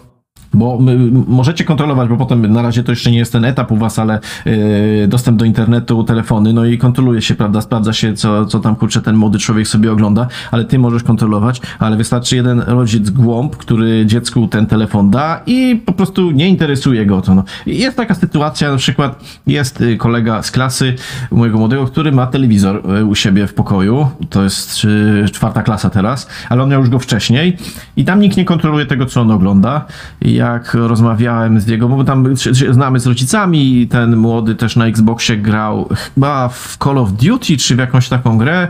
bo możecie kontrolować, bo potem na razie to jeszcze nie jest ten etap u was, ale yy, dostęp do internetu, telefony, no i kontroluje się, prawda, sprawdza się, co, co tam kurczę ten młody człowiek sobie ogląda, ale ty możesz kontrolować, ale wystarczy jeden rodzic głąb, który dziecku ten telefon da i po prostu nie interesuje go to. No. Jest taka sytuacja, na przykład jest y, kolega z klasy mojego młodego, który ma telewizor y, u siebie w pokoju, to jest yy, czwarta klasa teraz, ale on miał już go wcześniej i tam nikt nie kontroluje tego, co on ogląda. I jak rozmawiałem z jego, bo tam znamy z rodzicami, ten młody też na Xboxie grał chyba w Call of Duty, czy w jakąś taką grę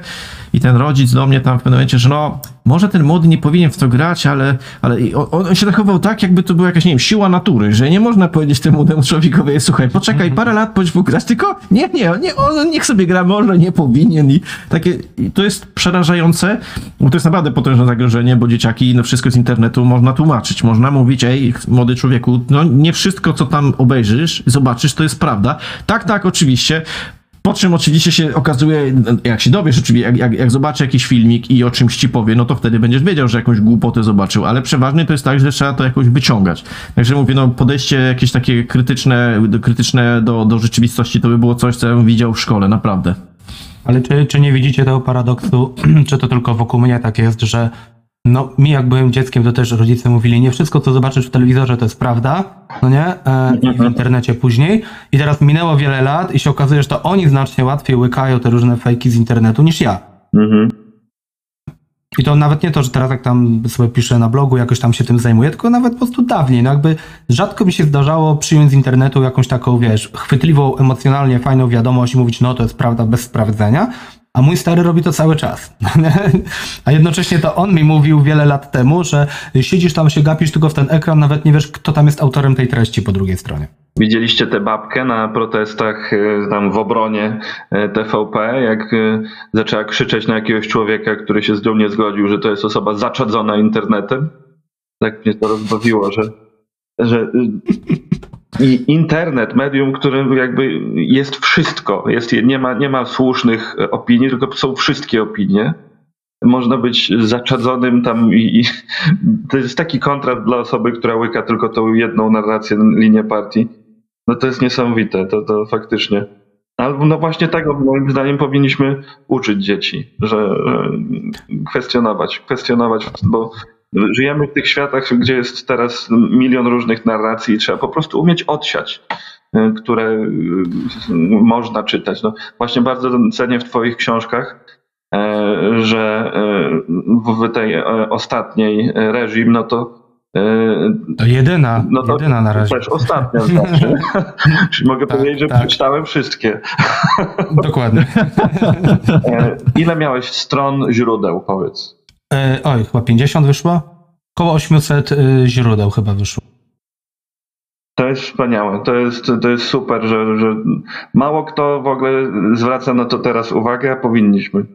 i ten rodzic do mnie tam w pewnym momencie, że no, może ten młody nie powinien w to grać, ale, ale on, on się zachował tak, jakby to była jakaś, nie wiem, siła natury, że nie można powiedzieć temu młodemu człowiekowi, słuchaj, poczekaj mhm. parę lat, bądź grać, tylko nie, nie, nie, on niech sobie gra, może nie powinien i takie, i to jest przerażające, bo to jest naprawdę potężne zagrożenie, bo dzieciaki, no wszystko z internetu można tłumaczyć, można mówić, ej, młody człowieku, no nie wszystko, co tam obejrzysz, zobaczysz, to jest prawda. Tak, tak, oczywiście, po czym oczywiście się okazuje, jak się dowiesz, oczywiście, jak, jak, jak zobaczy jakiś filmik i o czymś ci powie, no to wtedy będziesz wiedział, że jakąś głupotę zobaczył, ale przeważnie to jest tak, że trzeba to jakoś wyciągać. Także mówię, no podejście jakieś takie krytyczne, krytyczne do, do rzeczywistości to by było coś, co ja bym widział w szkole, naprawdę. Ale czy, czy nie widzicie tego paradoksu, <clears throat> czy to tylko wokół mnie tak jest, że no, mi jak byłem dzieckiem, to też rodzice mówili, nie wszystko, co zobaczysz w telewizorze, to jest prawda, no nie? E, I w internecie później. I teraz minęło wiele lat i się okazuje, że to oni znacznie łatwiej łykają te różne fejki z internetu niż ja. Mhm. I to nawet nie to, że teraz jak tam sobie piszę na blogu, jakoś tam się tym zajmuję, tylko nawet po prostu dawniej. No jakby rzadko mi się zdarzało przyjąć z internetu jakąś taką, wiesz, chwytliwą, emocjonalnie fajną wiadomość i mówić, no to jest prawda bez sprawdzenia. A mój stary robi to cały czas. <laughs> A jednocześnie to on mi mówił wiele lat temu, że siedzisz tam, się gapisz tylko w ten ekran, nawet nie wiesz, kto tam jest autorem tej treści po drugiej stronie. Widzieliście tę babkę na protestach e, tam w obronie e, TVP, jak e, zaczęła krzyczeć na jakiegoś człowieka, który się z nią nie zgodził, że to jest osoba zaczadzona internetem? Tak mnie to rozbawiło, że, że i internet, medium, którym jakby jest wszystko. Jest, nie, ma, nie ma słusznych opinii, tylko są wszystkie opinie. Można być zaczadzonym tam i, i <laughs> to jest taki kontrast dla osoby, która łyka tylko tą jedną narrację, linię partii. No to jest niesamowite, to, to faktycznie. Albo no właśnie tego moim zdaniem powinniśmy uczyć dzieci, że, że kwestionować, kwestionować, bo Żyjemy w tych światach, gdzie jest teraz milion różnych narracji i trzeba po prostu umieć odsiać, y, które y, można czytać. No, właśnie bardzo cenię w Twoich książkach, e, że e, w tej e, ostatniej reżim, no to to jedyna, no to jedyna na razie. Też ostatnia znaczy. <laughs> Czyli mogę tak, powiedzieć, że tak. przeczytałem wszystkie. Dokładnie. <laughs> Ile miałeś stron źródeł, powiedz? E, oj, chyba 50 wyszło? Koło 800 y, źródeł chyba wyszło. To jest wspaniałe, to jest, to jest super, że, że mało kto w ogóle zwraca na to teraz uwagę, a powinniśmy.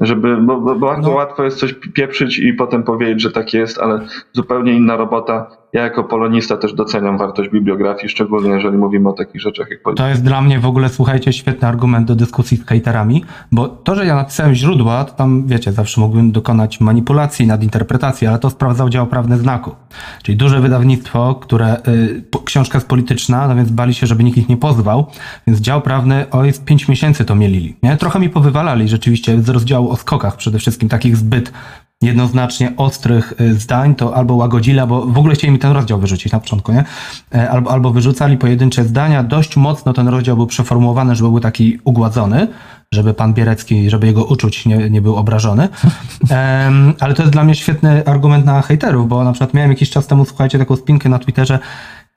Żeby, bo, bo bardzo No. łatwo jest coś pieprzyć i potem powiedzieć, że tak jest, ale zupełnie inna robota. Ja jako polonista też doceniam wartość bibliografii, szczególnie jeżeli mówimy o takich rzeczach jak polityka. To jest dla mnie w ogóle, słuchajcie, świetny argument do dyskusji z hejterami, bo to, że ja napisałem źródła, to tam, wiecie, zawsze mógłbym dokonać manipulacji, nadinterpretacji, ale to sprawdzał dział prawny znaku. Czyli duże wydawnictwo, które, y, książka jest polityczna, no więc bali się, żeby nikt ich nie pozwał, więc dział prawny, o jest 5 miesięcy to mielili, nie? Trochę mi powywalali rzeczywiście z rozdziału o skokach przede wszystkim, takich zbyt jednoznacznie ostrych y, zdań, to albo łagodzili, albo w ogóle chcieli mi ten rozdział wyrzucić na początku, nie? E, Albo, albo wyrzucali pojedyncze zdania. Dość mocno ten rozdział był przeformułowany, żeby był taki ugładzony, żeby pan Bierecki, żeby jego uczuć nie, nie był obrażony. <laughs> Em, ale to jest dla mnie świetny argument na hejterów, bo na przykład miałem jakiś czas temu, słuchajcie, taką spinkę na Twitterze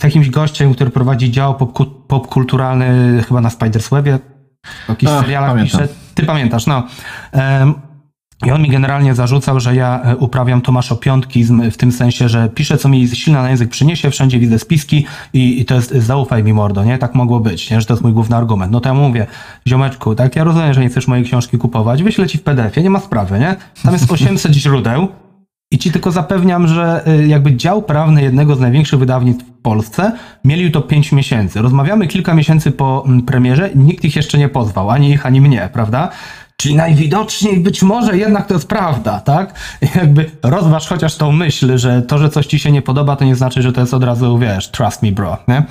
z jakimś gościem, który prowadzi dział popku- popkulturalny chyba na Spiderswebie, Ach, serialach pisze. Ty pamiętasz, no. Em, i on mi generalnie zarzucał, że ja e, uprawiam tomaszopiątkizm w tym sensie, że piszę, co mi silna na język przyniesie, wszędzie widzę spiski i, i to jest zaufaj mi mordo, nie? Tak mogło być, nie? Że to jest mój główny argument. No to ja mówię, ziomeczku, tak, ja rozumiem, że nie chcesz mojej książki kupować, wyślę ci w PDF-ie, nie ma sprawy, nie? Tam jest 800 źródeł i ci tylko zapewniam, że y, jakby dział prawny jednego z największych wydawnictw w Polsce mielił to 5 miesięcy. Rozmawiamy kilka miesięcy po mm, premierze nikt ich jeszcze nie pozwał, ani ich, ani mnie, prawda? Czyli najwidoczniej być może jednak to jest prawda, tak? <laughs> Jakby rozważ chociaż tą myśl, że to, że coś ci się nie podoba, to nie znaczy, że to jest od razu, wiesz, trust me bro, nie?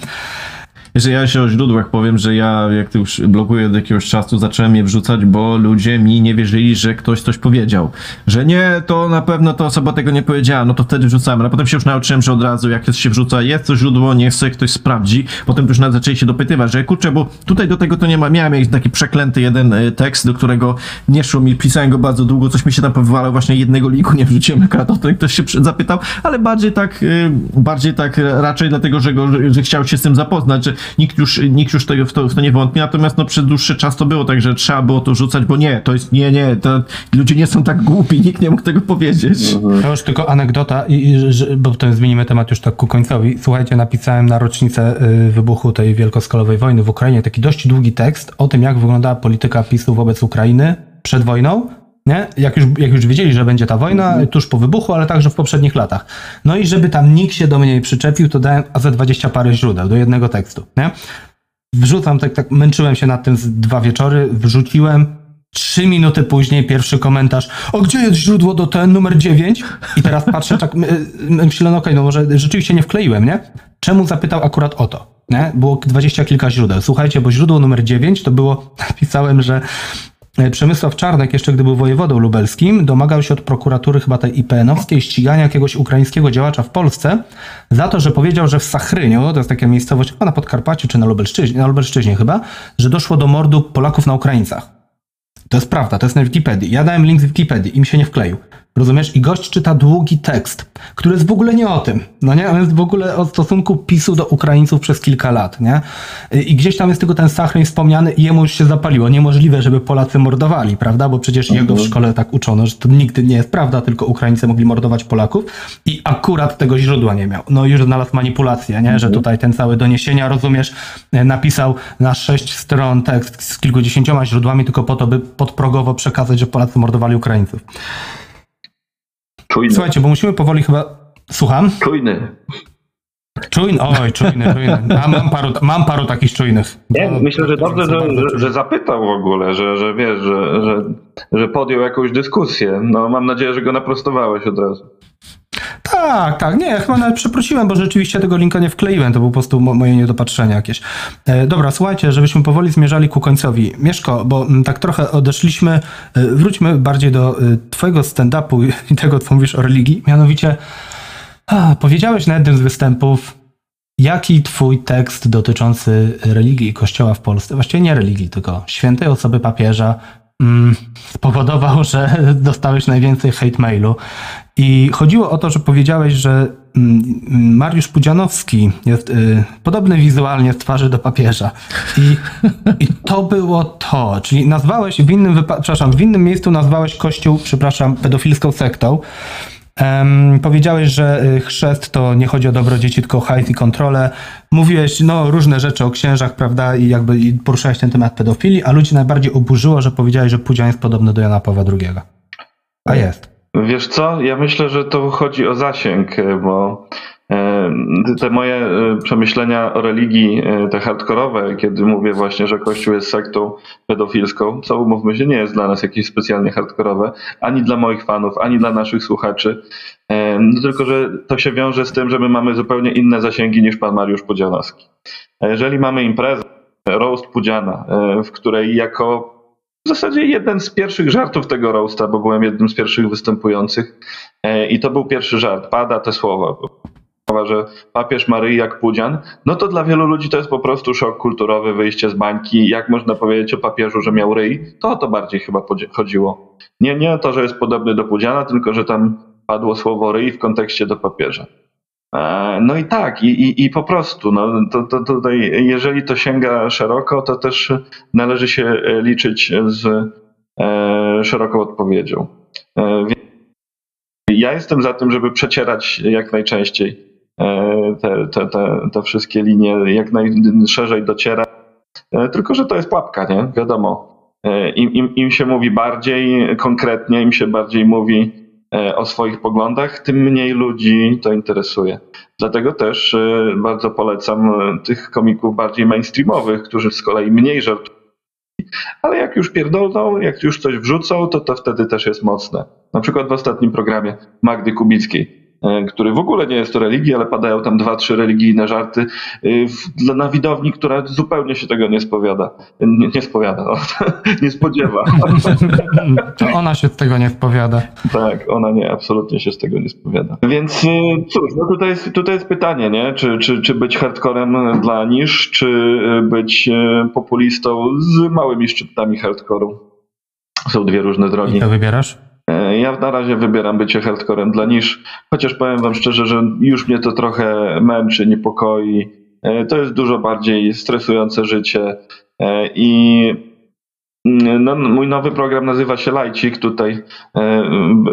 Jeżeli ja się o źródłach powiem, że ja jak to już blokuję od jakiegoś czasu, zacząłem je wrzucać, bo ludzie mi nie wierzyli, że ktoś coś powiedział. Że nie, to na pewno ta osoba tego nie powiedziała, no to wtedy wrzucałem. Ale potem się już nauczyłem, że od razu jak się wrzuca, jest to źródło, niech sobie ktoś sprawdzi. Potem już nawet zaczęli się dopytywać, że kurczę, bo tutaj do tego to nie ma. Miałem jakiś taki przeklęty jeden e, tekst, do którego nie szło mi, pisałem go bardzo długo, coś mi się tam powywalało, właśnie jednego linku nie wrzuciłem akurat o to, ktoś się zapytał, ale bardziej tak, y, bardziej tak e, raczej dlatego, że, go, że chciał się z tym zapoznać, że nikt już, nikt już tego, w, to, w to nie wątpi, natomiast no przez dłuższy czas to było tak, że trzeba było to rzucać, bo nie, to jest, nie, nie, to ludzie nie są tak głupi, nikt nie mógł tego powiedzieć. To już tylko anegdota, i, i, że- bo to zmienimy temat już tak ku końcowi. Słuchajcie, napisałem na rocznicę y, wybuchu tej wielkoskalowej wojny w Ukrainie taki dość długi tekst o tym, jak wyglądała polityka PiSu wobec Ukrainy przed wojną. Nie? Jak, już, jak już wiedzieli, że będzie ta wojna tuż po wybuchu, ale także w poprzednich latach. No i żeby tam nikt się do mnie nie przyczepił, to dałem ze 20 parę źródeł do jednego tekstu. Nie? Wrzucam, tak, tak męczyłem się nad tym z dwa wieczory, wrzuciłem. Trzy minuty później pierwszy komentarz. O, gdzie jest źródło do ten numer 9? I teraz patrzę, tak my- my- myślę, no okej, no może rzeczywiście nie wkleiłem, nie? Czemu zapytał akurat o to? Nie? Było dwadzieścia kilka źródeł. Słuchajcie, bo źródło numer 9 to było, <laughs> napisałem, że Przemysław Czarnek, jeszcze gdy był wojewodą lubelskim, domagał się od prokuratury chyba tej IPN-owskiej ścigania jakiegoś ukraińskiego działacza w Polsce za to, że powiedział, że w Sachryniu, to jest taka miejscowość chyba na Podkarpaciu czy na Lubelszczyźnie, na Lubelszczyźnie chyba, że doszło do mordu Polaków na Ukraińcach. To jest prawda, to jest na Wikipedii. Ja dałem link z Wikipedii, im się nie wkleił. Rozumiesz? I gość czyta długi tekst, który jest w ogóle nie o tym. No nie? On jest w ogóle o stosunku PiSu do Ukraińców przez kilka lat, nie? I gdzieś tam jest tylko ten Sachryn wspomniany i jemu już się zapaliło. Niemożliwe, żeby Polacy mordowali, prawda? Bo przecież jego w szkole tak uczono, że to nigdy nie jest prawda, tylko Ukraińcy mogli mordować Polaków i akurat tego źródła nie miał. No już znalazł manipulację, nie? Że tutaj ten cały doniesienia, rozumiesz, e, napisał na sześć stron tekst z kilkudziesięcioma źródłami tylko po to, by podprogowo przekazać, że Polacy mordowali Ukraińców. Czujny. Słuchajcie, bo musimy powoli chyba... Słucham? Czujny. Czujny, oj, czujny, czujny. A mam paru, mam paru takich czujnych. Nie, No, myślę, że dobrze, że, że, że zapytał w ogóle, że, że wiesz, że, że, że podjął jakąś dyskusję. No mam nadzieję, że go naprostowałeś od razu. Tak, tak, nie, ja chyba nawet przeprosiłem, bo rzeczywiście tego linka nie wkleiłem, to było po prostu mo- moje niedopatrzenie jakieś. E, dobra, słuchajcie, żebyśmy powoli zmierzali ku końcowi. Mieszko, bo tak trochę odeszliśmy, e, wróćmy bardziej do e, twojego stand-upu i tego, co mówisz o religii, mianowicie a, powiedziałeś na jednym z występów, jaki twój tekst dotyczący religii i kościoła w Polsce, właściwie nie religii, tylko świętej osoby papieża, mm, spowodował, że <laughs> dostałeś najwięcej hate mailu. I chodziło o to, że powiedziałeś, że mm, Mariusz Pudzianowski jest y, podobny wizualnie z twarzy do papieża. I, I to było to. Czyli nazwałeś w innym przepraszam, w innym miejscu nazwałeś kościół, przepraszam, pedofilską sektą. Em, powiedziałeś, że y, chrzest to nie chodzi o dobro dzieci, tylko o hajs i kontrolę. Mówiłeś no, różne rzeczy o księżach, prawda, i jakby i poruszałeś ten temat pedofilii, a ludzi najbardziej oburzyło, że powiedziałeś, że Pudzian jest podobny do Jana Pawła II. A jest. Wiesz co? Ja myślę, że to chodzi o zasięg, e, bo e, te moje e, przemyślenia o religii, te hardkorowe, kiedy mówię właśnie, że Kościół jest sektą pedofilską, co umówmy się, nie jest dla nas jakieś specjalnie hardkorowe, ani dla moich fanów, ani dla naszych słuchaczy. No tylko, że to się wiąże z tym, że my mamy zupełnie inne zasięgi niż pan Mariusz Pudzianowski. Jeżeli mamy imprezę, roast Pudziana, w której jako w zasadzie jeden z pierwszych żartów tego roasta, bo byłem jednym z pierwszych występujących. E, I to był pierwszy żart. Pada te słowa. Że papież Maryi jak Pudzian. No to dla wielu ludzi to jest po prostu szok kulturowy, wyjście z bańki. Jak można powiedzieć o papieżu, że miał ryj? To o to bardziej chyba chodziło. Nie, nie o to, że jest podobny do Pudziana, tylko że tam padło słowo ryj w kontekście do papieża. E, No i tak, i, i, i po prostu, no, to, to tutaj, jeżeli to sięga szeroko, to też należy się liczyć z e, szeroką odpowiedzią. E, ja jestem za tym, żeby przecierać jak najczęściej te, te, te, te wszystkie linie, jak najszerzej docierać. Tylko, że to jest pułapka, nie? Wiadomo. Im, im, Im się mówi bardziej konkretnie, im się bardziej mówi o swoich poglądach, tym mniej ludzi to interesuje. Dlatego też e, bardzo polecam e, tych komików bardziej mainstreamowych, którzy z kolei mniej żartują. Ale jak już pierdolną, jak już coś wrzucą, to to wtedy też jest mocne. Na przykład w ostatnim programie Magdy Kubickiej, e, który w ogóle nie jest o religii, ale padają tam dwa, trzy religijne żarty e, na widowni, która zupełnie się tego nie spowiada. Nie, nie spowiada, no, <laughs> nie spodziewa. <laughs> To ona się z tego nie spowiada. Tak, ona nie, absolutnie się z tego nie spowiada. Więc y, cóż, no tutaj jest, tutaj jest pytanie, nie? Czy, czy, czy być hardcorem dla niż, czy być populistą z małymi szczytami hardcore'u. Są dwie różne drogi. I to wybierasz? E, Ja na razie wybieram bycie hardcorem dla niż, chociaż powiem wam szczerze, że już mnie to trochę męczy, niepokoi. E, To jest dużo bardziej stresujące życie E, i mm, no, mój nowy program nazywa się Lajcik. Tutaj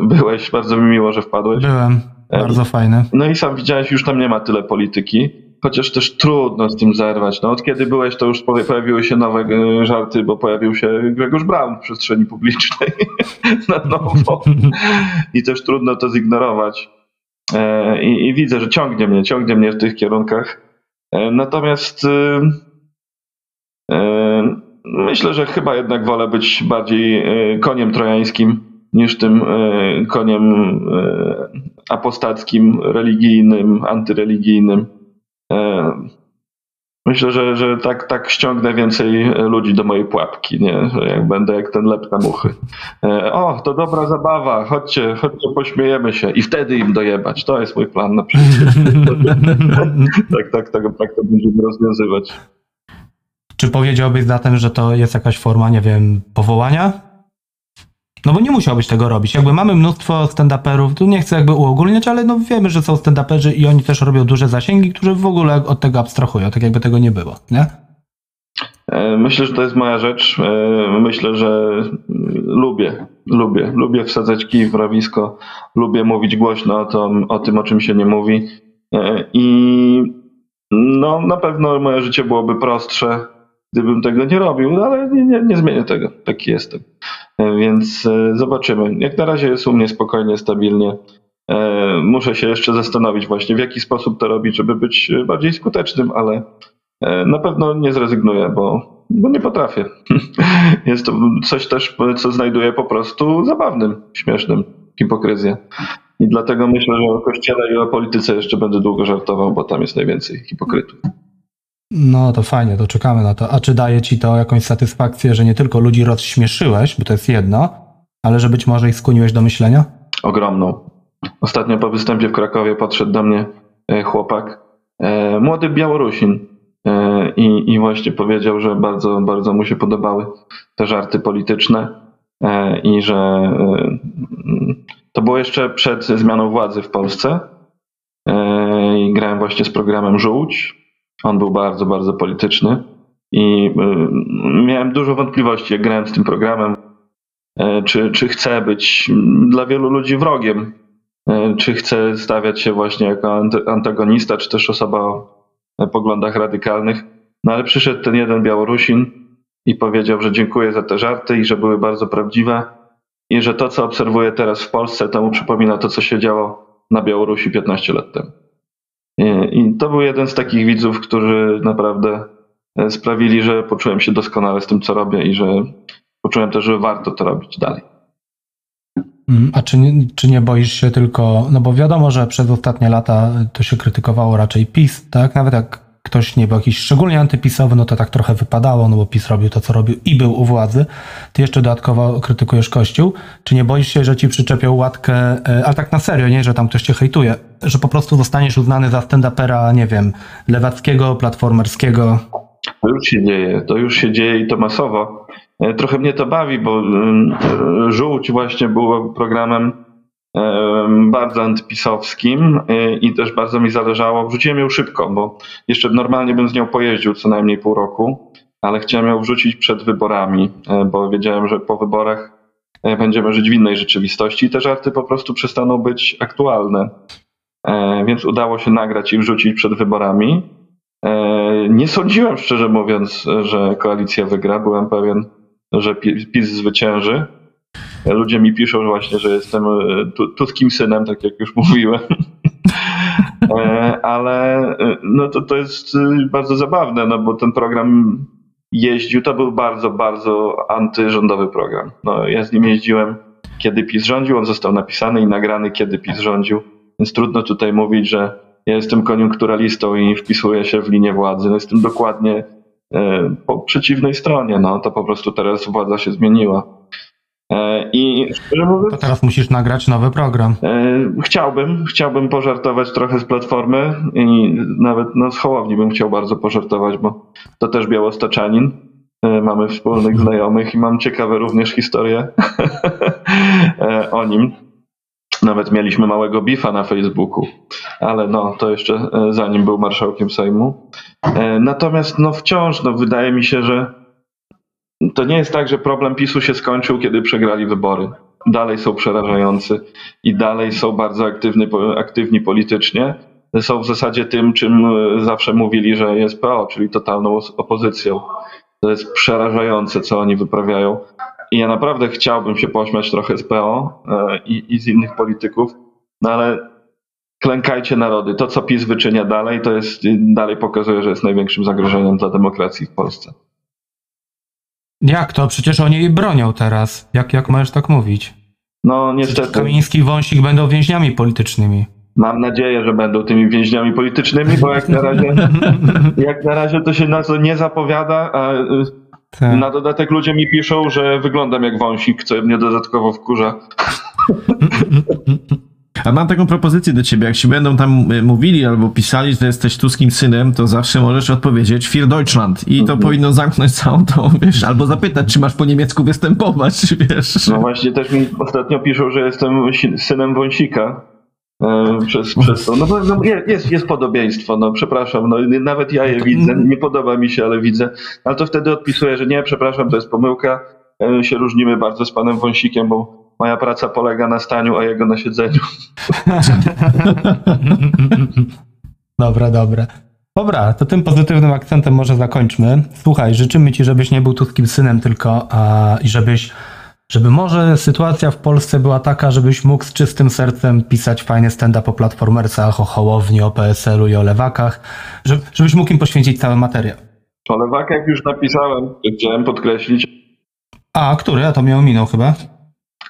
byłeś, bardzo mi miło, że wpadłeś. Byłem. Bardzo fajny. No i sam widziałeś, już tam nie ma tyle polityki. Chociaż też trudno z tym zerwać. No, od kiedy byłeś, to już pojawiły się nowe e, żarty, bo pojawił się Grzegorz Braun w przestrzeni publicznej <laughs> na nowo. I też trudno to zignorować. E, I, I widzę, że ciągnie mnie, ciągnie mnie w tych kierunkach. E, Natomiast myślę, że chyba jednak wolę być bardziej koniem trojańskim niż tym koniem apostackim, religijnym, antyreligijnym. E, Myślę, że, że tak, tak ściągnę więcej ludzi do mojej pułapki, nie? Że jak będę jak ten lep na muchy. E, O, to dobra zabawa, chodźcie, chodźcie, pośmiejemy się i wtedy im dojebać. To jest mój plan na przyszłość. <laughs> tak, tak, tak, tak to będziemy rozwiązywać. Czy powiedziałbyś zatem, że to jest jakaś forma, nie wiem, powołania? No bo nie musiałbyś tego robić. Jakby mamy mnóstwo stand-uperów, tu nie chcę jakby uogólniać, ale no wiemy, że są stand-uperzy i oni też robią duże zasięgi, którzy w ogóle od tego abstrahują, tak jakby tego nie było, nie? E, Myślę, że to jest moja rzecz. E, Myślę, że lubię, lubię, lubię wsadzać kij w mrowisko, lubię mówić głośno o, tym, o tym, o czym się nie mówi. E, I no, na pewno moje życie byłoby prostsze, gdybym tego nie robił, no, ale nie, nie, nie zmienię tego. Taki jestem. E, Więc e, zobaczymy. Jak na razie jest u mnie spokojnie, stabilnie. E, Muszę się jeszcze zastanowić właśnie, w jaki sposób to robić, żeby być bardziej skutecznym, ale Na pewno nie zrezygnuję, bo, bo nie potrafię. <laughs> Jest to coś też, co znajduję po prostu zabawnym, śmiesznym, hipokryzję. I dlatego myślę, że o kościele i o polityce jeszcze będę długo żartował, bo tam jest najwięcej hipokrytów. No to fajnie, to czekamy na to. A czy daje ci to jakąś satysfakcję, że nie tylko ludzi rozśmieszyłeś, bo to jest jedno, ale że być może ich skłoniłeś do myślenia? Ogromną. Ostatnio po występie w Krakowie podszedł do mnie e, chłopak, e, młody Białorusin e, i, i właśnie powiedział, że bardzo, bardzo mu się podobały te żarty polityczne i że to było jeszcze przed zmianą władzy w Polsce i grałem właśnie z programem Żółć. On był bardzo, bardzo polityczny i e, miałem dużo wątpliwości, jak grałem z tym programem, e, czy, czy chcę być dla wielu ludzi wrogiem e, czy chce stawiać się właśnie jako antagonista, czy też osoba o poglądach radykalnych. No ale przyszedł ten jeden Białorusin i powiedział, że dziękuję za te żarty i że były bardzo prawdziwe i że to, co obserwuje teraz w Polsce, to mu przypomina to, co się działo na Białorusi 15 lat temu. I to był jeden z takich widzów, którzy naprawdę e, sprawili, że poczułem się doskonale z tym, co robię i że poczułem też, że warto to robić dalej. Mm, a czy nie, czy nie boisz się tylko, no bo wiadomo, że przez ostatnie lata to się krytykowało raczej PiS, tak? Nawet jak ktoś nie był jakiś szczególnie antypisowy, no to tak trochę wypadało, no bo PiS robił to, co robił i był u władzy. Ty jeszcze dodatkowo krytykujesz Kościół. Czy nie boisz się, że ci przyczepią łatkę, e, ale tak na serio, nie, że tam ktoś cię hejtuje, że po prostu zostaniesz uznany za stand-upera, nie wiem, lewackiego, platformerskiego? To już się dzieje, to już się dzieje i to masowo. E, trochę mnie to bawi, bo e, Żółć właśnie był programem bardzo antypisowskim e, i też bardzo mi zależało. Wrzuciłem ją szybko, bo jeszcze normalnie bym z nią pojeździł co najmniej pół roku, ale chciałem ją wrzucić przed wyborami, bo wiedziałem, że po wyborach będziemy żyć w innej rzeczywistości i te żarty po prostu przestaną być aktualne. Więc udało się nagrać i wrzucić przed wyborami. Nie sądziłem, szczerze mówiąc, że koalicja wygra. Byłem pewien, że PiS zwycięży. Ludzie mi piszą właśnie, że jestem e, tuskim synem, tak jak już <laughs> mówiłem. E, ale e, no to, to jest bardzo zabawne, no bo ten program jeździł, to był bardzo, bardzo antyrządowy program. No, ja z nim jeździłem, kiedy PiS rządził, on został napisany i nagrany, kiedy PiS rządził, więc trudno tutaj mówić, że ja jestem koniunkturalistą i wpisuję się w linię władzy. No, jestem dokładnie po przeciwnej stronie. No, to po prostu teraz władza się zmieniła. E, I mówiąc, to teraz musisz nagrać nowy program. E, chciałbym, chciałbym pożartować trochę z platformy i nawet no, z Hołowni bym chciał bardzo pożartować, bo to też białostoczanin. Mamy wspólnych <laughs> znajomych i mam ciekawe również historie <laughs> o nim. Nawet mieliśmy małego bifa na Facebooku, ale no, to jeszcze e, zanim był marszałkiem Sejmu. E, natomiast no, wciąż no, wydaje mi się, że to nie jest tak, że problem PiSu się skończył, kiedy przegrali wybory. Dalej są przerażający i dalej są bardzo aktywny, aktywni politycznie. Są w zasadzie tym, czym e, zawsze mówili, że jest PO, czyli totalną opozycją. To jest przerażające, co oni wyprawiają. I ja naprawdę chciałbym się pośmiać trochę z PO e, i, i z innych polityków, no ale klękajcie narody. To, co PiS wyczynia dalej, to jest dalej pokazuje, że jest największym zagrożeniem dla demokracji w Polsce. Jak to? Przecież oni jej bronią teraz. Jak, jak możesz tak mówić? No niestety. Przecież Kamiński i Wąsik będą więźniami politycznymi. Mam nadzieję, że będą tymi więźniami politycznymi, bo jak na razie, <laughs> jak na razie to się na to nie zapowiada, a tak. Na dodatek ludzie mi piszą, że wyglądam jak wąsik, co mnie dodatkowo wkurza. <laughs> A mam taką propozycję do ciebie. Jak ci będą tam e, mówili albo pisali, że jesteś tuskim synem, to zawsze możesz odpowiedzieć Für Deutschland. I to mhm. powinno zamknąć całą tą, wiesz, albo zapytać, czy masz po niemiecku występować, <laughs> wiesz. No właśnie, też mi ostatnio piszą, że jestem synem wąsika. E, przez, przez to. No, no, jest, jest podobieństwo, no przepraszam, no, nawet ja je widzę, nie podoba mi się, ale widzę, ale to wtedy odpisuję, że nie, przepraszam, to jest pomyłka, e, się różnimy bardzo z panem Wąsikiem, bo moja praca polega na staniu, a jego na siedzeniu. <laughs> Dobra, dobra. Dobra, to tym pozytywnym akcentem może zakończmy. Słuchaj, życzymy ci, żebyś nie był tuskim synem tylko a, i żebyś żeby może sytuacja w Polsce była taka, żebyś mógł z czystym sercem pisać fajny stand-up o platformersach, o Hołowni, o PSL-u i o lewakach, żebyś mógł im poświęcić cały materiał. O lewakach już napisałem, chciałem podkreślić. A, który? A to miał minął chyba?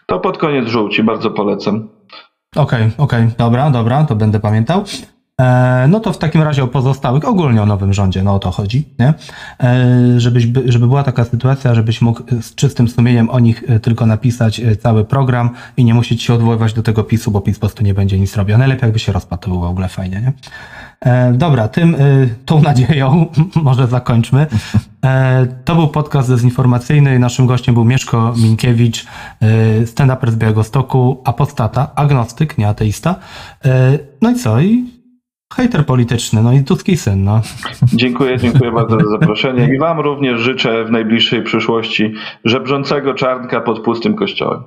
To pod koniec żółci, bardzo polecam. Okej, okay, okej, okay. dobra, dobra, to będę pamiętał. E, no to w takim razie o pozostałych, ogólnie o nowym rządzie, no o to chodzi, nie? E, żebyś, żeby była taka sytuacja, żebyś mógł z czystym sumieniem o nich e, tylko napisać cały program i nie musieć się odwoływać do tego PiSu, bo PiS po prostu nie będzie nic robił. Najlepiej jakby się rozpadł, to było w ogóle fajnie, nie? Dobra, tym, tą nadzieją <laughs> może zakończmy. To był podcast dezinformacyjny. Naszym gościem był Mieszko Minkiewicz, stand-uper z Białegostoku, apostata, agnostyk, nie ateista. No i co? I Hejter polityczny, no i tuski syn, no. Dziękuję, dziękuję bardzo za zaproszenie i wam również życzę w najbliższej przyszłości żebrzącego czarnka pod pustym kościołem.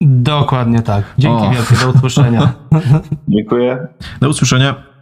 Dokładnie tak. Dzięki O. wielkie, do usłyszenia. <laughs> Dziękuję. Do usłyszenia.